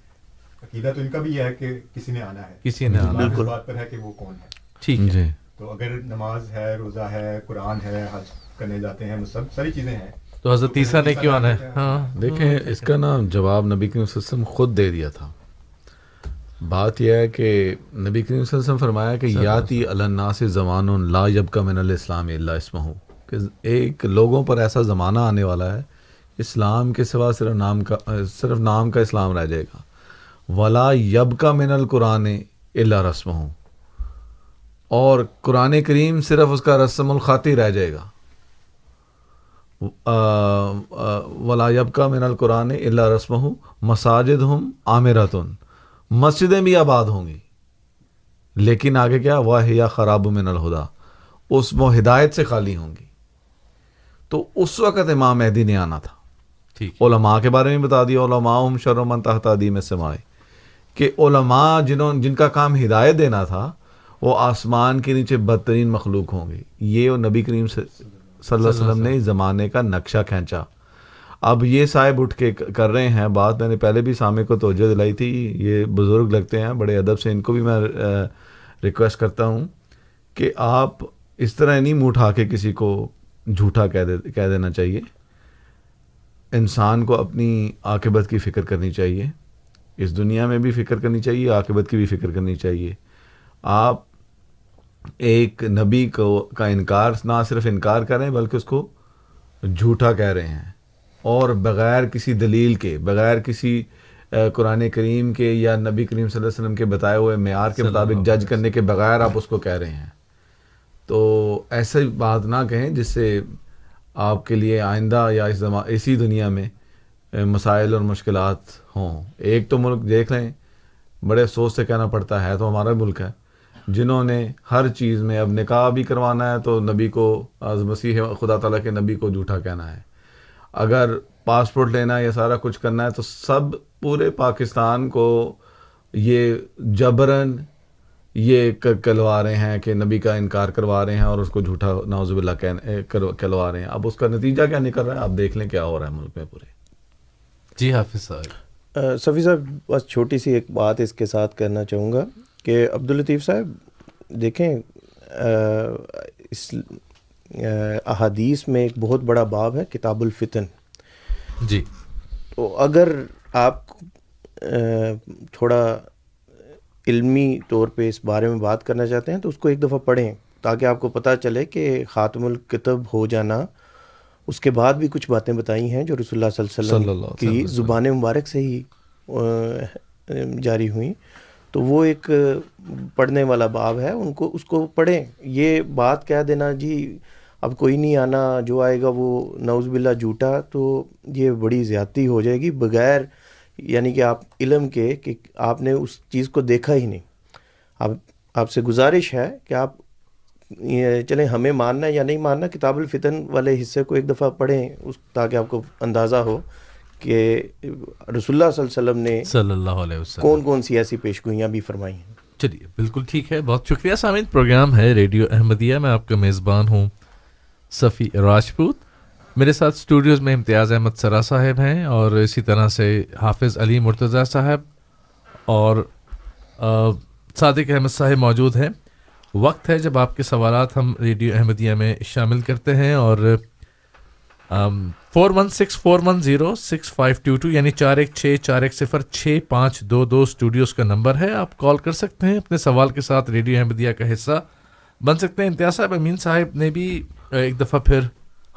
عقیدہ تو ان کا بھی ہے کہ کسی نے آنا ہے۔
کسی نے آنا
ہے۔ بات پر ہے کہ وہ کون ہے۔
ٹھیک ہے۔
جی۔
تو اگر نماز ہے روزہ ہے قرآن ہے حج کرنے جاتے ہیں سب ساری چیزیں ہیں۔
تو حضرت عیسیٰ نے کیوں آنا ہے؟ ہاں۔
دیکھیں اس کا نا جواب نبی کریم صلی اللہ علیہ وسلم خود دے دیا تھا۔ بات یہ ہے کہ نبی کریم صلی اللہ علیہ وسلم فرمایا کہ یاتی الناس زمان لا یب کا من الاسلام اللہ اسمہ کہ ایک لوگوں پر ایسا زمانہ آنے والا ہے اسلام کے سوا صرف نام کا صرف نام کا اسلام رہ جائے گا۔ ولا یب کا من القرآن اللہ رسم اور قرآن کریم صرف اس کا رسم الخاطی رہ جائے گا۔ ولا یبکا من القرآن اللہ رسم ہوں مساجد ہم عامرتن۔ مسجدیں بھی آباد ہوں گی۔ لیکن آگے کیا؟ واہ یا خراب من الہدا۔ اس وہ ہدایت سے خالی ہوں گی۔ تو اس وقت امام مہدی نے آنا تھا۔ علماء کے بارے میں بتا دیا۔ علماء ہم شر من تحت عدیم سمائے کہ علماء جنہوں جن کا کام ہدایت دینا تھا وہ آسمان کے نیچے بدترین مخلوق ہوں گے۔ یہ نبی کریم سے صلی اللہ علیہ وسلم۔ نے زمانے کا نقشہ کھینچا۔ اب یہ صاحب اٹھ کے کر رہے ہیں بات، میں نے پہلے بھی سامع کو توجہ دلائی تھی، یہ بزرگ لگتے ہیں، بڑے ادب سے ان کو بھی میں ریکویسٹ کرتا ہوں کہ آپ اس طرح نہیں منہ اٹھا کے کسی کو جھوٹا کہہ دے، کہہ دینا چاہیے۔ انسان کو اپنی عاقبت کی فکر کرنی چاہیے۔ اس دنیا میں بھی فکر کرنی چاہیے، عاقبت کی بھی فکر کرنی چاہیے۔ آپ ایک نبی کو کا انکار، نہ صرف انکار کر رہے ہیں، بلکہ اس کو جھوٹا کہہ رہے ہیں۔ اور بغیر کسی دلیل کے بغیر کسی قرآن کریم کے یا نبی کریم صلی اللہ علیہ وسلم کے بتائے ہوئے معیار کے مطابق جج کرنے کے بغیر آپ اس کو کہہ رہے ہیں۔ تو ایسے بات نہ کہیں جس سے آپ کے لیے آئندہ یا اس اسی دنیا میں مسائل اور مشکلات ہوں۔ ایک تو ملک دیکھ لیں بڑے افسوس سے کہنا پڑتا ہے تو ہمارا ملک ہے۔ جنہوں نے ہر چیز میں اب نکاح بھی کروانا ہے تو نبی کو از مسیح خدا تعالیٰ کے نبی کو جھوٹا کہنا ہے۔ اگر پاسپورٹ لینا یا سارا کچھ کرنا ہے تو سب پورے پاکستان کو یہ جبرن یہ کلوا رہے ہیں کہ نبی کا انکار کروا رہے ہیں اور اس کو جھوٹا نوزب اللہ کلوا رہے ہیں۔ اب اس کا نتیجہ کیا نکل رہا ہے؟ آپ دیکھ لیں کیا ہو رہا ہے ملک میں پورے۔
جی حافظ صاحب۔
صفی صاحب بس چھوٹی سی ایک بات اس کے ساتھ کرنا چاہوں گا کہ عبداللطیف صاحب دیکھیں اس احادیث میں ایک بہت بڑا باب ہے کتاب الفتن۔
جی۔
تو اگر آپ تھوڑا علمی طور پہ اس بارے میں بات کرنا چاہتے ہیں تو اس کو ایک دفعہ پڑھیں تاکہ آپ کو پتہ چلے کہ خاتم الکتب ہو جانا۔ اس کے بعد بھی کچھ باتیں بتائی ہیں جو رسول اللہ صلی اللہ علیہ وسلم کی زبان مبارک سے ہی جاری ہوئیں۔ تو وہ ایک پڑھنے والا باب ہے ان کو اس کو پڑھیں۔ یہ بات کہہ دینا جی اب کوئی نہیں آنا جو آئے گا وہ نوز باللہ جھوٹا تو یہ بڑی زیادتی ہو جائے گی۔ بغیر یعنی کہ آپ علم کے کہ آپ نے اس چیز کو دیکھا ہی نہیں۔ اب آپ سے گزارش ہے کہ آپ چلیں ہمیں ماننا ہے یا نہیں ماننا کتاب الفتن والے حصے کو ایک دفعہ پڑھیں اس تاکہ آپ کو اندازہ ہو کہ رسول اللہ صلی اللہ علیہ وسلم نے
صلی اللہ علیہ وسلم۔
کون کون سی ایسی پیشگوئیاں بھی فرمائی ہیں۔
چلیے بالکل ٹھیک ہے بہت شکریہ سامعین پروگرام ہے ریڈیو احمدیہ میں آپ کا میزبان ہوں۔ صفی راجپوت میرے ساتھ اسٹوڈیوز میں امتیاز احمد سرا صاحب ہیں اور اسی طرح سے حافظ علی مرتضیٰ صاحب اور صادق احمد صاحب موجود ہیں۔ وقت ہے جب آپ کے سوالات ہم ریڈیو احمدیہ میں شامل کرتے ہیں اور four one six four one zero six five two two یعنی چار ایک چھ، چار ایک صفر، چھ پانچ دو دو اسٹوڈیوز کا نمبر ہے۔ آپ کال کر سکتے ہیں، اپنے سوال کے ساتھ ریڈیو احمدیہ کا حصہ بن سکتے ہیں۔ امتیاز صاحب، امین صاحب نے بھی ایک دفعہ پھر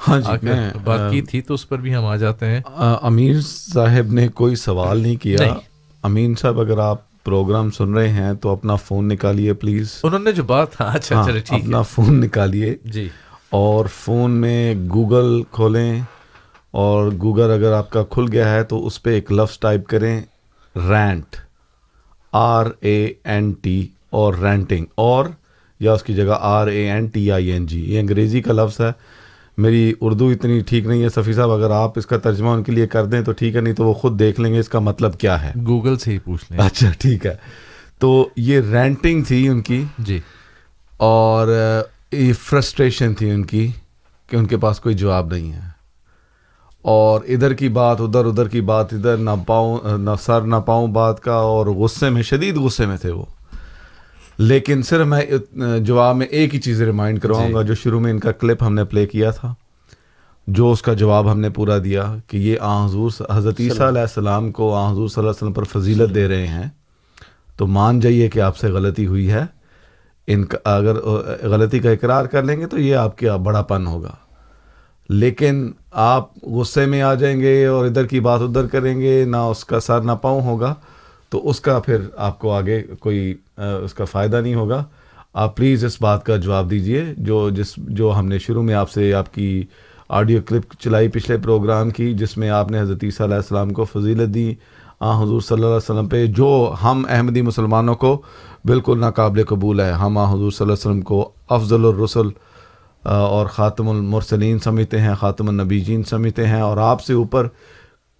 ہاں جی
بات کی تھی تو اس پر بھی ہم آ جاتے ہیں۔
امیر صاحب نے کوئی سوال نہیں کیا۔ امین صاحب اگر آپ پروگرام سن رہے ہیں تو اپنا فون نکالیے پلیز۔
انہوں نے جو بات ہاں اچھا ٹھیک
اپنا فون نکالیے۔
جی۔
اور فون میں گوگل کھولیں۔ اور گوگل اگر آپ کا کھل گیا ہے تو اس پہ ایک لفظ ٹائپ کریں rent. R A N T اور رینٹنگ۔ اور یا اس کی جگہ R A N T I N G یہ انگریزی کا لفظ ہے۔ میری اردو اتنی ٹھیک نہیں ہے صفی صاحب اگر آپ اس کا ترجمہ ان کے لیے کر دیں تو ٹھیک ہے نہیں تو وہ خود دیکھ لیں گے اس کا مطلب کیا ہے۔
گوگل سے ہی پوچھ لیں۔
اچھا ٹھیک ہے۔ تو یہ رینٹنگ تھی ان کی۔
جی۔
اور یہ فرسٹریشن تھی ان کی کہ ان کے پاس کوئی جواب نہیں ہے۔ اور ادھر کی بات ادھر ادھر کی بات ادھر نہ پاؤں نہ سر نہ پاؤں بات کا اور غصے میں شدید غصے میں تھے وہ۔ لیکن صرف میں جواب میں ایک ہی چیز ریمائنڈ کرواؤں جی۔ گا جو شروع میں ان کا کلپ ہم نے پلے کیا تھا جو اس کا جواب ہم نے پورا دیا کہ یہ آ حضور حضرت عیسیٰ علیہ السلام کو آ حضور صلی اللہ علیہ وسلم پر فضیلت دے رہے ہیں۔ تو مان جائیے کہ آپ سے غلطی ہوئی ہے۔ ان کا اگر غلطی کا اقرار کر لیں گے تو یہ آپ کا بڑا پن ہوگا۔ لیکن آپ غصے میں آ جائیں گے اور ادھر کی بات ادھر کریں گے نہ اس کا سر نہ پاؤں ہوگا۔ تو اس کا پھر آپ کو آگے کوئی اس کا فائدہ نہیں ہوگا۔ آپ پلیز اس بات کا جواب دیجیے، جو جس، جو ہم نے شروع میں آپ سے آپ کی آڈیو کلپ چلائی پچھلے پروگرام کی، جس میں آپ نے حضرت عیسیٰ علیہ السلام کو فضیلت دی۔ آ، حضور صلی اللہ علیہ وسلم پہ جو ہم احمدی مسلمانوں کو بالکل ناقابل قبول ہے، ہم آ، حضور صلی اللہ علیہ وسلم کو افضل الرسل اور خاتم المرسلین سمجھتے ہیں، خاتم النبی جین سمجھتے ہیں، اور آپ سے اوپر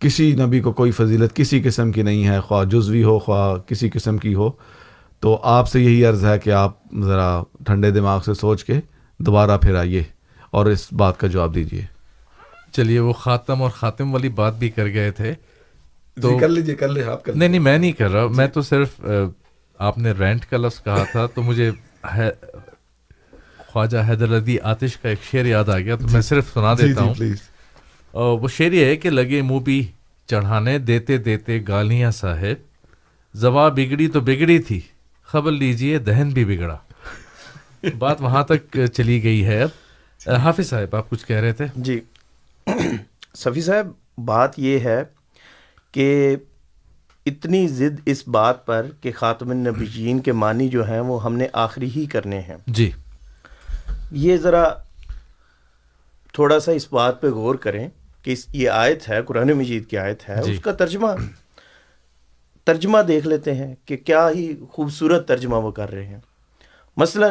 کسی نبی کو کوئی فضیلت کسی قسم کی نہیں ہے خواہ جزوی ہو خواہ کسی قسم کی ہو۔ تو آپ سے یہی عرض ہے کہ آپ ذرا ٹھنڈے دماغ سے سوچ کے دوبارہ پھر آئیے اور اس بات کا جواب دیجیے۔
چلیے وہ خاتم اور خاتم والی بات بھی کر گئے تھے۔
جی کر لیجیے کر لیں آپ کر
نہیں نہیں میں نہیں کر رہا۔ میں تو صرف آپ نے رینٹ کا لفظ کہا تھا تو مجھے خواجہ حیدر علی آتش کا ایک شعر یاد آ گیا تو میں صرف سنا دیتا ہوں۔ وہ شعر یہ ہے کہ لگے منہ بھی چڑھانے دیتے دیتے گالیاں صاحب۔ زبا بگڑی تو بگڑی تھی خبر لیجیے دہن بھی بگڑا۔ بات وہاں تک چلی گئی ہے۔ اب حافظ صاحب آپ کچھ کہہ رہے تھے؟
جی۔ صفی صاحب بات یہ ہے کہ اتنی ضد اس بات پر کہ خاتم النبیین کے معنی جو ہیں وہ ہم نے آخری ہی کرنے ہیں۔
جی۔
یہ ذرا تھوڑا سا اس بات پہ غور کریں۔ کہ یہ آیت ہے قرآن مجید کی آیت ہے جی۔ اس کا ترجمہ ترجمہ دیکھ لیتے ہیں کہ کیا ہی خوبصورت ترجمہ وہ کر رہے ہیں۔ مثلا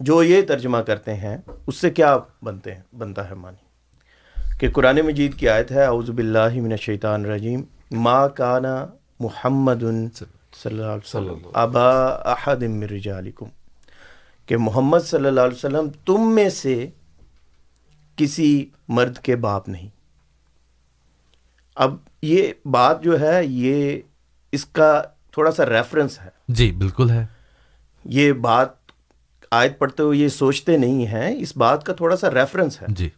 جو یہ ترجمہ کرتے ہیں اس سے کیا بنتے ہیں؟ بنتا ہے معنی۔ کہ قرآن مجید کی آیت ہے اعوذ باللہ من الشیطان الرجیم ما کانا محمد صلی اللہ علیہ وسلم ابا احد من رجالکم کہ محمد صلی اللہ علیہ وسلم تم میں سے کسی مرد کے باپ نہیں۔ اب یہ بات جو ہے یہ اس کا تھوڑا سا ریفرنس ہے۔
جی بالکل ہے۔
یہ بات آیت پڑھتے ہوئے یہ سوچتے نہیں ہیں اس بات کا تھوڑا سا ریفرنس ہے۔
جی۔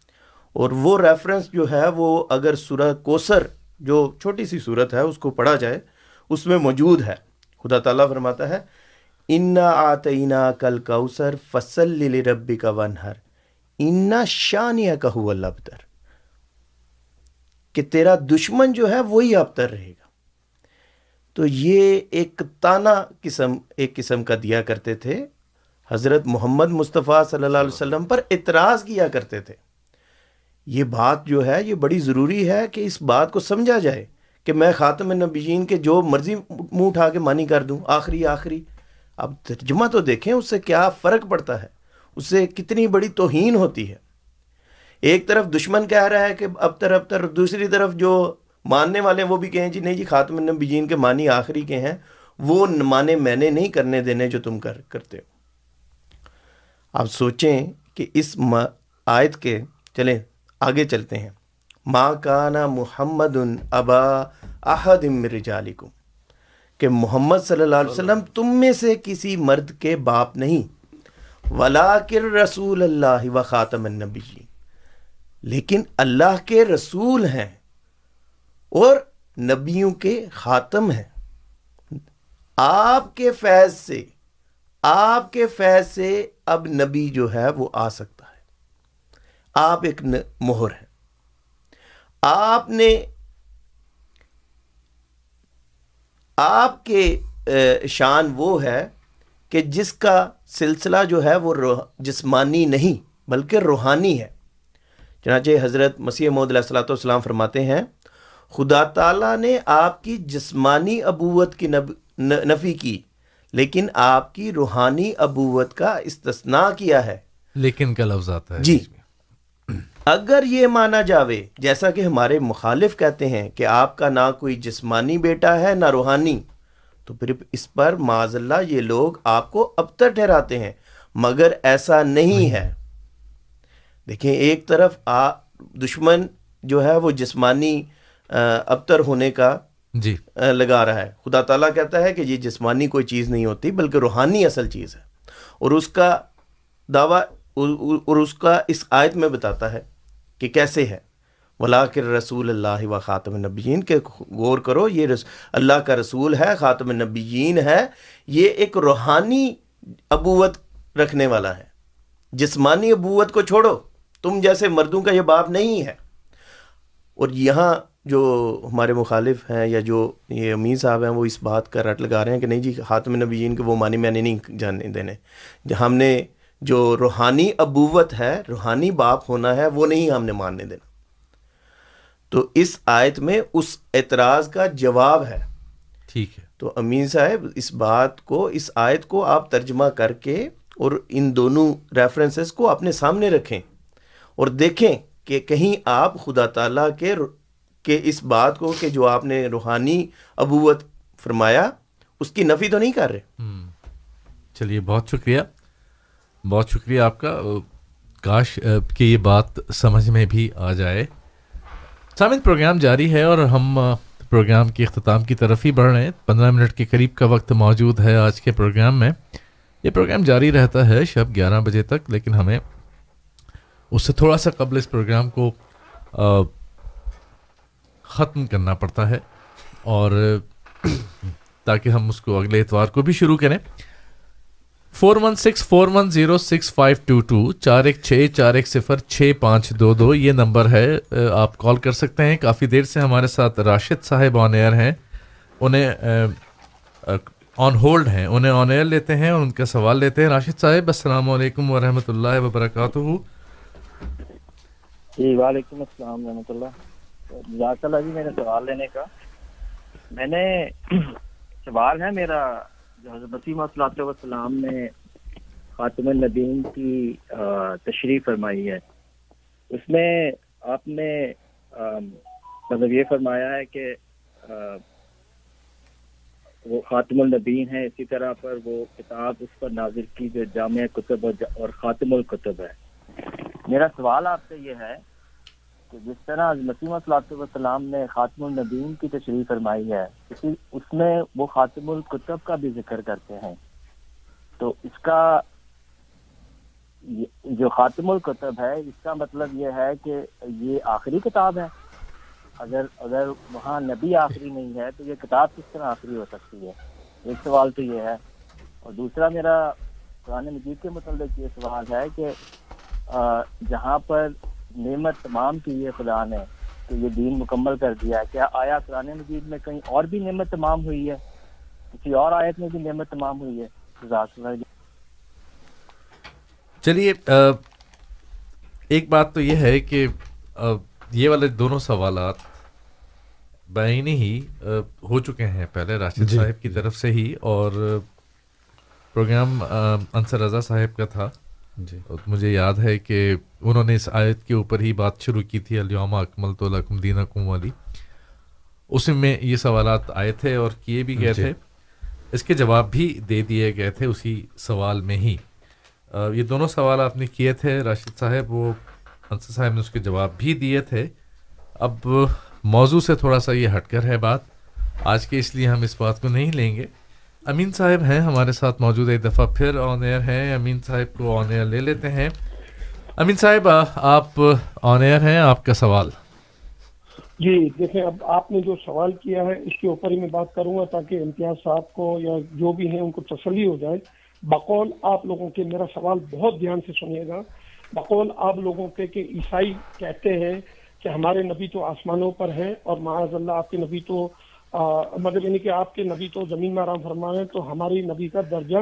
اور وہ ریفرنس جو ہے وہ اگر سورہ کوسر جو چھوٹی سی صورت ہے اس کو پڑھا جائے اس میں موجود ہے۔ خدا تعالیٰ فرماتا ہے انا آتعینہ کل کوثر فصل ربی کا ونہر انا شانیہ کا لبتر کہ تیرا دشمن جو ہے وہی ابتر رہے گا۔ تو یہ ایک تانا قسم، ایک قسم کا دیا کرتے تھے۔ حضرت محمد مصطفیٰ صلی اللہ علیہ وسلم پر اعتراض کیا کرتے تھے۔ یہ بات جو ہے، یہ بڑی ضروری ہے کہ اس بات کو سمجھا جائے کہ میں خاتم نبیین کے جو مرضی منہ اٹھا کے مانی کر دوں، آخری آخری۔ اب ترجمہ تو دیکھیں، اس سے کیا فرق پڑتا ہے؟ اس سے کتنی بڑی توہین ہوتی ہے۔ ایک طرف دشمن کہہ رہا ہے کہ اب تر اب تر، دوسری طرف جو ماننے والے ہیں وہ بھی کہیں جی نہیں جی خاتم النبیین کے معنی آخری کے ہیں۔ وہ معنی میں نے نہیں کرنے دینے جو تم کر، کرتے ہو۔ آپ سوچیں کہ اس آیت کے، چلیں آگے چلتے ہیں۔ ماں کانا محمد ابا احد رجالکم کہ محمد صلی اللہ علیہ وسلم تم میں سے کسی مرد کے باپ نہیں۔ ولا کر رسول اللہ و خاتم النبی لیکن اللہ کے رسول ہیں اور نبیوں کے خاتم ہیں۔ آپ کے فیض سے، آپ کے فیض سے اب نبی جو ہے وہ آ سکتا ہے۔ آپ ایک مہر ہیں۔ آپ نے، آپ کے شان وہ ہے کہ جس کا سلسلہ جو ہے وہ جسمانی نہیں بلکہ روحانی ہے۔ چنانچہ حضرت مسیح محدود علیہ السلاۃ والسلام فرماتے ہیں خدا تعالیٰ نے آپ کی جسمانی ابوت کی نفی کی لیکن آپ کی روحانی ابوت کا استثناء کیا ہے۔
لیکن کا لفظ آتا ہے؟
جی۔ اگر یہ مانا جاوے جیسا کہ ہمارے مخالف کہتے ہیں کہ آپ کا نہ کوئی جسمانی بیٹا ہے نہ روحانی۔ تو پھر اس پر معذ اللہ یہ لوگ آپ کو ابتر ٹھہراتے ہیں مگر ایسا نہیں ہے۔ دیکھیں ایک طرف آ دشمن جو ہے وہ جسمانی ابتر ہونے کا
جی۔
لگا رہا ہے۔ خدا تعالیٰ کہتا ہے کہ یہ جسمانی کوئی چیز نہیں ہوتی بلکہ روحانی اصل چیز ہے۔ اور اس کا دعویٰ اور اس کا اس آیت میں بتاتا ہے کہ کیسے ہے۔ ولا کر رسول اللہ و خاتم النبیین کے غور کرو، یہ رس، اللہ کا رسول ہے، خاتم النبیین ہے، یہ ایک روحانی ابوت رکھنے والا ہے۔ جسمانی ابوت کو چھوڑو، تم جیسے مردوں کا یہ باپ نہیں ہے۔ اور یہاں جو ہمارے مخالف ہیں یا جو یہ امین صاحب ہیں، وہ اس بات کا رٹ لگا رہے ہیں کہ نہیں جی خاتم نبیین کے وہ معنی میں نے نہیں جاننے دینے۔ ہم نے جو روحانی ابوت ہے، روحانی باپ ہونا ہے، وہ نہیں ہم نے ماننے دینا۔ تو اس آیت میں اس اعتراض کا جواب ہے۔
ٹھیک ہے۔
تو امین صاحب اس بات کو اس آیت کو آپ ترجمہ کر کے اور ان دونوں ریفرنسز کو اپنے سامنے رکھیں اور دیکھیں کہ کہیں آپ خدا تعالیٰ کے کہ اس بات کو کہ جو آپ نے روحانی ابوت فرمایا اس کی نفی تو نہیں کر رہے۔
چلیے بہت شکریہ۔ بہت شکریہ آپ کا۔ کاش کہ یہ بات سمجھ میں بھی آ جائے۔ سامد پروگرام جاری ہے اور ہم پروگرام کی اختتام کی طرف ہی بڑھ رہے ہیں۔ پندرہ منٹ کے قریب کا وقت موجود ہے آج کے پروگرام میں۔ یہ پروگرام جاری رہتا ہے شب گیارہ بجے تک، لیکن ہمیں اس سے تھوڑا سا قبل اس پروگرام کو ختم کرنا پڑتا ہے اور تاکہ ہم اس کو اگلے اتوار کو بھی شروع کریں۔ Four one six, four one zero six five two two, چار ایک چھ، چار ایک صفر، چھ پانچ دو دو، یہ نمبر ہے آپ کال کر سکتے ہیں۔ کافی دیر سے ہمارے ساتھ راشد صاحب آن ایئر ہیں۔ انہیں آن ہولڈ ہیں۔ انہیں آن ایئر لیتے ہیں اور ان کا سوال لیتے ہیں۔ راشد صاحب، السلام علیکم ورحمۃ اللہ وبرکاتہ۔
جی وعلیکم السلام ورحمۃ اللہ۔ جزاک اللہ جی میرے سوال لینے کا۔ میں نے، سوال ہے میرا حضرت مسیم صلاح وسلام نے خاتم النبین کی تشریح فرمائی ہے۔ اس میں آپ نے مطلب یہ فرمایا ہے کہ وہ خاتم النبین ہے اسی طرح پر وہ کتاب اس پر نازل کی جو جامع کتب اور اور خاتم الکتب ہے۔ میرا سوال آپ سے یہ ہے کہ جس طرح مسیم صلاح وسلام نے خاتم النبین کی تشریح فرمائی ہے، اسی اس میں وہ خاتم الکتب کا بھی ذکر کرتے ہیں۔ تو اس کا جو خاتم الکتب ہے، اس کا مطلب یہ ہے کہ یہ آخری کتاب ہے۔ اگر اگر وہاں نبی آخری نہیں ہے، تو یہ کتاب کس طرح آخری ہو سکتی ہے؟ ایک سوال تو یہ ہے۔ اور دوسرا میرا قرآن مجید کے متعلق یہ سوال ہے کہ جہاں پر نعمت تمام کی ہے خدا نے کہ یہ دین مکمل کر دیا ہے۔ کیا آیا قرآن مجید میں کہیں اور بھی نعمت تمام ہوئی ہے؟ کسی اور آیت میں بھی نعمت تمام ہوئی ہے؟ جی۔
چلیے ایک بات تو یہ ہے کہ یہ والے دونوں سوالات بعینی ہی ہو چکے ہیں پہلے راشد
جی،
صاحب کی طرف سے ہی اور پروگرام انصر رضا صاحب کا تھا۔
جی۔
مجھے یاد ہے کہ انہوں نے اس آیت کے اوپر ہی بات شروع کی تھی الیوم اکمل تو لکم دینکم والی اس میں یہ سوالات آئے تھے اور کیے بھی گئے
جی۔
تھے۔ اس کے جواب بھی دے دیے گئے تھے اسی سوال میں ہی۔ آ، یہ دونوں سوال آپ نے کیے تھے راشد صاحب وہ انصر صاحب نے اس کے جواب بھی دیے تھے۔ اب موضوع سے تھوڑا سا یہ ہٹ کر ہے بات۔ آج کے اس لیے ہم اس بات کو نہیں لیں گے۔ امین صاحب ہیں ہمارے ساتھ موجود ایک دفعہ پھر آن ایئر ہیں، امین صاحب کو آن ایئر لے لیتے ہیں۔ امین صاحب، آپ آن ایئر ہیں، آپ کا سوال۔
جی دیکھیں، اب آپ نے جو سوال کیا ہے، اس کے اوپر ہی میں بات کروں گا تاکہ امتیاز صاحب کو یا جو بھی ہیں، ان کو تسلی ہو جائے۔ بقول آپ لوگوں کے، میرا سوال بہت دھیان سے سنیے گا۔ بقول آپ لوگوں کے کہ عیسائی کہتے ہیں کہ ہمارے نبی تو آسمانوں پر ہیں اور معاذ اللہ آپ کے نبی تو مطلب یعنی کہ آپ کے نبی تو زمین میں آرام فرما رہے ہیں، تو ہماری نبی کا درجہ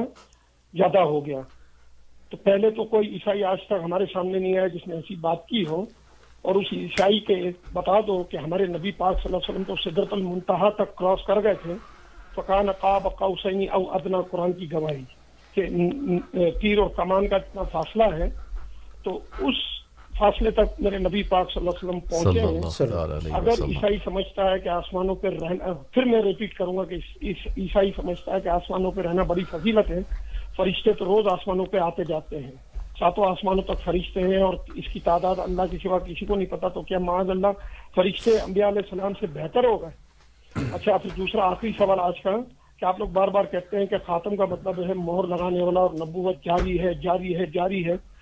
زیادہ ہو گیا۔ تو پہلے تو کوئی عیسائی آج تک ہمارے سامنے نہیں آیا جس نے ایسی بات کی ہو۔ اور اس عیسائی کے بتا دو کہ ہمارے نبی پاک صلی اللہ علیہ وسلم تو سدرت المنتہا تک کراس کر گئے تھے۔ فقان قاب قوسین او ادنا قرآن کی گواہی۔ کہ تیر اور کمان کا اتنا فاصلہ ہے۔ تو اس فاصلے تک میرے نبی پاک صلی اللہ علیہ وسلم پہنچے ہیں
علیہ
اگر عیسائی سمجھتا ہے کہ آسمانوں پہ رہنا پھر میں ریپیٹ کروں گا کہ عیسائی سمجھتا ہے کہ آسمانوں پہ رہنا بڑی فضیلت ہے۔ فرشتے تو روز آسمانوں پہ آتے جاتے ہیں۔ ساتوں آسمانوں تک فرشتے ہیں اور اس کی تعداد اللہ کے سوا کسی کو نہیں پتا تو کیا معاذ اللہ فرشتے انبیاء علیہ السلام سے بہتر ہو گئے؟ اچھا پھر دوسرا آخری سوال آج کا۔ کہ آپ لوگ بار بار کہتے ہیں کہ خاتم کا مطلب ہے مہر لگانے والا اور نبوت جاری ہے جاری ہے جاری ہے۔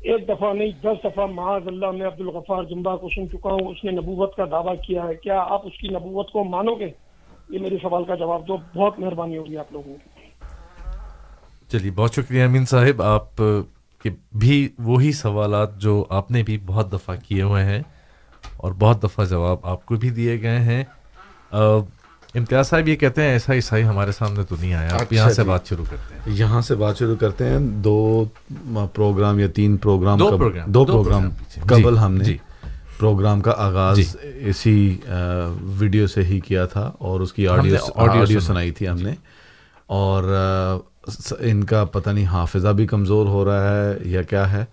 ایک دفعہ نہیں دس دفعہ معاذ اللہ میں عبد الغفار جمبا کو سن چکا ہوں اس نے نبوت کا دعویٰ کیا ہے۔ کیا آپ اس کی نبوت کو مانو گے؟ یہ میرے سوال کا جواب دو۔ بہت مہربانی ہوگی آپ لوگوں کی۔
چلیے بہت شکریہ امین صاحب۔ آپ کے بھی وہی سوالات جو آپ نے بھی بہت دفعہ کیے ہوئے ہیں اور بہت دفعہ جواب آپ کو بھی دیے گئے ہیں۔ آ، امتیاز صاحب یہ کہتے ہیں ایسا عیسائی ہمارے سامنے تو نہیں آیا آپ
اچھا
یہاں سے
جی۔
بات شروع کرتے ہیں
یہاں سے بات شروع کرتے ہیں دو پروگرام یا تین پروگرام
دو پروگرام، پیچھے۔
قبل
جی،
ہم نے
جی۔
پروگرام کا آغاز
جی۔
اسی ویڈیو سے ہی کیا تھا اور اس کی آڈیو
آڈیو
آڈیو
سنا۔
سنائی تھی ہم نے اور ان کا پتہ نہیں حافظہ بھی کمزور ہو رہا ہے یا کیا ہے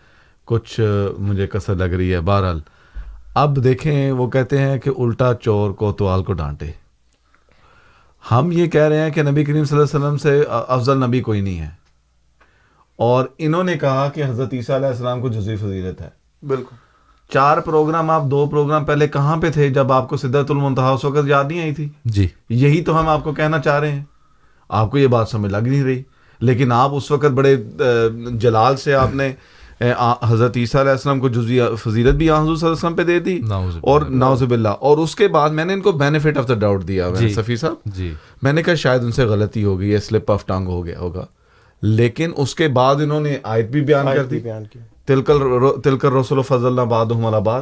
کچھ مجھے کسر لگ رہی ہے بہرحال اب دیکھیں وہ کہتے ہیں کہ الٹا چور کو توال کو ڈانٹے ہم یہ کہہ رہے ہیں کہ نبی کریم صلی اللہ علیہ وسلم سے افضل نبی کوئی نہیں ہے۔ اور انہوں نے کہا کہ حضرت عیسیٰ علیہ السلام کو جزوی فضیلت ہے۔
بالکل۔
چار پروگرام آپ دو پروگرام پہلے کہاں پہ تھے جب آپ کو سدرت المنتہا اس وقت یاد نہیں آئی تھی؟
جی۔
یہی تو ہم آپ کو کہنا چاہ رہے ہیں۔ آپ کو یہ بات سمجھ لگ نہیں رہی۔ لیکن آپ اس وقت بڑے جلال سے آپ نے حضرت عیسیٰ علیہ السلام کو جزوی فضیلت بھی آن حضور صلی اللہ علیہ وسلم پہ دے دی۔ اور ناوز باللہ۔ اور اس کے بعد میں نے ان کو بینیفٹ آف دا ڈاؤٹ دیا۔ میں
جی۔
صفی صاحب
جی۔
میں نے کہا شاید ان سے غلطی ہو گئی ہے سلپ آف ٹانگ ہو گیا ہوگا۔ لیکن اس کے بعد انہوں نے آیت بھی بیان
آیت
کر دی۔
بیان کی۔
تلکل تلکل رسول فضل اللہ بعد۔ آباد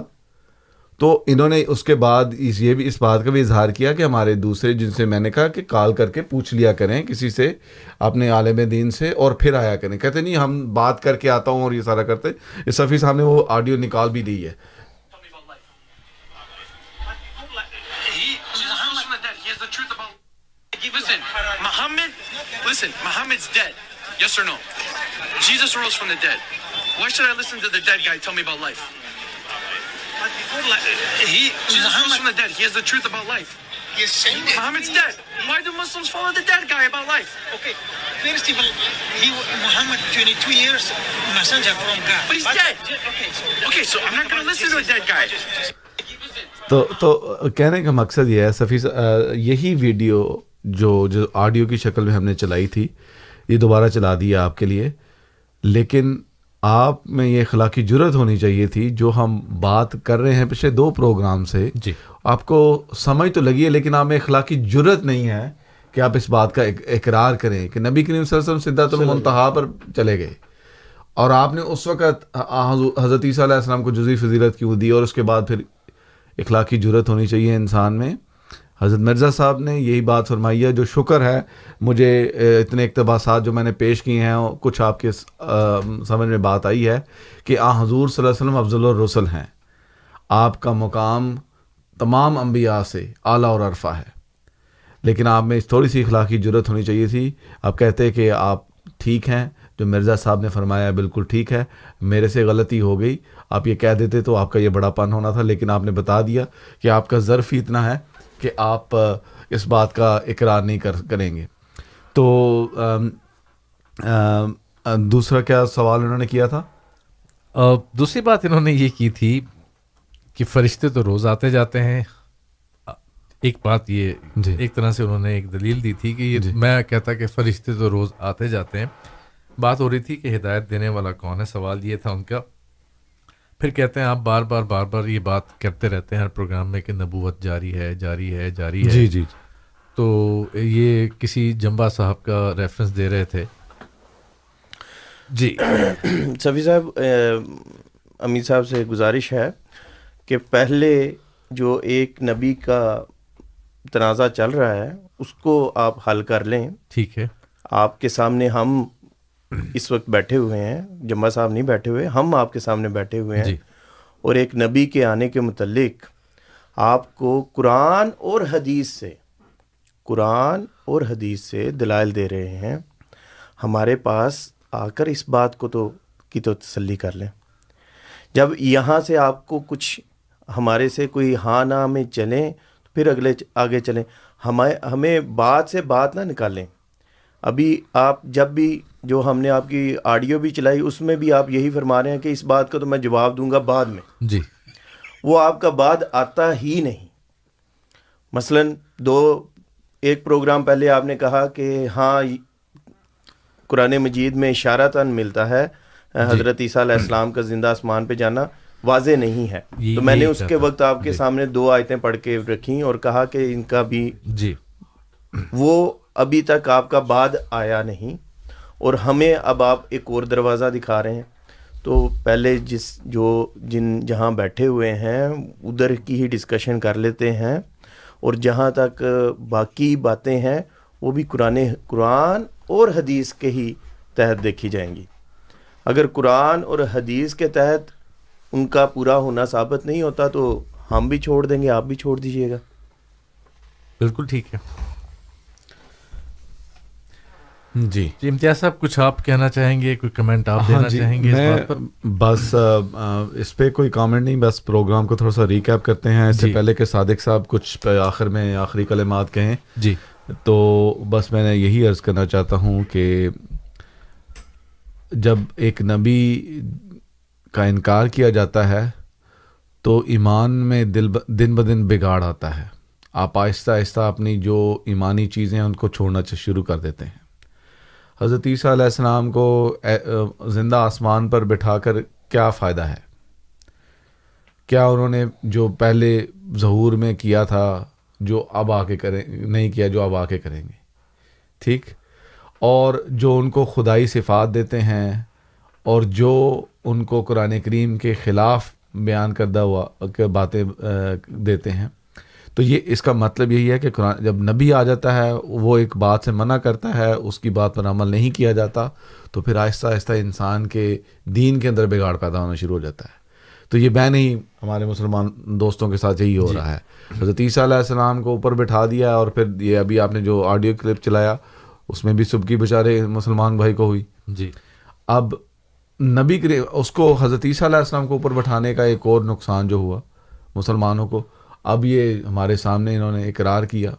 تو انہوں نے اس کے بعد اس یہ بھی اس بات کا بھی اظہار کیا کہ ہمارے دوسرے جن سے میں نے کہا کہ کال کر کے پوچھ لیا کریں کسی سے اپنے عالم دین سے اور پھر آیا کریں کہتے نہیں، ہم بات کر کے آتا ہوں اور یہ سارا کرتے اس صفی صاحب نے وہ آڈیو نکال بھی دی ہے
Yes or no? Jesus rose from the dead. Why should I listen to the dead guy tell me about life? He, Jesus rose from the dead. He has the truth about life.
Yes, saying that.
Muhammad's dead. Why do Muslims follow the dead guy about life?
Okay, first of all, he Muhammad 22 years messenger from God.
But he's dead.
Okay, so
Okay, so I'm not going to listen to a dead guy.
تو تو کہنے کا مقصد یہ ہے صفی آ، یہی video جو جو آڈیو کی شکل میں ہم نے چلائی تھی یہ دوبارہ چلا دیا آپ کے لیے لیکن آپ میں یہ اخلاقی جرت ہونی چاہیے تھی جو ہم بات کر رہے ہیں پچھلے دو پروگرام سے۔
جی۔
آپ کو سمجھ تو لگی ہے لیکن آپ میں اخلاقی جرت نہیں ہے کہ آپ اس بات کا اق- اقرار کریں کہ نبی کریم صلی اللہ علیہ وسلم سدھات المنتہا پر چلے گئے۔ اور آپ نے اس وقت حضرت عیسیٰ علیہ السلام کو جزوی فضیلت کیوں دی اور اس کے بعد پھر اخلاقی جرت ہونی چاہیے انسان میں؟ حضرت مرزا صاحب نے یہی بات فرمائی ہے، جو شکر ہے، مجھے اتنے اقتباسات جو میں نے پیش کیے ہیں، کچھ آپ کے سمجھ میں بات آئی ہے کہ آ، حضور صلی اللہ علیہ وسلم افضل الرسل ہیں۔ آپ کا مقام تمام انبیاء سے اعلیٰ اور عرفہ ہے۔ لیکن آپ میں تھوڑی سی اخلاقی جرت ہونی چاہیے تھی۔ آپ کہتے کہ آپ ٹھیک ہیں، جو مرزا صاحب نے فرمایا ہے، بالکل ٹھیک ہے، میرے سے غلطی ہو گئی۔ آپ یہ کہہ دیتے تو آپ کا یہ بڑا پن ہونا تھا، لیکن آپ نے بتا دیا کہ آپ کا ظرف ہی اتنا ہے۔ کہ آپ اس بات کا اقرار نہیں کر کریں گے۔ تو آم، آم، آ، دوسرا کیا سوال انہوں نے کیا تھا؟
دوسری بات انہوں نے یہ کی تھی کہ فرشتے تو روز آتے جاتے ہیں۔ ایک بات یہ
جی۔
ایک طرح سے انہوں نے ایک دلیل دی تھی کہ یہ میں کہتا کہ فرشتے تو روز آتے جاتے ہیں۔ بات ہو رہی تھی کہ ہدایت دینے والا کون ہے؟ سوال یہ تھا ان کا۔ پھر کہتے ہیں آپ بار بار بار بار یہ بات کرتے رہتے ہیں ہر پروگرام میں کہ نبوت جاری ہے جاری ہے جاری ہے۔
جی، جی، جی۔
تو یہ کسی جمبا صاحب کا ریفرنس دے رہے تھے۔ جی۔
صفی صاحب امیر صاحب سے گزارش ہے کہ پہلے جو ایک نبی کا تنازع چل رہا ہے اس کو آپ حل کر لیں۔
ٹھیک ہے۔
آپ کے سامنے ہم اس وقت بیٹھے ہوئے ہیں جمعہ صاحب نہیں بیٹھے ہوئے ہم آپ کے سامنے بیٹھے ہوئے ہیں۔
جی۔
اور ایک نبی کے آنے کے متعلق آپ کو قرآن اور حدیث سے قرآن اور حدیث سے دلائل دے رہے ہیں۔ ہمارے پاس آ کر اس بات کو تو کی تو تسلی کر لیں۔ جب یہاں سے آپ کو کچھ ہمارے سے کوئی ہاں نہ میں چلیں تو پھر اگلے آگے چلیں۔ ہمیں ہمیں بات سے بات نہ نکالیں۔ ابھی آپ جب بھی جو ہم نے آپ کی آڈیو بھی چلائی اس میں بھی آپ yہی فرما رہے ہیں کہ اس بات کا تو میں جواب دوں گا بعد میں۔
جی۔
وہ آپ کا بعد آتا ہی نہیں۔ مثلا دو ایک پروگرام پہلے آپ نے کہا کہ ہاں قرآن مجید میں اشارتاً ملتا ہے حضرت عیسیٰ علیہ السلام کا زندہ آسمان پہ جانا واضح نہیں ہے۔ تو میں نے
یہی
اس کے وقت آپ کے
جی۔
سامنے دو آیتیں پڑھ کے رکھیں اور کہا کہ ان کا بھی
جی۔
وہ ابھی تک آپ کا بعد آیا نہیں اور ہمیں اب آپ ایک اور دروازہ دکھا رہے ہیں۔ تو پہلے جس جو جن جہاں بیٹھے ہوئے ہیں، ادھر کی ہی ڈسکشن کر لیتے ہیں۔ اور جہاں تک باقی باتیں ہیں، وہ بھی قرآن قرآن اور حدیث کے ہی تحت دیکھی جائیں گی۔ اگر قرآن اور حدیث کے تحت ان کا پورا ہونا ثابت نہیں ہوتا تو ہم بھی چھوڑ دیں گے، آپ بھی چھوڑ دیجیے گا۔
بالکل ٹھیک ہے۔
جی۔
جی امتیاز صاحب کچھ آپ کہنا چاہیں گے؟ کوئی کمنٹ آپ
ہاں
دینا
جی،
چاہیں گے اس بات پر؟
بس اس پہ کوئی کامنٹ نہیں بس پروگرام کو تھوڑا سا ریکیپ کرتے ہیں۔ اس سے
جی۔
پہلے کہ صادق صاحب کچھ آخر میں آخری کلمات کہیں۔
جی۔
تو بس میں نے یہی عرض کرنا چاہتا ہوں کہ جب ایک نبی کا انکار کیا جاتا ہے تو ایمان میں دل ب دن بدن بگاڑ آتا ہے۔ آپ آہستہ آہستہ اپنی جو ایمانی چیزیں ہیں ان کو چھوڑنا شروع کر دیتے ہیں۔ حضرت عیسیٰ علیہ السلام کو زندہ آسمان پر بٹھا کر کیا فائدہ ہے؟ کیا انہوں نے جو پہلے ظہور میں کیا تھا، جو اب آ کے کریں، نہیں کیا، جو اب آ کے کریں گے؟ ٹھیک؟ اور جو ان کو خدائی صفات دیتے ہیں، اور جو ان کو قرآن کریم کے خلاف بیان کردہ ہوا باتیں دیتے ہیں۔ تو یہ اس کا مطلب یہی ہے کہ قرآن جب نبی آ جاتا ہے وہ ایک بات سے منع کرتا ہے اس کی بات پر عمل نہیں کیا جاتا تو پھر آہستہ آہستہ انسان کے دین کے اندر بگاڑ پیدا ہونا شروع ہو جاتا ہے۔ تو یہ بین ہی ہمارے مسلمان دوستوں کے ساتھ یہی ہو جی۔ رہا ہے۔ حضرت عیسیٰ علیہ السلام کو اوپر بٹھا دیا اور پھر یہ ابھی آپ نے جو آڈیو کلپ چلایا اس میں بھی صبح کی بیچارے مسلمان بھائی کو ہوئی۔
جی۔
اب نبی کرے اس کو حضرت عیسیٰ علیہ السلام کو اوپر بٹھانے کا ایک اور نقصان جو ہوا مسلمانوں کو اب یہ ہمارے سامنے انہوں نے اقرار کیا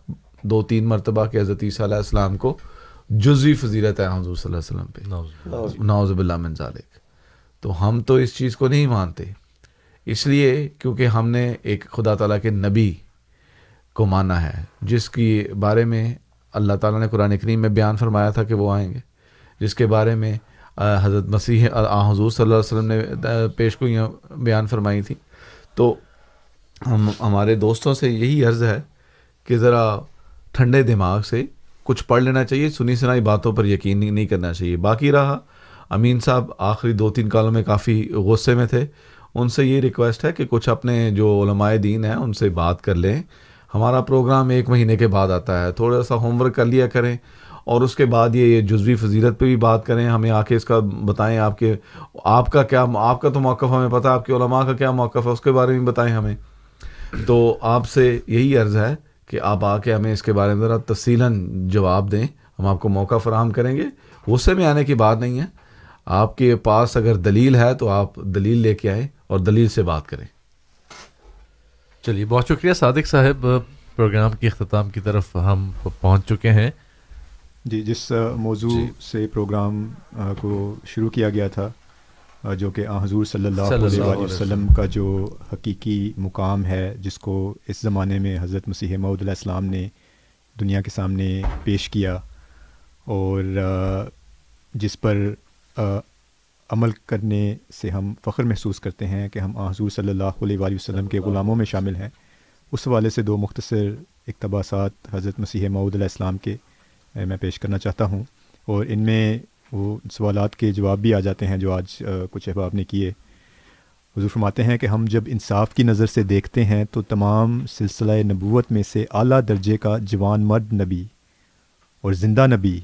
دو تین مرتبہ کہ حضرت عیسیٰ علیہ السلام کو جزوی فضیلت ہے حضور صلی اللہ علیہ وسلم پہ۔ نوز باللہ. من ذالک۔ تو ہم تو اس چیز کو نہیں مانتے۔ اس لیے کیونکہ ہم نے ایک خدا تعالیٰ کے نبی کو مانا ہے جس کی بارے میں اللہ تعالیٰ نے قرآن کریم میں بیان فرمایا تھا کہ وہ آئیں گے۔ جس کے بارے میں حضرت مسیح حضور صلی اللہ علیہ وسلم نے پیش گوئیاں بیان فرمائی تھیں۔ تو ہم ہمارے دوستوں سے یہی عرض ہے کہ ذرا ٹھنڈے دماغ سے کچھ پڑھ لینا چاہیے، سنی سنائی باتوں پر یقین نہیں کرنا چاہیے۔ باقی رہا، امین صاحب آخری دو تین کالوں میں کافی غصے میں تھے۔ ان سے یہ ریکویسٹ ہے کہ کچھ اپنے جو علماء دین ہیں ان سے بات کر لیں۔ ہمارا پروگرام ایک مہینے کے بعد آتا ہے۔ تھوڑا سا ہوم ورک کر لیا کریں اور اس کے بعد یہ جزوی فضیلت پہ بھی بات کریں۔ ہمیں آ کے اس کا بتائیں آپ کے، آپ کا کیا، آپ کا تو موقف ہمیں پتہ آپ کے علماء کا کیا موقف ہے، اس کے بارے میں بتائیں ہمیں۔ تو آپ سے یہی عرض ہے کہ آپ آ کے ہمیں اس کے بارے میں ذرا تفصیلاً جواب دیں۔ ہم آپ کو موقع فراہم کریں گے۔ غصے میں آنے کی بات نہیں ہے۔ آپ کے پاس اگر دلیل ہے تو آپ دلیل لے کے آئیں اور دلیل سے بات کریں۔
چلیے بہت شکریہ صادق صاحب۔ پروگرام کی اختتام کی طرف ہم پہنچ چکے ہیں۔
جی جس موضوع جی۔ سے پروگرام کو شروع کیا گیا تھا جو کہ حضور صلی اللہ علیہ وسلم کا جو حقیقی مقام ہے جس کو اس زمانے میں حضرت مسیح معود علیہ السلام نے دنیا کے سامنے پیش کیا اور جس پر عمل کرنے سے ہم فخر محسوس کرتے ہیں کہ ہم حضور صلی اللہ علیہ وآلہ وسلم کے غلاموں میں شامل ہیں۔ اس حوالے سے دو مختصر اقتباسات حضرت مسیح معود علیہ السلام کے میں پیش کرنا چاہتا ہوں اور ان میں وہ سوالات کے جواب بھی آ جاتے ہیں جو آج کچھ احباب نے کیے۔ حضور فرماتے ہیں کہ ہم جب انصاف کی نظر سے دیکھتے ہیں تو تمام سلسلہ نبوت میں سے اعلیٰ درجے کا جوان مرد نبی اور زندہ نبی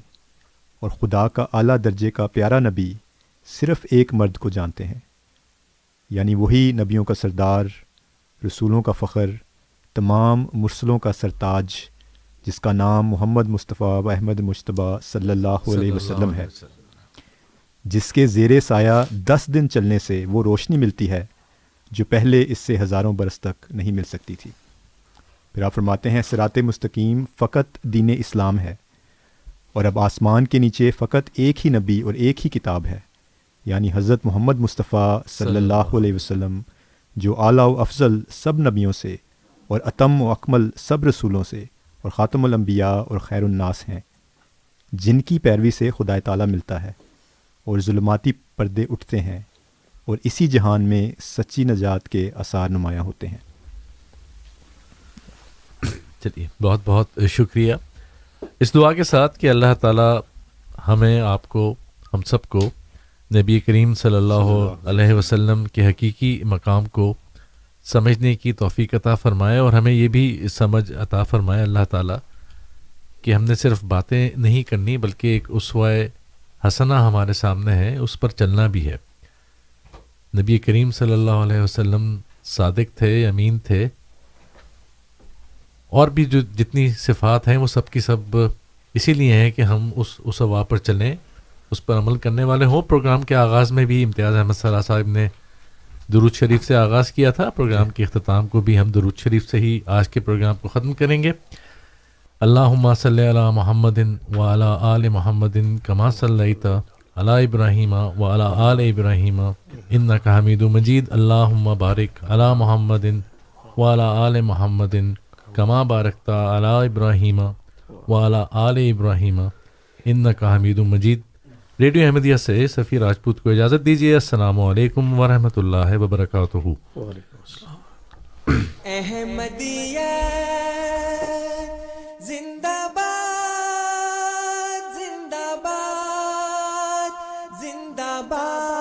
اور خدا کا اعلیٰ درجے کا پیارا نبی صرف ایک مرد کو جانتے ہیں۔ یعنی وہی نبیوں کا سردار، رسولوں کا فخر، تمام مرسلوں کا سرتاج جس کا نام محمد مصطفیٰ و احمد مشتبہ صلی اللہ علیہ وسلم ہے۔ جس کے زیر سایہ دس دن چلنے سے وہ روشنی ملتی ہے جو پہلے اس سے ہزاروں برس تک نہیں مل سکتی تھی۔ پھر آپ فرماتے ہیں سرات مستقیم فقط دین اسلام ہے اور اب آسمان کے نیچے فقط ایک ہی نبی اور ایک ہی کتاب ہے۔ یعنی حضرت محمد مصطفیٰ صلی اللہ علیہ وسلم جو اعلیٰ و افضل سب نبیوں سے اور اتم و اکمل سب رسولوں سے اور خاتم الانبیاء اور خیر الناس ہیں جن کی پیروی سے خدا تعالیٰ ملتا ہے اور ظلماتی پردے اٹھتے ہیں اور اسی جہان میں سچی نجات کے اثار نمایاں ہوتے ہیں۔
چلیے بہت بہت شکریہ۔ اس دعا کے ساتھ کہ اللہ تعالیٰ ہمیں آپ کو ہم سب کو نبی کریم صلی اللہ علیہ وسلم کے حقیقی مقام کو سمجھنے کی توفیق عطا فرمائے اور ہمیں یہ بھی سمجھ عطا فرمائے اللہ تعالیٰ کہ ہم نے صرف باتیں نہیں کرنی بلکہ ایک اسوائے حسنہ ہمارے سامنے ہے، اس پر چلنا بھی ہے۔ نبی کریم صلی اللہ علیہ وسلم صادق تھے، امین تھے۔ اور بھی جو جتنی صفات ہیں، وہ سب کی سب اسی لیے ہیں کہ ہم اس اس ہوا پر چلیں، اس پر عمل کرنے والے ہوں۔ پروگرام کے آغاز میں بھی امتیاز احمد صلاح صاحب نے درود شریف سے آغاز کیا تھا۔ پروگرام کے اختتام کو بھی ہم درود شریف سے ہی آج کے پروگرام کو ختم کریں گے۔ اللہ صلی علی محمد و علی آل محمد کما صلی علی ابراہیمہ و علی آل ابراہیمہ ان حمید و مجید۔ اللہ بارک علی محمد و علی آل محمد کما بارکتا علی ابراہیمہ و علی آل ابراہیمہ ان حمید و مجید۔ ریڈیو احمدیہ سے سفیر راجپوت کو اجازت دیجیے السلام علیکم ورحمۃ اللہ
وبرکاتہ۔ زندہ باد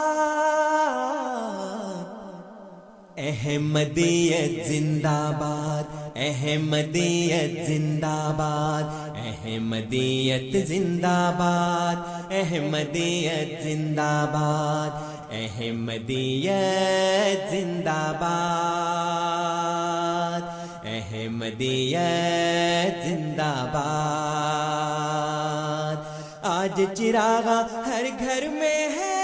احمدیت زندہ باد احمدیت زندہ باد احمدیت زندہ باد احمدیت زندہ باد احمدیت زندہ باد احمدیت زندہ باد آج چراغا ہر گھر میں ہے،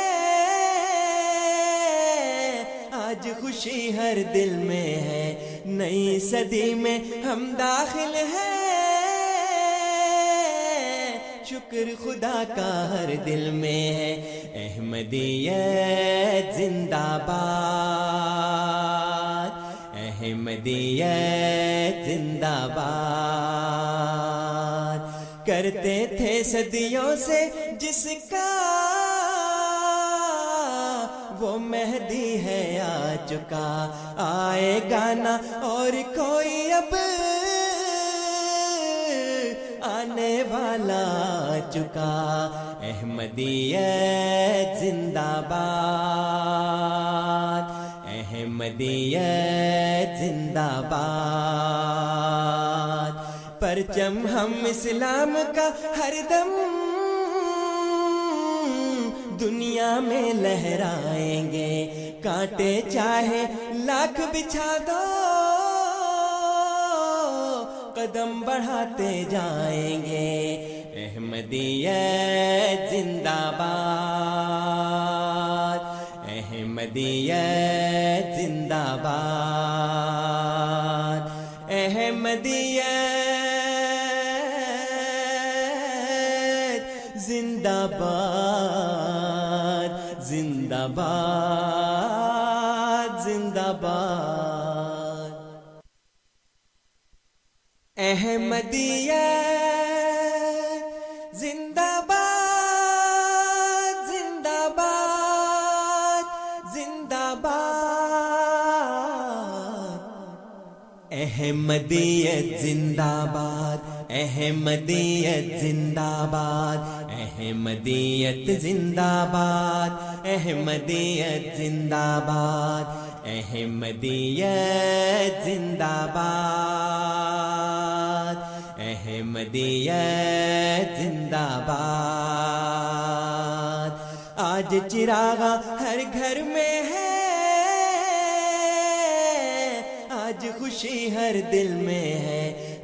آج خوشی ہر دل میں ہے۔ نئی صدی میں ہم داخل ہیں۔ شکر خدا کا ہر دل میں ہے۔ احمدیت زندہ باد۔ احمدیت زندہ باد۔ کرتے تھے صدیوں سے جس کا وہ مہدی ہے آ چکا آئے گا نا اور کوئی اب آنے والا چکا احمدیت زندہ باد۔ احمدی زندہ باد۔ پرچم ہم اسلام کا ہر دم دنیا میں لہرائیں گے۔ کانٹے چاہے لاکھ بچھا دو۔ قدم بڑھاتے جائیں گے۔ احمدیہ زندہ باد۔ احمدی زندہ باد۔ احمدی زندہ باد۔ آباد زندہ باد احمدیہ زندہ باد زندہ باد زندہ باد احمدیت زندہ باد احمدیت زندہ باد احمدیت زندہ باد احمدیت زندہ باد احمدیت زندہ باد احمدیت زندہ باد آج چراغا ہر گھر میں ہے، آج خوشی ہر دل میں ہے۔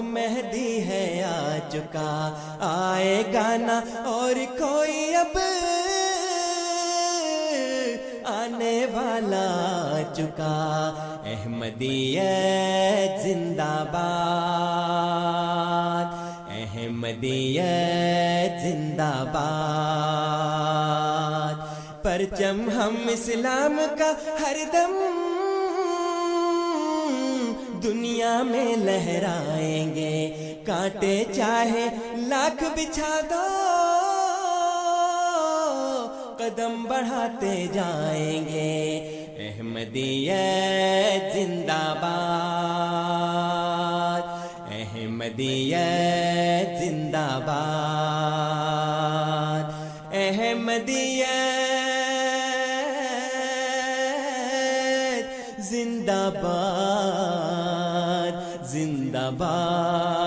مہدی ہے آ چکا آئے گا نا اور کوئی اب آنے والا آ چکا احمدی زندہ باد احمدی زندہ باد۔ پرچم ہم اسلام کا ہر دم دنیا میں لہرائیں گے۔ کانٹے چاہے لاکھ بچھا دو۔ قدم بڑھاتے جائیں گے۔ احمدیت زندہ باد۔ احمدیت زندہ باد۔ احمدیت زندہ باد۔ نبا